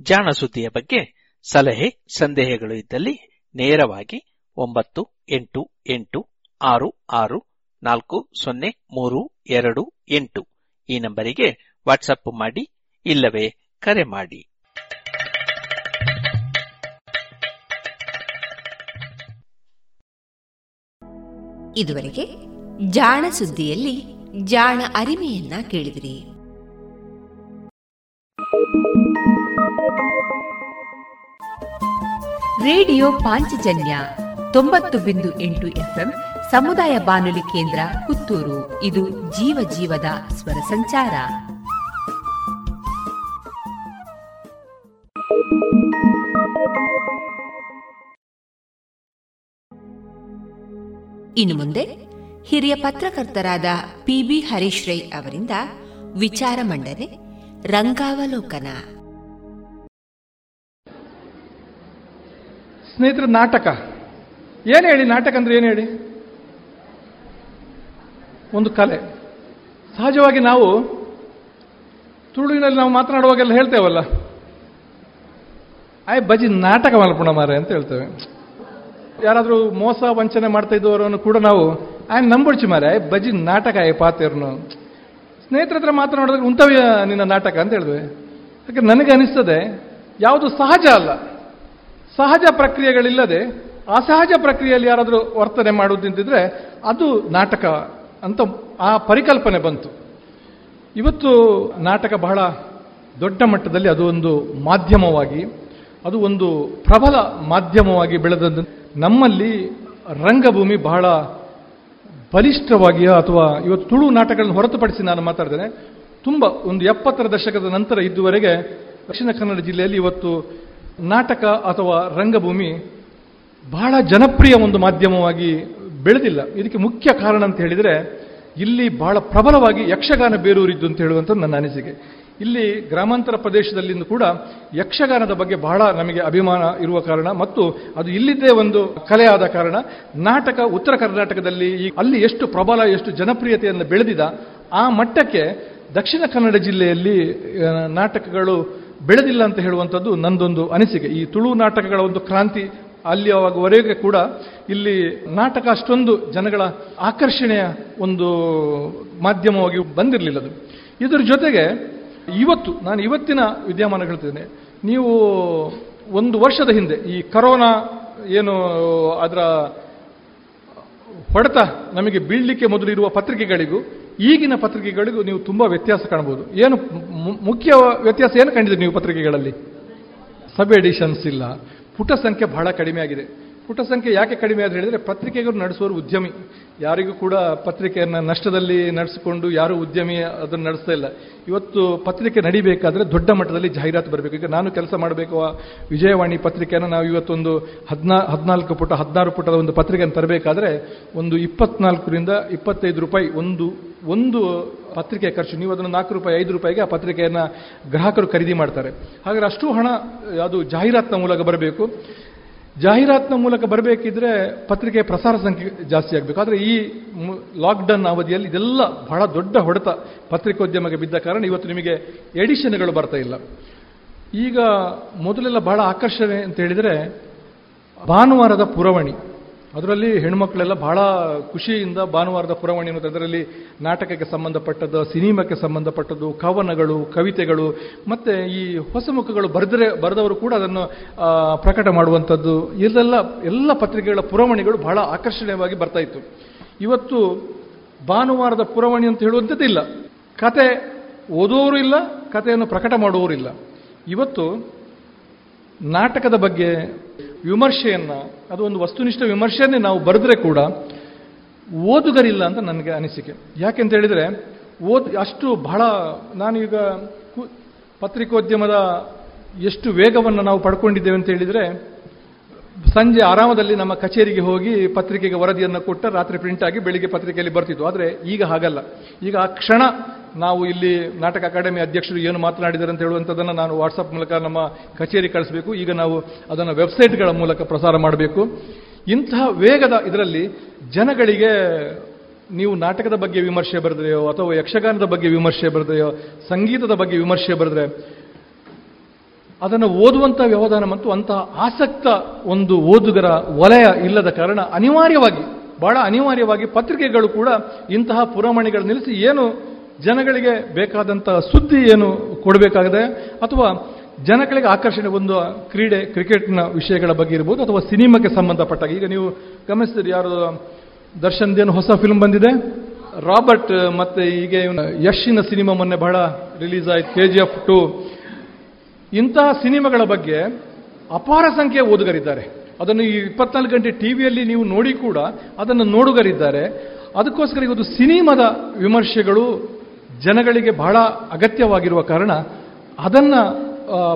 ಜಾಣ ಸುದ್ದಿಯ ಬಗ್ಗೆ ಸಲಹೆ, ಸಂದೇಹಗಳು ಇದ್ದಲ್ಲಿ ನೇರವಾಗಿ ಒಂಬತ್ತು, ಎಂಟು ಎಂಟು, ಆರು ಆರು, ನಾಲ್ಕು, ಸೊನ್ನೆ, ಮೂರು, ಎರಡು, ಎಂಟು ಈ ನಂಬರಿಗೆ ವಾಟ್ಸಪ್ ಮಾಡಿ ಇಲ್ಲವೇ ಕರೆ ಮಾಡಿ. ಇದುವರೆಗೆ ಜಾಣ ಸುದ್ದಿಯಲ್ಲಿ ಜಾಣ ಅರಿಮೆಯನ್ನ ಕೇಳಿದಿರಿ. ರೇಡಿಯೋ ಪಾಂಚಜನ್ಯ ತೊಂಬತ್ತು ಬಿಂದು ಎಂಟು ಎಫ್ಎಂ ಸಮುದಾಯ ಬಾನುಲಿ ಕೇಂದ್ರ ಪುತ್ತೂರು. ಇದು ಜೀವ ಜೀವದ ಸ್ವರ ಸಂಚಾರ. ಇನ್ನು ಮುಂದೆ ಹಿರಿಯ ಪತ್ರಕರ್ತರಾದ ಪಿಬಿ ಹರೀಶ್ ರೈ ಅವರಿಂದ ವಿಚಾರ ಮಂಡನೆ, ರಂಗಾವಲೋಕನ. ಸ್ನೇಹಿತರ, ನಾಟಕ. ಏನು ಹೇಳಿ, ನಾಟಕ ಅಂದ್ರೆ ಏನು ಹೇಳಿ? ಒಂದು ಕಲೆ. ಸಹಜವಾಗಿ ನಾವು ತುಳುವಿನಲ್ಲಿ ನಾವು ಮಾತನಾಡುವಾಗೆಲ್ಲ ಹೇಳ್ತೇವಲ್ಲ? ಆಯ್ ಬಜಿ ನಾಟಕ ಮಲ್ಪುಣ ಮಾರೆ ಅಂತ ಹೇಳ್ತೇವೆ. ಯಾರಾದರೂ ಮೋಸ ವಂಚನೆ ಮಾಡ್ತಾ ಇದ್ದವರನ್ನು ಕೂಡ ನಾವು ಆಯ್ ನಂಬಡ್ಚಿ ಮಾರೆ ಬಜಿ ನಾಟಕ ಆಯ್ ಪಾತಿರ್ನು. ಸ್ನೇಹಿತರ ಹತ್ರ ಮಾತನಾಡಿದ್ರೆ ಉಂತವ್ಯ ನಿನ್ನ ನಾಟಕ ಅಂತ ಹೇಳಿದ್ವಿ. ಯಾಕೆ ನನಗೆ ಅನಿಸ್ತದೆ, ಯಾವುದು ಸಹಜ ಅಲ್ಲ. ಸಹಜ ಪ್ರಕ್ರಿಯೆಗಳಿಲ್ಲದೆ, ಅಸಹಜ ಪ್ರಕ್ರಿಯೆಯಲ್ಲಿ ಯಾರಾದರೂ ವರ್ತನೆ ಮಾಡುವುದಿಂತಿದ್ರೆ ಅದು ನಾಟಕ ಅಂತ ಆ ಪರಿಕಲ್ಪನೆ ಬಂತು. ಇವತ್ತು ನಾಟಕ ಬಹಳ ದೊಡ್ಡ ಮಟ್ಟದಲ್ಲಿ ಅದು ಒಂದು ಮಾಧ್ಯಮವಾಗಿ, ಅದು ಒಂದು ಪ್ರಬಲ ಮಾಧ್ಯಮವಾಗಿ ಬೆಳೆದದ್ದು ನಮ್ಮಲ್ಲಿ ರಂಗಭೂಮಿ ಬಹಳ ಬಲಿಷ್ಠವಾಗಿ ಅಥವಾ ಇವತ್ತು ತುಳು ನಾಟಕಗಳನ್ನು ಹೊರತುಪಡಿಸಿ ನಾನು ಮಾತಾಡ್ತೇನೆ, ತುಂಬ ಒಂದು ಎಪ್ಪತ್ತರ ದಶಕದ ನಂತರ ಇದುವರೆಗೆ ದಕ್ಷಿಣ ಕನ್ನಡ ಜಿಲ್ಲೆಯಲ್ಲಿ ಇವತ್ತು ನಾಟಕ ಅಥವಾ ರಂಗಭೂಮಿ ಬಹಳ ಜನಪ್ರಿಯ ಒಂದು ಮಾಧ್ಯಮವಾಗಿ ಬೆಳೆದಿಲ್ಲ. ಇದಕ್ಕೆ ಮುಖ್ಯ ಕಾರಣ ಅಂತ ಹೇಳಿದರೆ, ಇಲ್ಲಿ ಬಹಳ ಪ್ರಬಲವಾಗಿ ಯಕ್ಷಗಾನ ಬೇರೂರಿದ್ದು ಅಂತ ಹೇಳುವಂಥದ್ದು ನನ್ನ ಅನಿಸಿಕೆ. ಇಲ್ಲಿ ಗ್ರಾಮಾಂತರ ಪ್ರದೇಶದಲ್ಲಿ ಕೂಡ ಯಕ್ಷಗಾನದ ಬಗ್ಗೆ ಬಹಳ ನಮಗೆ ಅಭಿಮಾನ ಇರುವ ಕಾರಣ ಮತ್ತು ಅದು ಇಲ್ಲಿದ್ದೇ ಒಂದು ಕಲೆಯಾದ ಕಾರಣ ನಾಟಕ ಉತ್ತರ ಕರ್ನಾಟಕದಲ್ಲಿ ಅಲ್ಲಿ ಎಷ್ಟು ಪ್ರಬಲ, ಎಷ್ಟು ಜನಪ್ರಿಯತೆಯನ್ನು ಬೆಳೆದಿದ ಆ ಮಟ್ಟಕ್ಕೆ ದಕ್ಷಿಣ ಕನ್ನಡ ಜಿಲ್ಲೆಯಲ್ಲಿ ನಾಟಕಗಳು ಬೆಳೆದಿಲ್ಲ ಅಂತ ಹೇಳುವಂಥದ್ದು ನಂದೊಂದು ಅನಿಸಿಕೆ. ಈ ತುಳು ನಾಟಕಗಳ ಒಂದು ಕ್ರಾಂತಿ ಅಲ್ಲಿಯವರೆಗೆ ಕೂಡ ಇಲ್ಲಿ ನಾಟಕ ಅಷ್ಟೊಂದು ಜನಗಳ ಆಕರ್ಷಣೆಯ ಒಂದು ಮಾಧ್ಯಮವಾಗಿ ಬಂದಿರಲಿಲ್ಲ ಅದು. ಇದರ ಜೊತೆಗೆ ಇವತ್ತು, ನಾನು ಇವತ್ತಿನ ವಿದ್ಯಮಾನ ಹೇಳ್ತಿದ್ದೇನೆ. ನೀವು ಒಂದು ವರ್ಷದ ಹಿಂದೆ ಈ ಕರೋನಾ ಏನು ಅದರ ಹೊಡೆತ ನಮಗೆ ಬೀಳಲಿಕ್ಕೆ ಮೊದಲಿರುವ ಪತ್ರಿಕೆಗಳಿಗೂ, ಈಗಿನ ಪತ್ರಿಕೆಗಳಿಗೂ ನೀವು ತುಂಬ ವ್ಯತ್ಯಾಸ ಕಾಣಬಹುದು. ಏನು ಮುಖ್ಯ ವ್ಯತ್ಯಾಸ ಏನು ಕಂಡಿದೆ ನೀವು ಪತ್ರಿಕೆಗಳಲ್ಲಿ? ಸಬ್ ಎಡಿಷನ್ಸ್ ಇಲ್ಲ. ಪುಟ ಸಂಖ್ಯೆ ಬಹಳ ಕಡಿಮೆ ಆಗಿದೆ. ಪುಟ ಸಂಖ್ಯೆ ಯಾಕೆ ಕಡಿಮೆ ಅಂತ ಹೇಳಿದರೆ ಪತ್ರಿಕೆಗಳು ನಡೆಸುವ ಉದ್ಯಮಿ. ಯಾರಿಗೂ ಕೂಡ ಪತ್ರಿಕೆಯನ್ನು ನಷ್ಟದಲ್ಲಿ ನಡೆಸಿಕೊಂಡು ಯಾರು ಉದ್ಯಮಿ ಅದನ್ನು ನಡೆಸ್ತಾ ಇಲ್ಲ. ಇವತ್ತು ಪತ್ರಿಕೆ ನಡಿಬೇಕಾದ್ರೆ ದೊಡ್ಡ ಮಟ್ಟದಲ್ಲಿ ಜಾಹೀರಾತು ಬರಬೇಕು. ಈಗ ನಾನು ಕೆಲಸ ಮಾಡಬೇಕು ವಿಜಯವಾಣಿ ಪತ್ರಿಕೆಯನ್ನು ನಾವು ಇವತ್ತೊಂದು ಹದಿನಾ, ಹದಿನಾಲ್ಕು ಪುಟ, ಹದಿನಾರು ಪುಟದ ಒಂದು ಪತ್ರಿಕೆಯನ್ನು ತರಬೇಕಾದ್ರೆ ಒಂದು ಇಪ್ಪತ್ನಾಲ್ಕರಿಂದ ಇಪ್ಪತ್ತೈದು ರೂಪಾಯಿ ಒಂದು ಒಂದು ಪತ್ರಿಕೆ ಖರ್ಚು. ನೀವು ಅದನ್ನು ನಾಲ್ಕು ರೂಪಾಯಿ, ಐದು ರೂಪಾಯಿಗೆ ಆ ಪತ್ರಿಕೆಯನ್ನು ಗ್ರಾಹಕರು ಖರೀದಿ ಮಾಡ್ತಾರೆ. ಹಾಗಾದ್ರೆ ಅಷ್ಟು ಹಣ, ಅದು ಜಾಹೀರಾತಿನ ಮೂಲಕ ಬರಬೇಕು. ಜಾಹೀರಾತಿನ ಮೂಲಕ ಬರಬೇಕಿದ್ರೆ ಪತ್ರಿಕೆ ಪ್ರಸಾರ ಸಂಖ್ಯೆ ಜಾಸ್ತಿ ಆಗಬೇಕು. ಆದರೆ ಈ ಲಾಕ್ಡೌನ್ ಅವಧಿಯಲ್ಲಿ ಇದೆಲ್ಲ ಬಹಳ ದೊಡ್ಡ ಹೊಡೆತ ಪತ್ರಿಕೋದ್ಯಮಕ್ಕೆ ಬಿದ್ದ ಕಾರಣ ಇವತ್ತು ನಿಮಗೆ ಎಡಿಷನ್ಗಳು ಬರ್ತಾ ಇಲ್ಲ. ಈಗ ಮೊದಲೆಲ್ಲ ಬಹಳ ಆಕರ್ಷಣೆ ಅಂತ ಹೇಳಿದರೆ ಭಾನುವಾರದ ಪುರವಣಿ. ಅದರಲ್ಲಿ ಹೆಣ್ಮಕ್ಳೆಲ್ಲ ಬಹಳ ಖುಷಿಯಿಂದ ಭಾನುವಾರದ ಪುರವಣಿ ಅನ್ನೋದು ಅದರಲ್ಲಿ ನಾಟಕಕ್ಕೆ ಸಂಬಂಧಪಟ್ಟದ್ದು, ಸಿನಿಮಾಕ್ಕೆ ಸಂಬಂಧಪಟ್ಟದ್ದು, ಕವನಗಳು, ಕವಿತೆಗಳು, ಮತ್ತೆ ಈ ಹೊಸ ಮುಖಗಳು ಬರೆದರೆ, ಬರೆದವರು ಕೂಡ ಅದನ್ನು ಪ್ರಕಟ ಮಾಡುವಂಥದ್ದು, ಇದೆಲ್ಲ, ಎಲ್ಲ ಪತ್ರಿಕೆಗಳ ಪುರವಣಿಗಳು ಬಹಳ ಆಕರ್ಷಣೀಯವಾಗಿ ಬರ್ತಾ ಇತ್ತು. ಇವತ್ತು ಭಾನುವಾರದ ಪುರವಣಿ ಅಂತ ಹೇಳುವಂಥದ್ದಿಲ್ಲ ಕತೆ ಓದೋರು ಇಲ್ಲ ಕಥೆಯನ್ನು ಪ್ರಕಟ ಮಾಡುವವರು ಇಲ್ಲ ಇವತ್ತು ನಾಟಕದ ಬಗ್ಗೆ ವಿಮರ್ಶೆಯನ್ನ, ಅದು ಒಂದು ವಸ್ತುನಿಷ್ಠ ವಿಮರ್ಶೆಯನ್ನೇ ನಾವು ಬರೆದ್ರೆ ಕೂಡ ಓದುಗರಿಲ್ಲ ಅಂತ ನನಗೆ ಅನಿಸಿಕೆ. ಯಾಕೆಂತ ಹೇಳಿದರೆ ಓದ್ ಅಷ್ಟು ಬಹಳ, ನಾನೀಗ ಪತ್ರಿಕೋದ್ಯಮದ ಎಷ್ಟು ವೇಗವನ್ನು ನಾವು ಪಡ್ಕೊಂಡಿದ್ದೇವೆ ಅಂತ ಹೇಳಿದ್ರೆ ಸಂಜೆ ಆರಾಮದಲ್ಲಿ ನಮ್ಮ ಕಚೇರಿಗೆ ಹೋಗಿ ಪತ್ರಿಕೆಗೆ ವರದಿಯನ್ನು ಕೊಟ್ಟ ರಾತ್ರಿ ಪ್ರಿಂಟ್ ಆಗಿ ಬೆಳಿಗ್ಗೆ ಪತ್ರಿಕೆಯಲ್ಲಿ ಬರ್ತಿತ್ತು. ಆದರೆ ಈಗ ಹಾಗಲ್ಲ. ಈಗ ಆ ಕ್ಷಣ ನಾವು ಇಲ್ಲಿ ನಾಟಕ ಅಕಾಡೆಮಿ ಅಧ್ಯಕ್ಷರು ಏನು ಮಾತನಾಡಿದ್ದಾರೆ ಅಂತ ಹೇಳುವಂಥದ್ದನ್ನು ನಾನು ವಾಟ್ಸಪ್ ಮೂಲಕ ನಮ್ಮ ಕಚೇರಿ ಕಳಿಸಬೇಕು. ಈಗ ನಾವು ಅದನ್ನು ವೆಬ್ಸೈಟ್ಗಳ ಮೂಲಕ ಪ್ರಸಾರ ಮಾಡಬೇಕು. ಇಂತಹ ವೇಗದ ಇದರಲ್ಲಿ ಜನಗಳಿಗೆ ನೀವು ನಾಟಕದ ಬಗ್ಗೆ ವಿಮರ್ಶೆ ಬರೆದ್ರೆಯೋ ಅಥವಾ ಯಕ್ಷಗಾನದ ಬಗ್ಗೆ ವಿಮರ್ಶೆ ಬರೆದ್ರೆಯೋ, ಸಂಗೀತದ ಬಗ್ಗೆ ವಿಮರ್ಶೆ ಬರೆದ್ರೆ ಅದನ್ನು ಓದುವಂಥ ವ್ಯವಧಾನ ಮತ್ತು ಅಂತಹ ಆಸಕ್ತ ಒಂದು ಓದುಗರ ವಲಯ ಇಲ್ಲದ ಕಾರಣ ಅನಿವಾರ್ಯವಾಗಿ, ಬಹಳ ಅನಿವಾರ್ಯವಾಗಿ ಪತ್ರಿಕೆಗಳು ಕೂಡ ಇಂತಹ ಪುರಮಣಿಗಳು ನಿಲ್ಲಿಸಿ ಏನು ಜನಗಳಿಗೆ ಬೇಕಾದಂತಹ ಸುದ್ದಿ ಏನು ಕೊಡಬೇಕಾಗಿದೆ, ಅಥವಾ ಜನಗಳಿಗೆ ಆಕರ್ಷಣೆ ಒಂದು ಕ್ರೀಡೆ, ಕ್ರಿಕೆಟ್ನ ವಿಷಯಗಳ ಬಗ್ಗೆ ಇರ್ಬೋದು, ಅಥವಾ ಸಿನಿಮಾಕ್ಕೆ ಸಂಬಂಧಪಟ್ಟಾಗ. ಈಗ ನೀವು ಗಮನಿಸಿದ್ರೆ, ಯಾರು ದರ್ಶನ್ದೇನು ಹೊಸ ಫಿಲ್ಮ್ ಬಂದಿದೆ? ರಾಬರ್ಟ್ ಮತ್ತೆ ಈಗ ಇವ್ನ ಯಶಿನ ಸಿನಿಮಾ ಮೊನ್ನೆ ಬಹಳ ರಿಲೀಸ್ ಆಯ್ತು ಕೆ ಜಿ ಎಫ್ ಟು ಇಂತಹ ಸಿನಿಮಾಗಳ ಬಗ್ಗೆ ಅಪಾರ ಸಂಖ್ಯೆಯ ಓದುಗರಿದ್ದಾರೆ. ಅದನ್ನು ಈ ಇಪ್ಪತ್ನಾಲ್ಕು ಗಂಟೆ ಟಿವಿಯಲ್ಲಿ ನೀವು ನೋಡಿ ಕೂಡ ಅದನ್ನು ನೋಡುಗರಿದ್ದಾರೆ. ಅದಕ್ಕೋಸ್ಕರ ಇವತ್ತು ಸಿನಿಮಾದ ವಿಮರ್ಶೆಗಳು ಜನಗಳಿಗೆ ಬಹಳ ಅಗತ್ಯವಾಗಿರುವ ಕಾರಣ ಅದನ್ನ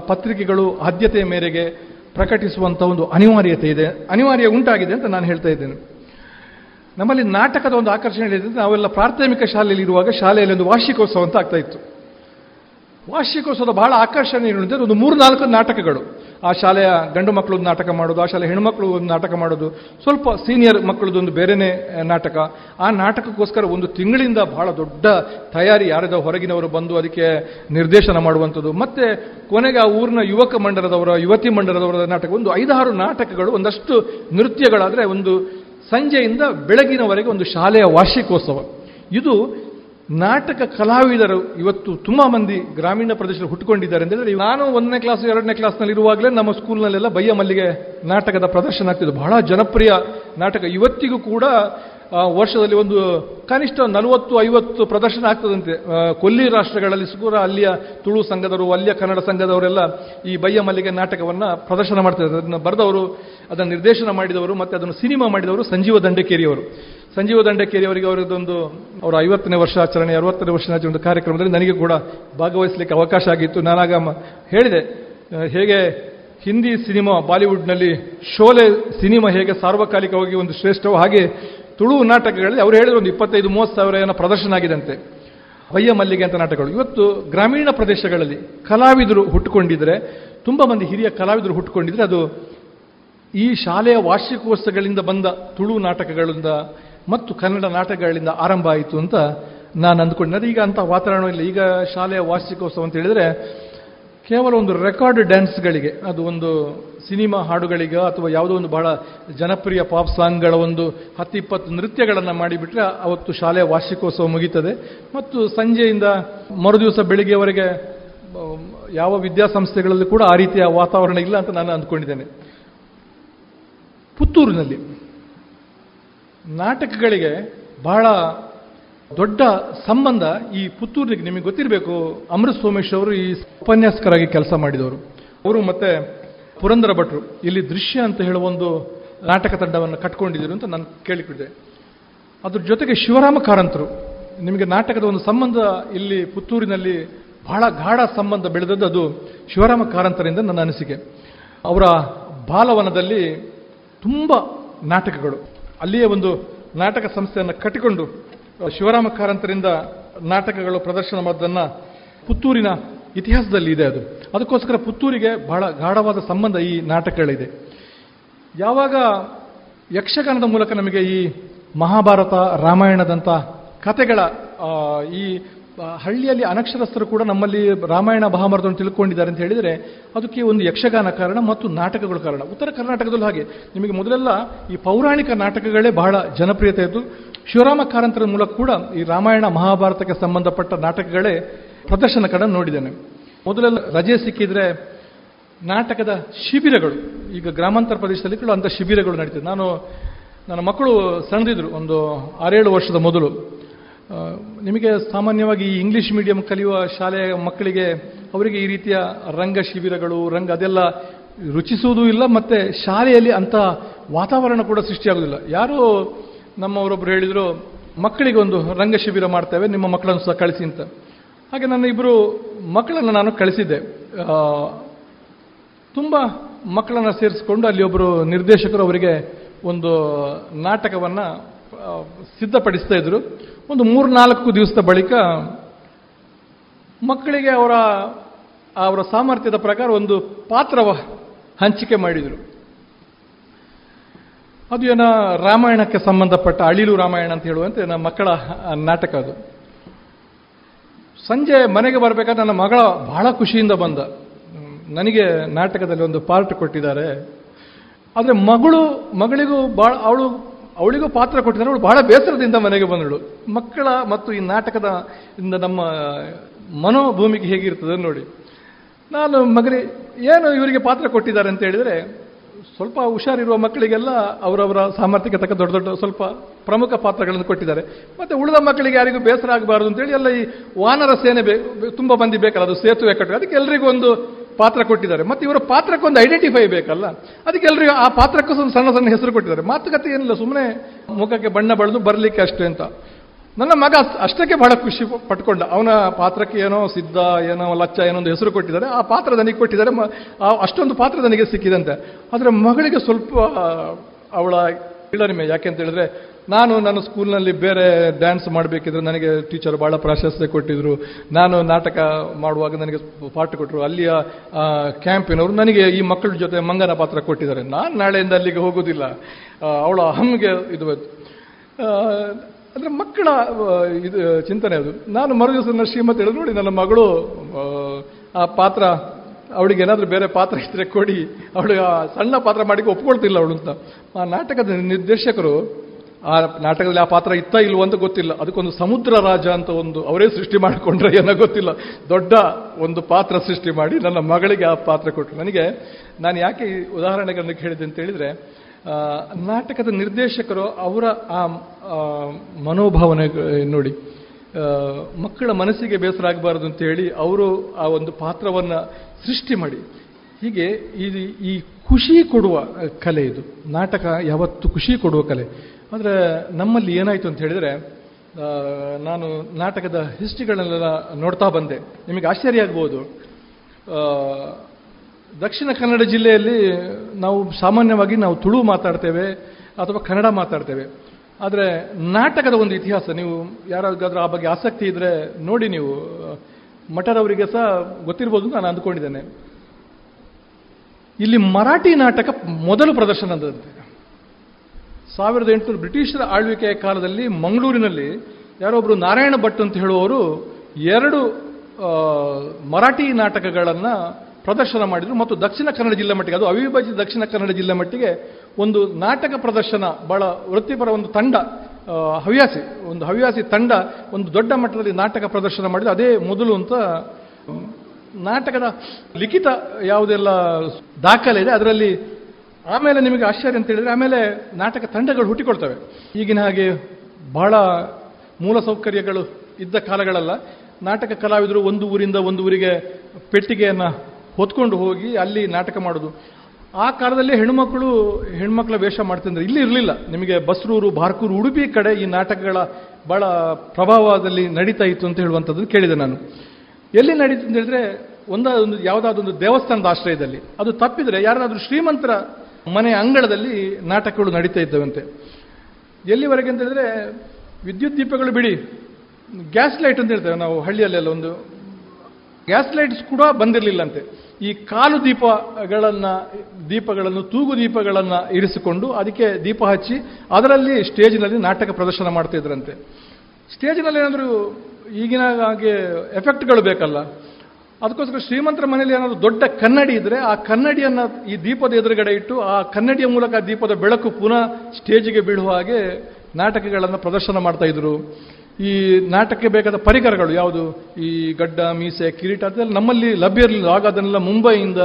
ಪತ್ರಿಕೆಗಳು ಆದ್ಯತೆಯ ಮೇರೆಗೆ ಪ್ರಕಟಿಸುವಂಥ ಒಂದು ಅನಿವಾರ್ಯತೆ ಇದೆ. ಅನಿವಾರ್ಯ ಉಂಟಾಗಿದೆ ಅಂತ ನಾನು ಹೇಳ್ತಾ ಇದ್ದೇನೆ. ನಮ್ಮಲ್ಲಿ ನಾಟಕದ ಒಂದು ಆಕರ್ಷಣೆ ಇದೆ ನಾವೆಲ್ಲ ಪ್ರಾಥಮಿಕ ಶಾಲೆಯಲ್ಲಿ ಇರುವಾಗ ಶಾಲೆಯಲ್ಲಿ ಒಂದು ವಾರ್ಷಿಕೋತ್ಸವ ಅಂತ ಆಗ್ತಾ ಇತ್ತು. ವಾರ್ಷಿಕೋತ್ಸವದ ಬಹಳ ಆಕರ್ಷಣೆ ಏನಿದೆ ಒಂದು ಮೂರು ನಾಲ್ಕು ನಾಟಕಗಳು. ಆ ಶಾಲೆಯ ಗಂಡು ಮಕ್ಕಳು ನಾಟಕ ಮಾಡೋದು ಆ ಶಾಲೆಯ ಹೆಣ್ಮಕ್ಳು ಒಂದು ನಾಟಕ ಮಾಡೋದು ಸ್ವಲ್ಪ ಸೀನಿಯರ್ ಮಕ್ಕಳದೊಂದು ಬೇರೆನೇ ಆ, ನಾಟಕ. ಆ ನಾಟಕಕ್ಕೋಸ್ಕರ ಒಂದು ತಿಂಗಳಿಂದ ಬಹಳ ದೊಡ್ಡ ತಯಾರಿ ಯಾರದ ಹೊರಗಿನವರು ಬಂದು ಅದಕ್ಕೆ ನಿರ್ದೇಶನ ಮಾಡುವಂಥದ್ದು. ಮತ್ತೆ ಕೊನೆಗೆ ಆ ಊರಿನ ಯುವಕ ಮಂಡಲದವರ ಯುವತಿ ಮಂಡಲದವರ ನಾಟಕ. ಒಂದು ಐದಾರು ನಾಟಕಗಳು ಒಂದಷ್ಟು ನೃತ್ಯಗಳಾದರೆ ಒಂದು ಸಂಜೆಯಿಂದ ಬೆಳಗಿನವರೆಗೆ ಒಂದು ಶಾಲೆಯ ವಾರ್ಷಿಕೋತ್ಸವ. ಇದು ನಾಟಕ ಕಲಾವಿದರು ಇವತ್ತು ತುಂಬಾ ಮಂದಿ ಗ್ರಾಮೀಣ ಪ್ರದೇಶದಲ್ಲಿ ಹುಟ್ಟುಕೊಂಡಿದ್ದಾರೆ ಅಂತ ಹೇಳಿದ್ರೆ ನಾನು ಒಂದನೇ ಕ್ಲಾಸ್ ಎರಡನೇ ಕ್ಲಾಸ್ನಲ್ಲಿ ಇರುವಾಗಲೇ ನಮ್ಮ ಸ್ಕೂಲ್ನಲ್ಲೆಲ್ಲ ಬಯ್ಯ ಮಲ್ಲಿಗೆ ನಾಟಕದ ಪ್ರದರ್ಶನ ಆಗ್ತಿದ್ದು ಬಹಳ ಜನಪ್ರಿಯ ನಾಟಕ. ಇವತ್ತಿಗೂ ಕೂಡ ವರ್ಷದಲ್ಲಿ ಒಂದು ಕನಿಷ್ಠ ನಲವತ್ತು, ಐವತ್ತು ಪ್ರದರ್ಶನ ಆಗ್ತದಂತೆ. ಕೊಲ್ಲಿ ರಾಷ್ಟ್ರಗಳಲ್ಲಿ ಕೂಡ ಅಲ್ಲಿಯ ತುಳು ಸಂಘದವರು, ಅಲ್ಲಿಯ ಕನ್ನಡ ಸಂಘದವರೆಲ್ಲ ಈ ಬಯ್ಯ ಮಲ್ಲಿಗೆ ನಾಟಕವನ್ನ ಪ್ರದರ್ಶನ ಮಾಡ್ತಾರೆ ಅದನ್ನು ಬರೆದವರು, ಅದನ್ನು ನಿರ್ದೇಶನ ಮಾಡಿದವರು, ಮತ್ತು ಅದನ್ನು ಸಿನಿಮಾ ಮಾಡಿದವರು ಸಂಜೀವ ದಂಡಕೇರಿಯವರು. ಸಂಜೀವ ದಂಡಕೇರಿಯವರಿಗೆ ಅವರದೊಂದು, ಅವರ ಐವತ್ತನೇ ವರ್ಷಾಚರಣೆ ಅರವತ್ತನೇ ವರ್ಷಾಚರಣೆ ಒಂದು ಕಾರ್ಯಕ್ರಮದಲ್ಲಿ ನನಗೆ ಕೂಡ ಭಾಗವಹಿಸಲಿಕ್ಕೆ ಅವಕಾಶ ಆಗಿತ್ತು. ನಾನಾಗ ಹೇಳಿದೆ ಹೇಗೆ ಹಿಂದಿ ಸಿನಿಮಾ, ಬಾಲಿವುಡ್ನಲ್ಲಿ ಶೋಲೆ ಸಿನಿಮಾ ಹೇಗೆ ಸಾರ್ವಕಾಲಿಕವಾಗಿ ಒಂದು ಶ್ರೇಷ್ಠವೋ ಹಾಗೆ ತುಳು ನಾಟಕಗಳಲ್ಲಿ ಅವರು ಹೇಳಿದ್ರು ಒಂದು ಇಪ್ಪತ್ತೈದು, ಮೂವತ್ತು ಸಾವಿರ ಏನೋ ಪ್ರದರ್ಶನ ಆಗಿದಂತೆ. ಅಯ್ಯ ಮಲ್ಲಿಗೆ ಅಂತ ನಾಟಕಗಳು. ಇವತ್ತು ಗ್ರಾಮೀಣ ಪ್ರದೇಶಗಳಲ್ಲಿ ಕಲಾವಿದರು ಹುಟ್ಟುಕೊಂಡಿದ್ರೆ, ತುಂಬ ಮಂದಿ ಹಿರಿಯ ಕಲಾವಿದರು ಹುಟ್ಟುಕೊಂಡಿದ್ರೆ ಅದು ಈ ಶಾಲೆಯ ವಾರ್ಷಿಕೋತ್ಸವಗಳಿಂದ ಬಂದ ತುಳು ನಾಟಕಗಳಿಂದ ಮತ್ತು ಕನ್ನಡ ನಾಟಕಗಳಿಂದ ಆರಂಭ ಆಯಿತು ಅಂತ ನಾನು ಅಂದ್ಕೊಂಡೆ ಈಗ ಅಂತ ವಾತಾವರಣ ಇಲ್ಲ ಈಗ ಶಾಲೆಯ ವಾರ್ಷಿಕೋತ್ಸವ ಅಂತ ಹೇಳಿದ್ರೆ ಕೇವಲ ಒಂದು ರೆಕಾರ್ಡ್ ಡ್ಯಾನ್ಸ್ಗಳಿಗೆ, ಅದು ಒಂದು ಸಿನಿಮಾ ಹಾಡುಗಳಿಗೆ ಅಥವಾ ಯಾವುದೋ ಒಂದು ಬಹಳ ಜನಪ್ರಿಯ ಪಾಪ್ ಸಾಂಗ್ಗಳ ಒಂದು ಹತ್ತು ಇಪ್ಪತ್ತು ನೃತ್ಯಗಳನ್ನು ಮಾಡಿಬಿಟ್ರೆ ಅವತ್ತು ಶಾಲೆಯ ವಾರ್ಷಿಕೋತ್ಸವ ಮುಗೀತದೆ. ಮತ್ತು ಸಂಜೆಯಿಂದ ಮರುದಿವಸ ಬೆಳಿಗ್ಗೆವರೆಗೆ ಯಾವ ವಿದ್ಯಾಸಂಸ್ಥೆಗಳಲ್ಲೂ ಕೂಡ ಆ ರೀತಿಯ ವಾತಾವರಣ ಇಲ್ಲ ಅಂತ ನಾನು ಅಂದ್ಕೊಂಡಿದ್ದೇನೆ. ಪುತ್ತೂರಿನಲ್ಲಿ ನಾಟಕಗಳಿಗೆ ಬಹಳ ದೊಡ್ಡ ಸಂಬಂಧ ಈ ಪುತ್ತೂರಿಗೆ ನಿಮಗೆ ಗೊತ್ತಿರಬೇಕು. ಅಮೃತ್ ಸೋಮೇಶ್ ಅವರು ಈ ಉಪನ್ಯಾಸಕರಾಗಿ ಕೆಲಸ ಮಾಡಿದವರು. ಅವರು ಮತ್ತೆ ಪುರಂದರ ಭಟ್ರು. ಇಲ್ಲಿ ದೃಶ್ಯ ಅಂತ ಹೇಳುವ ಒಂದು ನಾಟಕ ತಂಡವನ್ನು ಕಟ್ಕೊಂಡಿದ್ರು ಅಂತ ನಾನು ಕೇಳಿಕೊಂಡಿದ್ದೆ. ಅದ್ರ ಜೊತೆಗೆ ಶಿವರಾಮ ಕಾರಂತರು. ನಿಮಗೆ ನಾಟಕದ ಒಂದು ಸಂಬಂಧ ಇಲ್ಲಿ ಪುತ್ತೂರಿನಲ್ಲಿ ಬಹಳ ಗಾಢ ಸಂಬಂಧ ಬೆಳೆದದ್ದು ಅದು ಶಿವರಾಮ ಕಾರಂತರಿಂದ ನನ್ನ ಅನಿಸಿಕೆ. ಅವರ ಬಾಲವನದಲ್ಲಿ ತುಂಬ ನಾಟಕಗಳು. ಅಲ್ಲಿಯೇ ಒಂದು ನಾಟಕ ಸಂಸ್ಥೆಯನ್ನು ಕಟ್ಟಿಕೊಂಡು, ಶಿವರಾಮ ಕಾರಂತರಿಂದ ನಾಟಕಗಳು ಪ್ರದರ್ಶನ ಮಾಡೋದನ್ನು ಪುತ್ತೂರಿನ ಇತಿಹಾಸದಲ್ಲಿ ಇದೆ ಅದು. ಅದಕ್ಕೋಸ್ಕರ ಪುತ್ತೂರಿಗೆ ಬಹಳ ಗಾಢವಾದ ಸಂಬಂಧ ಈ ನಾಟಕಗಳಿದೆ. ಯಾವಾಗ ಯಕ್ಷಗಾನದ ಮೂಲಕ ನಮಗೆ ಈ ಮಹಾಭಾರತ ರಾಮಾಯಣದಂಥ ಕಥೆಗಳ ಈ ಹಳ್ಳಿಯಲ್ಲಿ ಅನಕ್ಷರಸ್ಥರು ಕೂಡ ನಮ್ಮಲ್ಲಿ ರಾಮಾಯಣ, ಮಹಾಭಾರತವನ್ನು ತಿಳ್ಕೊಂಡಿದ್ದಾರೆ ಅಂತ ಹೇಳಿದರೆ ಅದಕ್ಕೆ ಒಂದು ಯಕ್ಷಗಾನ ಕಾರಣ ಮತ್ತು ನಾಟಕಗಳು ಕಾರಣ. ಉತ್ತರ ಕರ್ನಾಟಕದಲ್ಲೂ ಹಾಗೆ. ನಿಮಗೆ ಮೊದಲೆಲ್ಲ ಈ ಪೌರಾಣಿಕ ನಾಟಕಗಳೇ ಬಹಳ ಜನಪ್ರಿಯತೆ ಇದ್ದು, ಶಿವರಾಮ ಕಾರಂತರ ಮೂಲಕ ಕೂಡ ಈ ರಾಮಾಯಣ, ಮಹಾಭಾರತಕ್ಕೆ ಸಂಬಂಧಪಟ್ಟ ನಾಟಕಗಳೇ ಪ್ರದರ್ಶನ ಕಡೆ ನೋಡಿದ್ದೇನೆ. ಮೊದಲೆಲ್ಲ ರಜೆ ಸಿಕ್ಕಿದ್ರೆ ನಾಟಕದ ಶಿಬಿರಗಳು, ಈಗ ಗ್ರಾಮಾಂತರ ಪ್ರದೇಶದಲ್ಲಿ ಕೂಡ ಅಂಥ ಶಿಬಿರಗಳು ನಡೀತದೆ. ನಾನು ನನ್ನ ಮಕ್ಕಳು ಸಣ್ಣದಿದ್ರು, ಒಂದು ಆರೇಳು ವರ್ಷದ ಮೊದಲು. ನಿಮಗೆ ಸಾಮಾನ್ಯವಾಗಿ ಈ ಇಂಗ್ಲಿಷ್ ಮೀಡಿಯಂ ಕಲಿಯುವ ಶಾಲೆಯ ಮಕ್ಕಳಿಗೆ ಅವರಿಗೆ ಈ ರೀತಿಯ ರಂಗ ಶಿಬಿರಗಳು, ರಂಗ ಅದೆಲ್ಲ ರುಚಿಸುವುದೂ ಇಲ್ಲ, ಮತ್ತೆ ಶಾಲೆಯಲ್ಲಿ ಅಂಥ ವಾತಾವರಣ ಕೂಡ ಸೃಷ್ಟಿಯಾಗುವುದಿಲ್ಲ. ಯಾರೋ ನಮ್ಮವರೊಬ್ಬರು ಹೇಳಿದರು, ಮಕ್ಕಳಿಗೆ ಒಂದು ರಂಗ ಶಿಬಿರ ಮಾಡ್ತೇವೆ, ನಿಮ್ಮ ಮಕ್ಕಳನ್ನು ಸಹ ಕಳಿಸಿ ಅಂತ. ಹಾಗೆ ನನ್ನ ಇಬ್ಬರು ಮಕ್ಕಳನ್ನು ನಾನು ಕಳಿಸಿದ್ದೆ. ತುಂಬ ಮಕ್ಕಳನ್ನು ಸೇರಿಸಿಕೊಂಡು ಅಲ್ಲಿ ಒಬ್ಬರು ನಿರ್ದೇಶಕರು ಅವರಿಗೆ ಒಂದು ನಾಟಕವನ್ನು ಸಿದ್ಧಪಡಿಸ್ತಾ ಇದ್ರು. ಒಂದು ಮೂರ್ನಾಲ್ಕು ದಿವಸದ ಬಳಿಕ ಮಕ್ಕಳಿಗೆ ಅವರ ಅವರ ಸಾಮರ್ಥ್ಯದ ಪ್ರಕಾರ ಒಂದು ಪಾತ್ರವ ಹಂಚಿಕೆ ಮಾಡಿದರು. ಅದು ಏನೋ ರಾಮಾಯಣಕ್ಕೆ ಸಂಬಂಧಪಟ್ಟ ಅಳಿಲು ರಾಮಾಯಣ ಅಂತ ಹೇಳುವಂತೆ ನನ್ನ ಮಕ್ಕಳ ನಾಟಕ ಅದು. ಸಂಜೆ ಮನೆಗೆ ಬರಬೇಕಾದ್ರೆ ನನ್ನ ಮಗಳ ಬಹಳ ಖುಷಿಯಿಂದ ಬಂದ. ನನಗೆ ನಾಟಕದಲ್ಲಿ ಒಂದು ಪಾರ್ಟ್ ಕೊಟ್ಟಿದ್ದಾರೆ. ಆದರೆ ಮಗಳು, ಮಗಳಿಗೂ ಭಾಳ ಅವಳು ಅವಳಿಗೂ ಪಾತ್ರ ಕೊಟ್ಟಿದ್ದಾರೆ ಅವಳು ಬಹಳ ಬೇಸರದಿಂದ ಮನೆಗೆ ಬಂದಳು. ಮಕ್ಕಳ ಮತ್ತು ಈ ನಾಟಕದ ಇಂದ ನಮ್ಮ ಮನೋಭೂಮಿಗೆ ಹೇಗಿರ್ತದೆ ನೋಡಿ. ನಾನು ಮಗರಿ ಏನು ಇವರಿಗೆ ಪಾತ್ರ ಕೊಟ್ಟಿದ್ದಾರೆ ಅಂತ ಹೇಳಿದರೆ, ಸ್ವಲ್ಪ ಹುಷಾರಿರುವ ಮಕ್ಕಳಿಗೆಲ್ಲ ಅವರವರ ಸಾಮರ್ಥ್ಯಕ್ಕೆ ತಕ್ಕ ದೊಡ್ಡ ದೊಡ್ಡ ಸ್ವಲ್ಪ ಪ್ರಮುಖ ಪಾತ್ರಗಳನ್ನು ಕೊಟ್ಟಿದ್ದಾರೆ. ಮತ್ತು ಉಳಿದ ಮಕ್ಕಳಿಗೆ ಯಾರಿಗೂ ಬೇಸರ ಆಗಬಾರದು ಅಂತೇಳಿ ಎಲ್ಲ ಈ ವಾನರ ಸೇನೆ ಬೇ, ತುಂಬ ಮಂದಿ ಬೇಕಲ್ಲ, ಅದು ಸೇತುವೆ ಕಟ್ಟುವ. ಅದಕ್ಕೆ ಎಲ್ರಿಗೂ ಒಂದು ಪಾತ್ರ ಕೊಟ್ಟಿದ್ದಾರೆ. ಮತ್ತು ಇವರ ಪಾತ್ರಕ್ಕೊಂದು ಐಡೆಂಟಿಫೈ ಬೇಕಲ್ಲ. ಅದಕ್ಕೆ ಎಲ್ಲರಿಗೂ ಆ ಪಾತ್ರಕ್ಕೂ ಒಂದು ಸಣ್ಣ ಸಣ್ಣ ಹೆಸರು ಕೊಟ್ಟಿದ್ದಾರೆ. ಮಾತುಕತೆ ಏನಿಲ್ಲ ಸುಮ್ಮನೆ ಮುಖಕ್ಕೆ ಬಣ್ಣ ಬಳಿದು ಬರಲಿಕ್ಕೆ ಅಷ್ಟೇ ಅಂತ. ನನ್ನ ಮಗ ಅಷ್ಟಕ್ಕೆ ಬಹಳ ಖುಷಿ ಪಟ್ಕೊಂಡ. ಅವನ ಪಾತ್ರಕ್ಕೆ ಏನೋ ಸಿದ್ಧ, ಏನೋ ಲಚ್ಚ, ಏನೋ ಒಂದು ಹೆಸರು ಕೊಟ್ಟಿದ್ದಾರೆ. ಆ ಪಾತ್ರ ನನಗೆ ಕೊಟ್ಟಿದ್ದಾರೆ. ಅಷ್ಟೊಂದು ಪಾತ್ರ ನನಗೆ ಸಿಕ್ಕಿದಂತೆ. ಆದರೆ ಮಗಳಿಗೆ ಸ್ವಲ್ಪ ಅವಳ ಇಳನಿಮೆ ಯಾಕೆ ಅಂತ ಹೇಳಿದ್ರೆ ನಾನು ನನ್ನ ಸ್ಕೂಲ್ನಲ್ಲಿ ಬೇರೆ ಡ್ಯಾನ್ಸ್ ಮಾಡಬೇಕಿದ್ರೆ ನನಗೆ ಟೀಚರ್ ಭಾಳ ಪ್ರಾಶಸ್ತ್ಯ ಕೊಟ್ಟಿದ್ರು. ನಾನು ನಾಟಕ ಮಾಡುವಾಗ ನನಗೆ ಪಾಠ ಕೊಟ್ಟರು. ಅಲ್ಲಿಯ ಕ್ಯಾಂಪಿನವರು ನನಗೆ ಈ ಮಕ್ಕಳ ಜೊತೆ ಮಂಗನ ಪಾತ್ರ ಕೊಟ್ಟಿದ್ದಾರೆ. ನಾನು ನಾಳೆಯಿಂದ ಅಲ್ಲಿಗೆ ಹೋಗೋದಿಲ್ಲ. ಅವಳ ಅಹಮ್ಗೆ ಇದು ಅಂದರೆ ಮಕ್ಕಳ ಇದು ಚಿಂತನೆ ಅದು. ನಾನು ಮರು ದಿವಸ ನನ್ನ ಶ್ರೀಮತಿ ಹೇಳಿದ್ರು ನೋಡಿ ನನ್ನ ಮಗಳು ಆ, ಪಾತ್ರ ಅವಳಿಗೆ ಏನಾದರೂ ಬೇರೆ ಪಾತ್ರ ಇದ್ರೆ ಕೊಡಿ. ಅವಳು ಸಣ್ಣ ಪಾತ್ರ ಮಾಡಿ ಒಪ್ಕೊಳ್ತಿಲ್ಲ ಅವಳು ಅಂತ. ಆ ನಾಟಕದ ನಿರ್ದೇಶಕರು ಆ ನಾಟಕದಲ್ಲಿ ಆ ಪಾತ್ರ ಇತ್ತ ಇಲ್ವೋ ಅಂತ ಗೊತ್ತಿಲ್ಲ. ಅದಕ್ಕೊಂದು ಸಮುದ್ರ ರಾಜ ಅಂತ ಒಂದು ಅವರೇ ಸೃಷ್ಟಿ ಮಾಡಿಕೊಂಡ್ರೆ ಏನೋ ಗೊತ್ತಿಲ್ಲ. ದೊಡ್ಡ ಒಂದು ಪಾತ್ರ ಸೃಷ್ಟಿ ಮಾಡಿ ನನ್ನ ಮಗಳಿಗೆ ಆ ಪಾತ್ರ ಕೊಟ್ಟರು. ನನಗೆ, ನಾನು ಯಾಕೆ ಈ ಉದಾಹರಣೆಗಳನ್ನು ಹೇಳಿದೆ ಅಂತ ಹೇಳಿದ್ರೆ ನಾಟಕದ ನಿರ್ದೇಶಕರು ಅವರ ಆ ಮನೋಭಾವನೆ ನೋಡಿ ಮಕ್ಕಳ ಮನಸ್ಸಿಗೆ ಬೇಸರ ಆಗಬಾರದು ಅಂತ ಹೇಳಿ ಅವರು ಆ ಒಂದು ಪಾತ್ರವನ್ನು ಸೃಷ್ಟಿ ಮಾಡಿ. ಹೀಗೆ ಈ ಈ ಖುಷಿ ಕೊಡುವ ಕಲೆ ಇದು. ನಾಟಕ ಯಾವತ್ತು ಖುಷಿ ಕೊಡುವ ಕಲೆ. ಆದರೆ ನಮ್ಮಲ್ಲಿ ಏನಾಯಿತು ಅಂತ ಹೇಳಿದರೆ ನಾನು ನಾಟಕದ ಹಿಸ್ಟ್ರಿಗಳನ್ನೆಲ್ಲ ನೋಡ್ತಾ ಬಂದೆ. ನಿಮಗೆ ಆಶ್ಚರ್ಯ ಆಗ್ಬೋದು. ದಕ್ಷಿಣ ಕನ್ನಡ ಜಿಲ್ಲೆಯಲ್ಲಿ ನಾವು ಸಾಮಾನ್ಯವಾಗಿ ನಾವು ತುಳು ಮಾತಾಡ್ತೇವೆ ಅಥವಾ ಕನ್ನಡ ಮಾತಾಡ್ತೇವೆ. ಆದರೆ ನಾಟಕದ ಒಂದು ಇತಿಹಾಸ, ನೀವು ಯಾರಾದ್ರೂ ಆ ಬಗ್ಗೆ ಆಸಕ್ತಿ ಇದ್ದರೆ ನೋಡಿ ನೀವು. ಮಠರವರಿಗೆ ಸಹ ಗೊತ್ತಿರ್ಬೋದು ನಾನು ಅಂದ್ಕೊಂಡಿದ್ದೇನೆ. ಇಲ್ಲಿ ಮರಾಠಿ ನಾಟಕ ಮೊದಲು ಪ್ರದರ್ಶನ ಅಂದಂತೆ ಸಾವಿರದ ಎಂಟುನೂರು ಬ್ರಿಟಿಷರ ಆಳ್ವಿಕೆಯ ಕಾಲದಲ್ಲಿ ಮಂಗಳೂರಿನಲ್ಲಿ ಯಾರೊಬ್ಬರು ನಾರಾಯಣ ಭಟ್ ಅಂತ ಹೇಳುವವರು ಎರಡು ಮರಾಠಿ ನಾಟಕಗಳನ್ನು ಪ್ರದರ್ಶನ ಮಾಡಿದರು. ಮತ್ತು ದಕ್ಷಿಣ ಕನ್ನಡ ಜಿಲ್ಲೆ ಮಟ್ಟಿಗೆ, ಅದು ಅವಿಭಜಿತ ದಕ್ಷಿಣ ಕನ್ನಡ ಜಿಲ್ಲೆ ಮಟ್ಟಿಗೆ ಒಂದು ನಾಟಕ ಪ್ರದರ್ಶನ ಬಹಳ ವೃತ್ತಿಪರ ಒಂದು ತಂಡ ಹವ್ಯಾಸಿ, ಒಂದು ಹವ್ಯಾಸಿ ತಂಡ, ಒಂದು ದೊಡ್ಡ ಮಟ್ಟದಲ್ಲಿ ನಾಟಕ ಪ್ರದರ್ಶನ ಮಾಡಿದ್ರು. ಅದೇ ಮೊದಲು ಅಂತ ನಾಟಕದ ಲಿಖಿತ ಯಾವುದೆಲ್ಲ ದಾಖಲೆ ಇದೆ, ಅದರಲ್ಲಿ ಆಮೇಲೆ ನಿಮಗೆ ಆಶ್ಚರ್ಯ ಅಂತ ಹೇಳಿದ್ರೆ, ಆಮೇಲೆ ನಾಟಕ ತಂಡಗಳು ಹುಟ್ಟಿಕೊಳ್ತವೆ. ಈಗಿನ ಹಾಗೆ ಬಹಳ ಮೂಲಸೌಕರ್ಯಗಳು ಇದ್ದ ಕಾಲಗಳಲ್ಲ. ನಾಟಕ ಕಲಾವಿದರು ಒಂದು ಊರಿಂದ ಒಂದು ಊರಿಗೆ ಪೆಟ್ಟಿಗೆಯನ್ನು ಹೊತ್ಕೊಂಡು ಹೋಗಿ ಅಲ್ಲಿ ನಾಟಕ ಮಾಡೋದು. ಆ ಕಾಲದಲ್ಲಿ ಹೆಣ್ಮಕ್ಳು ಹೆಣ್ಮಕ್ಳ ವೇಷ ಮಾಡ್ತಿದ್ರೆ. ಇಲ್ಲಿ ಇರಲಿಲ್ಲ. ನಿಮಗೆ ಬಸ್ರೂರು, ಬಾರ್ಕೂರು, ಉಡುಪಿ ಕಡೆ ಈ ನಾಟಕಗಳ ಬಹಳ ಪ್ರಭಾವದಲ್ಲಿ ನಡೀತಾ ಇತ್ತು ಅಂತ ಹೇಳುವಂಥದ್ದು ಕೇಳಿದೆ ನಾನು. ಎಲ್ಲಿ ನಡೀತು ಅಂತ ಹೇಳಿದ್ರೆ ಒಂದಾದೊಂದು ಯಾವುದಾದೊಂದು ದೇವಸ್ಥಾನದ ಆಶ್ರಯದಲ್ಲಿ. ಅದು ತಪ್ಪಿದ್ರೆ ಯಾರಾದರೂ ಶ್ರೀಮಂತರ ಮನೆ ಅಂಗಳದಲ್ಲಿ ನಾಟಕಗಳು ನಡೀತಾ ಇದ್ದವಂತೆ. ಎಲ್ಲಿವರೆಗೆ ಅಂತ ಹೇಳಿದ್ರೆ, ವಿದ್ಯುತ್ ದೀಪಗಳು ಬಿಡಿ, ಗ್ಯಾಸ್ ಲೈಟ್ ಅಂತ ಹೇಳ್ತೇವೆ ನಾವು ಹಳ್ಳಿಯಲ್ಲೆಲ್ಲ ಒಂದು. ಗ್ಯಾಸ್ ಲೈಟ್ಸ್ ಕೂಡ ಬಂದಿರಲಿಲ್ಲಂತೆ. ಈ ಕಾಲು ದೀಪಗಳನ್ನು ದೀಪಗಳನ್ನು, ತೂಗು ದೀಪಗಳನ್ನು ಇರಿಸಿಕೊಂಡು ಅದಕ್ಕೆ ದೀಪ ಹಚ್ಚಿ ಅದರಲ್ಲಿ ಸ್ಟೇಜ್ನಲ್ಲಿ ನಾಟಕ ಪ್ರದರ್ಶನ ಮಾಡ್ತಾ ಇದ್ರಂತೆ ಸ್ಟೇಜಿನಲ್ಲಿ ಏನಾದರೂ ಈಗಿನ ಹಾಗೆ ಎಫೆಕ್ಟ್ಗಳು ಬೇಕಲ್ಲ? ಅದಕ್ಕೋಸ್ಕರ ಶ್ರೀಮಂತರ ಮನೆಯಲ್ಲಿ ಏನಾದರೂ ದೊಡ್ಡ ಕನ್ನಡಿ ಇದ್ರೆ ಆ ಕನ್ನಡಿಯನ್ನು ಈ ದೀಪದ ಎದುರುಗಡೆ ಇಟ್ಟು ಆ ಕನ್ನಡಿಯ ಮೂಲಕ ದೀಪದ ಬೆಳಕು ಪುನಃ ಸ್ಟೇಜಿಗೆ ಬೀಳುವ ಹಾಗೆ ನಾಟಕಗಳನ್ನು ಪ್ರದರ್ಶನ ಮಾಡ್ತಾ ಇದ್ರು. ಈ ನಾಟಕಕ್ಕೆ ಬೇಕಾದ ಪರಿಕರಗಳು ಯಾವುದು? ಈ ಗಡ್ಡ, ಮೀಸೆ, ಕಿರೀಟ, ಅದೆಲ್ಲ ನಮ್ಮಲ್ಲಿ ಲಭ್ಯ ಇರಲಿಲ್ಲ. ಆಗ ಅದನ್ನೆಲ್ಲ ಮುಂಬೈಯಿಂದ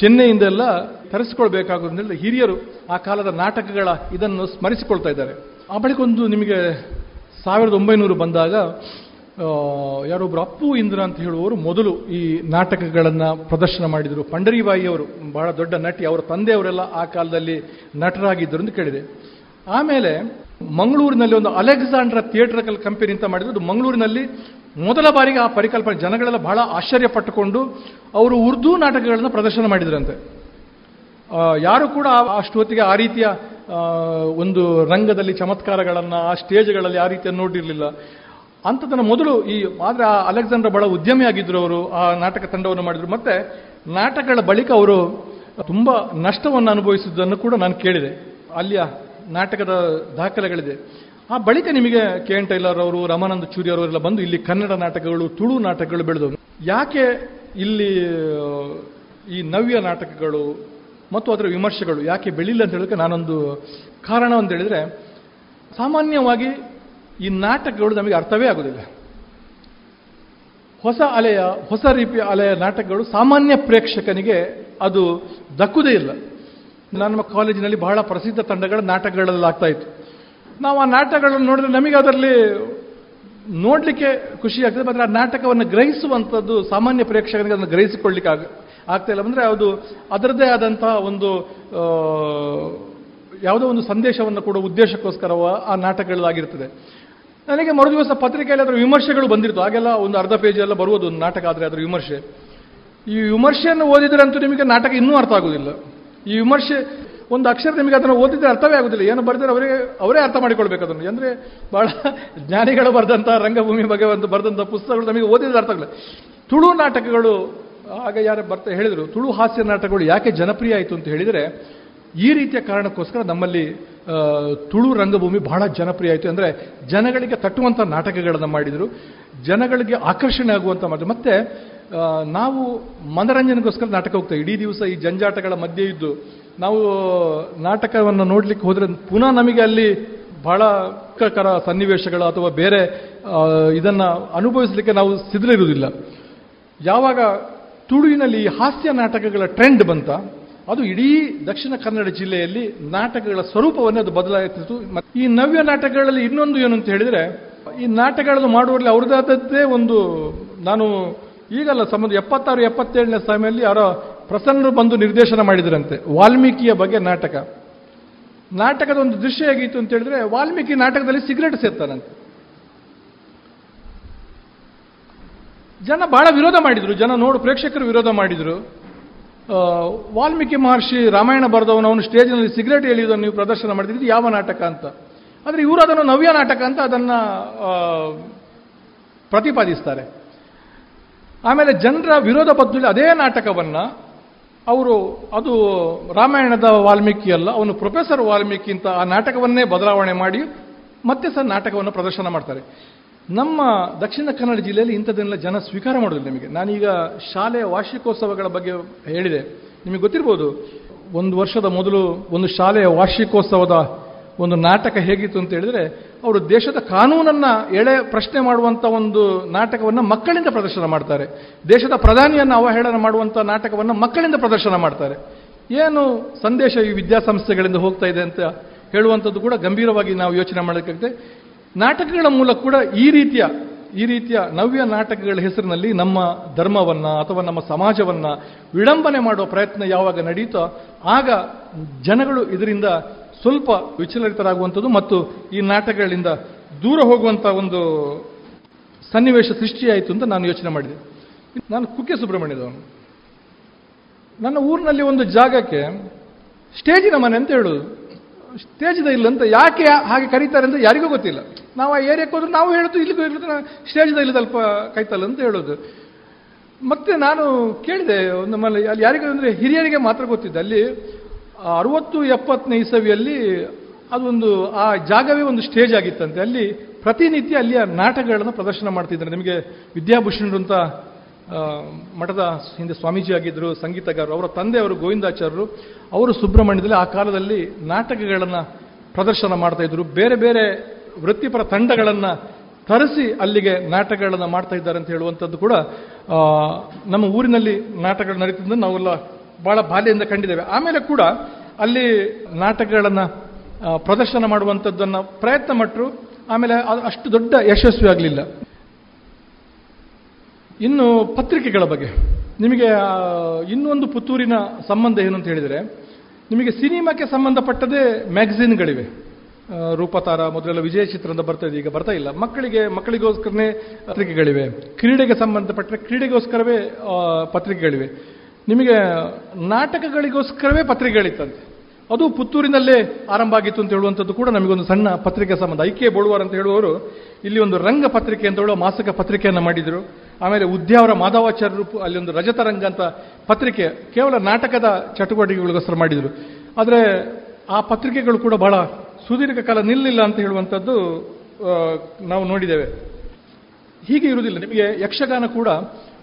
ಚೆನ್ನೈಯಿಂದೆಲ್ಲ ತರಿಸಿಕೊಳ್ಬೇಕಾಗೋದ್ರಿಂದ ಹಿರಿಯರು ಆ ಕಾಲದ ನಾಟಕಗಳ ಇದನ್ನು ಸ್ಮರಿಸಿಕೊಳ್ತಾ ಇದ್ದಾರೆ. ಆ ಬಳಿಕ ಒಂದು ನಿಮಗೆ ಸಾವಿರದ ಒಂಬೈನೂರು ಬಂದಾಗ ಆ, ಯಾರೊಬ್ರು ಅಪ್ಪು ಇಂದ್ರ ಅಂತ ಹೇಳುವವರು ಮೊದಲು ಈ ನಾಟಕಗಳನ್ನು ಪ್ರದರ್ಶನ ಮಾಡಿದರು. ಪಂಡರಿಬಾಯಿಯವರು ಬಹಳ ದೊಡ್ಡ ನಟಿ ಅವರ ತಂದೆಯವರೆಲ್ಲ ಆ ಕಾಲದಲ್ಲಿ ನಟರಾಗಿದ್ದರು ಅಂತ ಕೇಳಿದೆ. ಆಮೇಲೆ ಮಂಗಳೂರಿನಲ್ಲಿ ಒಂದು ಅಲೆಕ್ಸಾಂಡ್ರ ಥಿಯೇಟರ್ ಕಂಪನಿ ಅಂತ ಮಾಡಿದ್ರು. ಮಂಗಳೂರಿನಲ್ಲಿ ಮೊದಲ ಬಾರಿಗೆ ಆ ಪರಿಕಲ್ಪನೆ ಜನಗಳೆಲ್ಲ ಬಹಳ ಆಶ್ಚರ್ಯ ಪಟ್ಟುಕೊಂಡು ಅವರು ಉರ್ದು ನಾಟಕಗಳನ್ನು ಪ್ರದರ್ಶನ ಮಾಡಿದ್ರಂತೆ. ಯಾರು ಕೂಡ ಆ- ಅಷ್ಟೊತ್ತಿಗೆ ಆ ರೀತಿಯ ಒಂದು ರಂಗದಲ್ಲಿ ಚಮತ್ಕಾರಗಳನ್ನು ಆ ಸ್ಟೇಜ್ಗಳಲ್ಲಿ ಆ ರೀತಿಯ ನೋಡಿರಲಿಲ್ಲ. ಅಂಥದ್ದನ್ನು ಮೊದಲು ಈ ಆದರೆ ಆ ಅಲೆಕ್ಸಾಂಡರ್ ಬಹಳ ಉದ್ಯಮಿ ಆಗಿದ್ರು ಅವರು, ಆ ನಾಟಕ ತಂಡವನ್ನು ಮಾಡಿದರು. ಮತ್ತೆ ನಾಟಕಗಳ ಬಳಿಕ ಅವರು ತುಂಬ ನಷ್ಟವನ್ನು ಅನುಭವಿಸಿದ್ದನ್ನು ಕೂಡ ನಾನು ಕೇಳಿದೆ. ಅಲ್ಲಿಯ ನಾಟಕದ ದಾಖಲೆಗಳಿದೆ. ಆ ಬಳಿಕ ನಿಮಗೆ ಕೆ ಎನ್ ಟೈಲರ್ ಅವರು, ರಮಾನಂದ ಚೂರಿ ಅವರೆಲ್ಲ ಬಂದು ಇಲ್ಲಿ ಕನ್ನಡ ನಾಟಕಗಳು, ತುಳು ನಾಟಕಗಳು ಬೆಳೆದವು. ಯಾಕೆ ಇಲ್ಲಿ ಈ ನವ್ಯ ನಾಟಕಗಳು ಮತ್ತು ಅದರ ವಿಮರ್ಶೆಗಳು ಯಾಕೆ ಬೆಳಿಲ್ಲ ಅಂತ ಹೇಳಕ್ಕೆ ನಾನೊಂದು ಕಾರಣ ಅಂತ ಹೇಳಿದ್ರೆ, ಸಾಮಾನ್ಯವಾಗಿ ಈ ನಾಟಕಗಳು ನಮಗೆ ಅರ್ಥವೇ ಆಗೋದಿಲ್ಲ. ಹೊಸ ಅಲೆಯ, ಹೊಸ ರೀತಿಯ ಅಲೆಯ ನಾಟಕಗಳು ಸಾಮಾನ್ಯ ಪ್ರೇಕ್ಷಕನಿಗೆ ಅದು ದಕ್ಕುದೇ ಇಲ್ಲ. ನಮ್ಮ ಕಾಲೇಜಿನಲ್ಲಿ ಬಹಳ ಪ್ರಸಿದ್ಧ ತಂಡಗಳ ನಾಟಕಗಳಲ್ಲಿ ಆಗ್ತಾ ಇತ್ತು. ನಾವು ಆ ನಾಟಕಗಳನ್ನು ನೋಡಿದ್ರೆ ನಮಗೆ ಅದರಲ್ಲಿ ನೋಡಲಿಕ್ಕೆ ಖುಷಿ ಆಗ್ತದೆ ಆದರೆ ಆ ನಾಟಕವನ್ನು ಗ್ರಹಿಸುವಂಥದ್ದು ಸಾಮಾನ್ಯ ಪ್ರೇಕ್ಷಕನಿಗೆ ಅದನ್ನು ಗ್ರಹಿಸಿಕೊಳ್ಳಿಕ್ಕೆ ಆಗ, ಆಗ್ತಾ ಇಲ್ಲ. ಅಂದರೆ ಅದು ಅದರದ್ದೇ ಆದಂತಹ ಒಂದು ಯಾವುದೋ ಒಂದು ಸಂದೇಶವನ್ನು ಕೊಡುವ ಉದ್ದೇಶಕ್ಕೋಸ್ಕರವ ಆ ನಾಟಕಗಳಾಗಿರ್ತದೆ ನನಗೆ ಮರು ದಿವಸ ಪತ್ರಿಕೆಯಲ್ಲಿ ಅದರ ವಿಮರ್ಶೆಗಳು ಬಂದಿತ್ತು ಹಾಗೆಲ್ಲ ಒಂದು ಅರ್ಧ ಪೇಜ್ ಎಲ್ಲ ಬರುವುದು ಒಂದು ನಾಟಕ ಆದರೆ ಅದರ ವಿಮರ್ಶೆ. ಈ ವಿಮರ್ಶೆಯನ್ನು ಓದಿದ್ರಂತೂ ನಿಮಗೆ ನಾಟಕ ಇನ್ನೂ ಅರ್ಥ ಆಗುವುದಿಲ್ಲ ಈ ವಿಮರ್ಶೆ, ಒಂದು ಅಕ್ಷರ ನಿಮಗೆ ಅದನ್ನು ಓದಿದ್ರೆ ಅರ್ಥವೇ ಆಗುದಿಲ್ಲ. ಏನು ಬರೆದರೆ ಅವರಿಗೆ, ಅವರೇ ಅರ್ಥ ಮಾಡಿಕೊಳ್ಬೇಕು ಅದನ್ನು. ಅಂದರೆ ಬಹಳ ಜ್ಞಾನಿಗಳು ಬರೆದಂಥ ರಂಗಭೂಮಿ ಬಗ್ಗೆ ಒಂದು ಬರೆದಂಥ ಪುಸ್ತಕಗಳು ನಮಗೆ ಓದಿದ್ರೆ ಅರ್ಥ ಆಗಲ್ಲ ತುಳು ನಾಟಕಗಳು, ಆಗ ಯಾರು ಬರ್ತಾ ಹೇಳಿದರು, ತುಳು ಹಾಸ್ಯ ನಾಟಕಗಳು ಯಾಕೆ ಜನಪ್ರಿಯ ಆಯಿತು ಅಂತ ಹೇಳಿದರೆ, ಈ ರೀತಿಯ ಕಾರಣಕ್ಕೋಸ್ಕರ ನಮ್ಮಲ್ಲಿ ತುಳು ರಂಗಭೂಮಿ ಬಹಳ ಜನಪ್ರಿಯ ಆಯಿತು. ಅಂದರೆ ಜನಗಳಿಗೆ ತಟ್ಟುವಂಥ ನಾಟಕಗಳನ್ನು ಮಾಡಿದರು. ಜನಗಳಿಗೆ ಆಕರ್ಷಣೆ ಆಗುವಂಥ ಮಾಡಿದ್ರು. ಮತ್ತು ನಾವು ಮನರಂಜನೆಗೋಸ್ಕರ ನಾಟಕ ಹೋಗ್ತೇವೆ ಇಡೀ ದಿವಸ ಈ ಜಂಜಾಟಗಳ ಮಧ್ಯೆ ಇದ್ದು, ನಾವು ನಾಟಕವನ್ನು ನೋಡಲಿಕ್ಕೆ ಹೋದರೆ ಪುನಃ ನಮಗೆ ಅಲ್ಲಿ ಬಹಳ ಕರ ಸನ್ನಿವೇಶಗಳು ಅಥವಾ ಬೇರೆ ಇದನ್ನು ಅನುಭವಿಸಲಿಕ್ಕೆ ನಾವು ಸಿದ್ಧರಿರುವುದಿಲ್ಲ. ಯಾವಾಗ ತುಳುವಿನಲ್ಲಿ ಹಾಸ್ಯ ನಾಟಕಗಳ ಟ್ರೆಂಡ್ ಬಂತ ಅದು ಇಡೀ ದಕ್ಷಿಣ ಕನ್ನಡ ಜಿಲ್ಲೆಯಲ್ಲಿ ನಾಟಕಗಳ ಸ್ವರೂಪವನ್ನೇ ಅದು ಬದಲಾಯಿಸಿತು. ಮತ್ತೆ ಈ ನವ್ಯ ನಾಟಕಗಳಲ್ಲಿ ಇನ್ನೊಂದು ಏನು ಅಂತ ಹೇಳಿದ್ರೆ, ಈ ನಾಟಕಗಳನ್ನು ಮಾಡುವಲ್ಲಿ ಅವ್ರದ್ದಾದದ್ದೇ ಒಂದು, ನಾನು ಈಗಲ್ಲ ಸಂಬಂಧ ಎಪ್ಪತ್ತಾರು, ಎಪ್ಪತ್ತೇಳನೇ ಸಮಯದಲ್ಲಿ ಯಾರೋ ಪ್ರಸನ್ನರು ಬಂದು ನಿರ್ದೇಶನ ಮಾಡಿದರಂತೆ, ವಾಲ್ಮೀಕಿಯ ಬಗ್ಗೆ ನಾಟಕ. ನಾಟಕದ ಒಂದು ದೃಶ್ಯ ಹೇಗಿತ್ತು ಅಂತ ಹೇಳಿದ್ರೆ, ವಾಲ್ಮೀಕಿ ನಾಟಕದಲ್ಲಿ ಸಿಗರೇಟ್ ಸೇರ್ತಾನಂತೆ. ಜನ ಬಹಳ ವಿರೋಧ ಮಾಡಿದ್ರು, ಜನ ನೋಡು, ಪ್ರೇಕ್ಷಕರು ವಿರೋಧ ಮಾಡಿದ್ರು. ವಾಲ್ಮೀಕಿ ಮಹರ್ಷಿ ರಾಮಾಯಣ ಬರೆದವನು, ಅವನು ಸ್ಟೇಜ್ನಲ್ಲಿ ಸಿಗರೇಟ್ ಎಳೆಯುವುದನ್ನು ನೀವು ಪ್ರದರ್ಶನ ಮಾಡಿದ್ರೆ ಯಾವ ನಾಟಕ ಅಂತ. ಆದರೆ ಇವರು ಅದನ್ನು ನವ್ಯ ನಾಟಕ ಅಂತ ಅದನ್ನು ಪ್ರತಿಪಾದಿಸ್ತಾರೆ. ಆಮೇಲೆ ಜನರ ವಿರೋಧ ಪದ್ಧತಿ ಅದೇ ನಾಟಕವನ್ನು ಅವರು, ಅದು ರಾಮಾಯಣದ ವಾಲ್ಮೀಕಿ ಅಲ್ಲ, ಅವನು ಪ್ರೊಫೆಸರ್ ವಾಲ್ಮೀಕಿ ಅಂತ ಆ ನಾಟಕವನ್ನೇ ಬದಲಾವಣೆ ಮಾಡಿ ಮತ್ತೆ ಸಹ ನಾಟಕವನ್ನು ಪ್ರದರ್ಶನ ಮಾಡ್ತಾರೆ. ನಮ್ಮ ದಕ್ಷಿಣ ಕನ್ನಡ ಜಿಲ್ಲೆಯಲ್ಲಿ ಇಂಥದ್ದನ್ನೆಲ್ಲ ಜನ ಸ್ವೀಕಾರ ಮಾಡೋದಿಲ್ಲ ನಿಮಗೆ. ನಾನೀಗ ಶಾಲೆಯ ವಾರ್ಷಿಕೋತ್ಸವಗಳ ಬಗ್ಗೆ ಹೇಳಿದೆ. ನಿಮಗೆ ಗೊತ್ತಿರ್ಬೋದು, ಒಂದು ವರ್ಷದ ಮೊದಲು ಒಂದು ಶಾಲೆಯ ವಾರ್ಷಿಕೋತ್ಸವದ ಒಂದು ನಾಟಕ ಹೇಗಿತ್ತು ಅಂತ ಹೇಳಿದ್ರೆ, ಅವರು ದೇಶದ ಕಾನೂನನ್ನು ಎಳೆ ಪ್ರಶ್ನೆ ಮಾಡುವಂಥ ಒಂದು ನಾಟಕವನ್ನು ಮಕ್ಕಳಿಂದ ಪ್ರದರ್ಶನ ಮಾಡ್ತಾರೆ. ದೇಶದ ಪ್ರಧಾನಿಯನ್ನು ಅವಹೇಳನ ಮಾಡುವಂಥ ನಾಟಕವನ್ನು ಮಕ್ಕಳಿಂದ ಪ್ರದರ್ಶನ ಮಾಡ್ತಾರೆ. ಏನು ಸಂದೇಶ ಈ ವಿದ್ಯಾಸಂಸ್ಥೆಗಳಿಂದ ಹೋಗ್ತಾ ಇದೆ ಅಂತ ಹೇಳುವಂಥದ್ದು ಕೂಡ ಗಂಭೀರವಾಗಿ ನಾವು ಯೋಚನೆ ಮಾಡಬೇಕಾಗುತ್ತೆ ನಾಟಕಗಳ ಮೂಲಕ ಕೂಡ ಈ ರೀತಿಯ ಈ ರೀತಿಯ ನವ್ಯ ನಾಟಕಗಳ ಹೆಸರಿನಲ್ಲಿ ನಮ್ಮ ಧರ್ಮವನ್ನ ಅಥವಾ ನಮ್ಮ ಸಮಾಜವನ್ನ ವಿಡಂಬನೆ ಮಾಡುವ ಪ್ರಯತ್ನ ಯಾವಾಗ ನಡೆಯುತ್ತೋ ಆಗ ಜನಗಳು ಇದರಿಂದ ಸ್ವಲ್ಪ ವಿಚಲಿತರಾಗುವಂಥದ್ದು ಮತ್ತು ಈ ನಾಟಕಗಳಿಂದ ದೂರ ಹೋಗುವಂಥ ಒಂದು ಸನ್ನಿವೇಶ ಸೃಷ್ಟಿಯಾಯಿತು ಅಂತ ನಾನು ಯೋಚನೆ ಮಾಡಿದೆ. ನಾನು ಕುಕ್ಕೆ ಸುಬ್ರಹ್ಮಣ್ಯದವನು. ನನ್ನ ಊರಿನಲ್ಲಿ ಒಂದು ಜಾಗಕ್ಕೆ ಸ್ಟೇಜಿನ ಮನೆ ಅಂತ ಹೇಳೋದು. ಸ್ಟೇಜ್ದ ಇಲ್ಲ ಅಂತ ಯಾಕೆ ಹಾಗೆ ಕರೀತಾರೆ ಅಂತ ಯಾರಿಗೂ ಗೊತ್ತಿಲ್ಲ. ನಾವು ಆ ಏರಿಯಾಕ್ಕೆ ಹೋದ್ರೆ ನಾವು ಹೇಳೋದು, ಇಲ್ಲಿಗೂ ಇಲ್ಲದ ಸ್ಟೇಜ್ದ ಸ್ವಲ್ಪ ಕೈತಲ್ಲ ಅಂತ ಹೇಳೋದು. ಮತ್ತೆ ನಾನು ಕೇಳಿದೆ ನಮ್ಮಲ್ಲಿ ಅಲ್ಲಿ ಯಾರಿಗೂ ಅಂದರೆ ಹಿರಿಯರಿಗೆ ಮಾತ್ರ ಗೊತ್ತಿದೆ. ಅಲ್ಲಿ ಅರವತ್ತು ಎಪ್ಪತ್ತನೇ ಇಸವಿಯಲ್ಲಿ ಅದೊಂದು, ಆ ಜಾಗವೇ ಒಂದು ಸ್ಟೇಜ್ ಆಗಿತ್ತಂತೆ. ಅಲ್ಲಿ ಪ್ರತಿನಿತ್ಯ ಅಲ್ಲಿಯ ನಾಟಕಗಳನ್ನು ಪ್ರದರ್ಶನ ಮಾಡ್ತಿದ್ದಾರೆ. ನಿಮಗೆ ವಿದ್ಯಾಭೂಷಣರು ಅಂತ ಮಠದ ಹಿಂದೆ ಸ್ವಾಮೀಜಿ ಆಗಿದ್ದರು, ಸಂಗೀತಗಾರರು, ಅವರ ತಂದೆಯವರು, ಗೋವಿಂದಾಚಾರ್ಯರು, ಅವರು ಸುಬ್ರಹ್ಮಣ್ಯದಲ್ಲಿ ಆ ಕಾಲದಲ್ಲಿ ನಾಟಕಗಳನ್ನು ಪ್ರದರ್ಶನ ಮಾಡ್ತಾ ಇದ್ರು. ಬೇರೆ ಬೇರೆ ವೃತ್ತಿಪರ ತಂಡಗಳನ್ನು ತರಿಸಿ ಅಲ್ಲಿಗೆ ನಾಟಕಗಳನ್ನು ಮಾಡ್ತಾ ಇದ್ದಾರೆ ಅಂತ ಹೇಳುವಂಥದ್ದು ಕೂಡ ನಮ್ಮ ಊರಿನಲ್ಲಿ ನಾಟಕಗಳು ನಡೀತಿದ್ದನ್ನು ನಾವೆಲ್ಲ ಭಾಳ ಬಾಲ್ಯದಿಂದ ಕಂಡಿದ್ದೇವೆ. ಆಮೇಲೆ ಕೂಡ ಅಲ್ಲಿ ನಾಟಕಗಳನ್ನು ಪ್ರದರ್ಶನ ಮಾಡುವಂಥದ್ದನ್ನು ಪ್ರಯತ್ನ ಪಟ್ಟರು ಆಮೇಲೆ ಅಷ್ಟು ದೊಡ್ಡ ಯಶಸ್ವಿ ಆಗಲಿಲ್ಲ. ಇನ್ನು ಪತ್ರಿಕೆಗಳ ಬಗ್ಗೆ. ನಿಮಗೆ ಇನ್ನೊಂದು ಪುತ್ತೂರಿನ ಸಂಬಂಧ ಏನು ಅಂತ ಹೇಳಿದರೆ, ನಿಮಗೆ ಸಿನಿಮಾಕ್ಕೆ ಸಂಬಂಧಪಟ್ಟದೇ ಮ್ಯಾಗ್ಝಿನ್ಗಳಿವೆ. ರೂಪತಾರ, ಮೊದಲೆಲ್ಲ ವಿಜಯ ಚಿತ್ರ ಅಂತ ಬರ್ತಾ ಇದೆ, ಈಗ ಬರ್ತಾ ಇಲ್ಲ. ಮಕ್ಕಳಿಗೆ, ಮಕ್ಕಳಿಗೋಸ್ಕರನೇ ಪತ್ರಿಕೆಗಳಿವೆ. ಕ್ರೀಡೆಗೆ ಸಂಬಂಧಪಟ್ಟರೆ ಕ್ರೀಡೆಗೋಸ್ಕರವೇ ಪತ್ರಿಕೆಗಳಿವೆ. ನಿಮಗೆ ನಾಟಕಗಳಿಗೋಸ್ಕರವೇ ಪತ್ರಿಕೆಗಳಿತ್ತಂತೆ. ಅದು ಪುತ್ತೂರಿನಲ್ಲೇ ಆರಂಭ ಆಗಿತ್ತು ಅಂತ ಹೇಳುವಂಥದ್ದು ಕೂಡ ನಮಗೊಂದು ಸಣ್ಣ ಪತ್ರಿಕೆ ಸಂಬಂಧ. ಐಕೆ ಬೋಳುವಾರ್ ಅಂತ ಹೇಳುವವರು ಇಲ್ಲಿ ಒಂದು ರಂಗ ಪತ್ರಿಕೆ ಅಂತ ಹೇಳುವ ಮಾಸಿಕ ಪತ್ರಿಕೆಯನ್ನು ಮಾಡಿದರು. ಆಮೇಲೆ ಉದ್ಯಾವರ ಮಾಧವಾಚಾರ್ಯ ರೂಪ, ಅಲ್ಲಿ ಒಂದು ರಜತ ರಂಗ ಅಂತ ಪತ್ರಿಕೆ, ಕೇವಲ ನಾಟಕದ ಚಟುವಟಿಕೆಗಳಿಗೋಸ್ಕರ ಮಾಡಿದರು. ಆದರೆ ಆ ಪತ್ರಿಕೆಗಳು ಕೂಡ ಬಹಳ ಸುದೀರ್ಘ ಕಾಲ ನಿಲ್ಲಿಲ್ಲ ಅಂತ ಹೇಳುವಂಥದ್ದು ನಾವು ನೋಡಿದ್ದೇವೆ. ಹೀಗೆ ಇರುವುದಿಲ್ಲ. ನಿಮಗೆ ಯಕ್ಷಗಾನ ಕೂಡ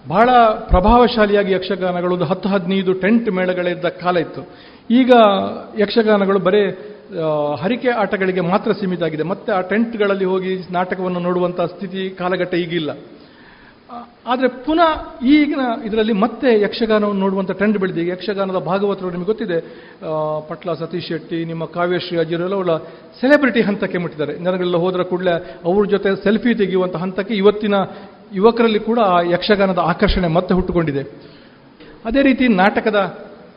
ಬಹಳ ಪ್ರಭಾವಶಾಲಿಯಾಗಿ ಯಕ್ಷಗಾನಗಳು, ಒಂದು ಹತ್ತು ಹದಿನೈದು ಟೆಂಟ್ ಮೇಳಗಳಿದ್ದ ಕಾಲ ಇತ್ತು. ಈಗ ಯಕ್ಷಗಾನಗಳು ಬರೇ ಹರಿಕೆ ಆಟಗಳಿಗೆ ಮಾತ್ರ ಸೀಮಿತ ಆಗಿದೆ ಮತ್ತೆ ಆ ಟೆಂಟ್ಗಳಲ್ಲಿ ಹೋಗಿ ನಾಟಕವನ್ನು ನೋಡುವಂಥ ಸ್ಥಿತಿ ಕಾಲಘಟ್ಟ ಈಗಿಲ್ಲ. ಆದರೆ ಪುನಃ ಈಗಿನ ಇದರಲ್ಲಿ ಮತ್ತೆ ಯಕ್ಷಗಾನವನ್ನು ನೋಡುವಂಥ ಟ್ರೆಂಡ್ ಬೆಳೆದಿದೆ. ಯಕ್ಷಗಾನದ ಭಾಗವತರು ನಿಮಗೆ ಗೊತ್ತಿದೆ ಪಟ್ಲ, ಸತೀಶ್ ಶೆಟ್ಟಿ, ನಿಮ್ಮ ಕಾವ್ಯಶ್ರೀ ಅಜಿರೆಲ್ಲ ಅವಳ ಸೆಲೆಬ್ರಿಟಿ ಹಂತಕ್ಕೆ ಮುಟ್ಟಿದ್ದಾರೆ. ಜನಗಳೆಲ್ಲ ಹೋದ್ರ ಕೂಡಲೇ ಅವ್ರ ಜೊತೆ ಸೆಲ್ಫಿ ತೆಗೆಯುವಂಥ ಹಂತಕ್ಕೆ ಇವತ್ತಿನ ಯುವಕರಲ್ಲಿ ಕೂಡ ಆ ಯಕ್ಷಗಾನದ ಆಕರ್ಷಣೆ ಮತ್ತೆ ಹುಟ್ಟುಕೊಂಡಿದೆ. ಅದೇ ರೀತಿ ನಾಟಕದ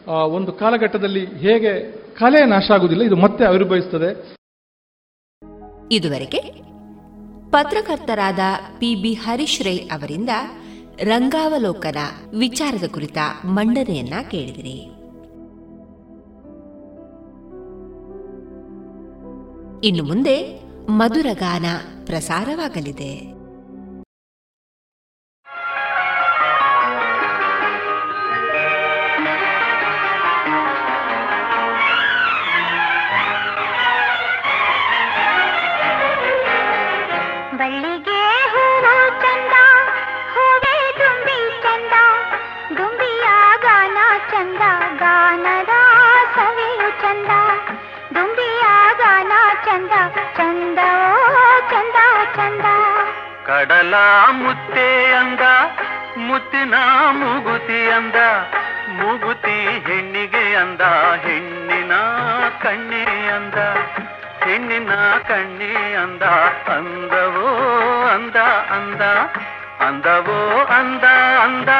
ಒಂದು ಕಾಲಘಟ್ಟದಲ್ಲಿ ಹೇಗೆ ಕಲೆ ನಾಶ ಆಗುವುದಿಲ್ಲ, ಇದು ಮತ್ತೆ ಆವಿರ್ಭವಿಸುತ್ತದೆ ಇದುವರೆಗೆ ಪತ್ರಕರ್ತರಾದ ಪಿ ಬಿ ಹರೀಶ್ ರೈ ಅವರಿಂದ ರಂಗಾವಲೋಕನ ವಿಚಾರದ ಕುರಿತ ಮಂಡನೆಯನ್ನ ಕೇಳಿದಿರಿ. ಇನ್ನು ಮುಂದೆ ಮಧುರಗಾನ ಪ್ರಸಾರವಾಗಲಿದೆ. ಗಾನ ಚಂದ ಚಂದ ಓ ಚಂದ ಚಂದ ಕಡಲ ಮುತ್ತೆ ಅಂದ ಮುತ್ತಿನ ಮೂಗುತಿ ಅಂದ ಮೂಗುತಿ ಹೆಣ್ಣಿಗೆ ಅಂದ ಹೆಣ್ಣಿನ ಕಣ್ಣೆ ಅಂದ ಹೆಣ್ಣಿನ ಕಣ್ಣೆ ಅಂದ ಅಂದವೋ ಅಂದ ಅಂದ ಅಂದವೋ ಅಂದ ಅಂದ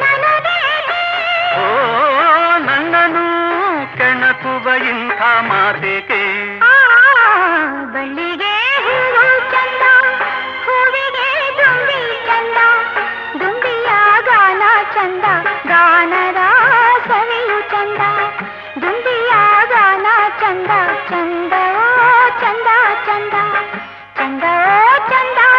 ನನದೇನೆ ಓ ನನ್ನನು ಕೆಣಕುವ ಇಂಥ ಮಾತೆಗೆ ಹೂವು ಚಂದ ಚಂದ ದುಂಬಿಯ ಗಾನ ಚಂದ ಚಂದ ಗಾನ ಚಂದ ಚಂದ ಓ ಚಂದ ಚಂದ ಚಂದ ಓ ಚಂದ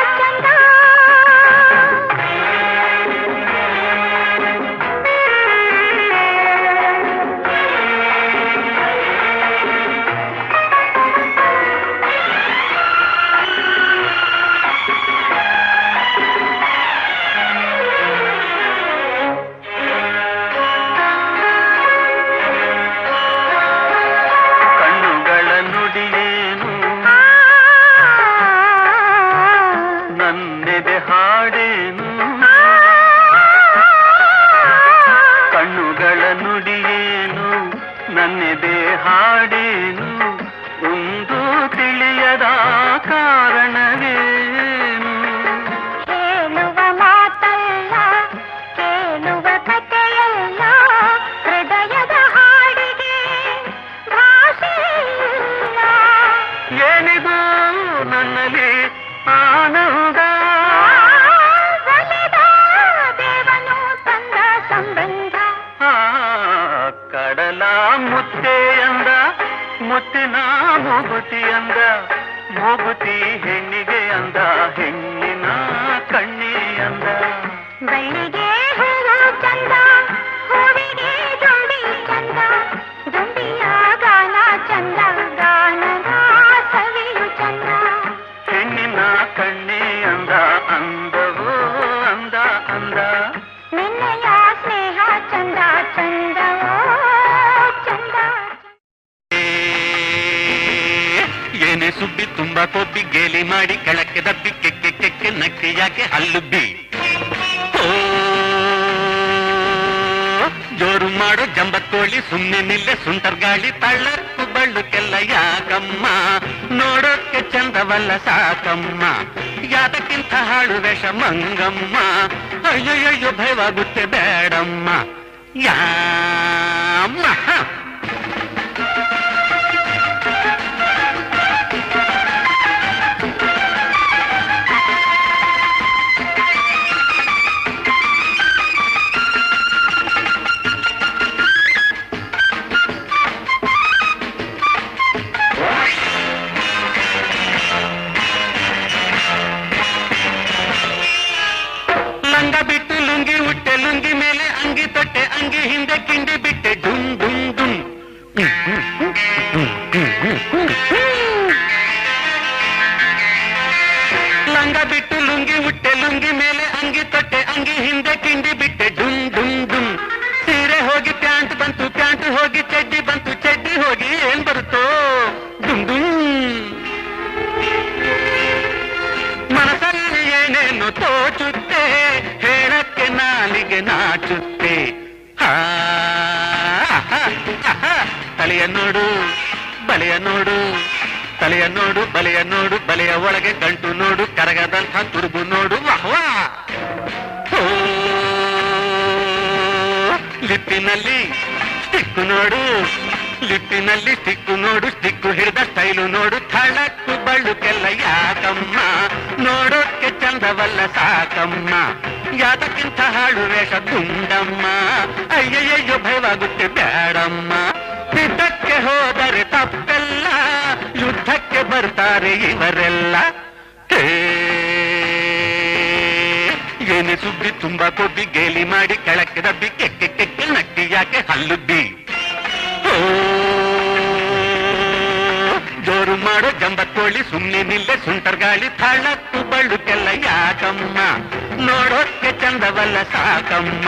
ಅಲ್ಲುಬ್ಬಿ ಜೋರು ಮಾಡೋ ಜಂಬಕ್ಕೋಳಿ ಸುಮ್ಮನೆ ನಿಲ್ಲೆ ಸುಂಟರ್ ಗಾಳಿ ಥಳಕ್ಕು ಬಳ್ಳುಕೆಲ್ಲ ಯಾಕಮ್ಮ. ನೋಡೋಕ್ಕೆ ಚಂದವಲ್ಲ ಸಾಕಮ್ಮ.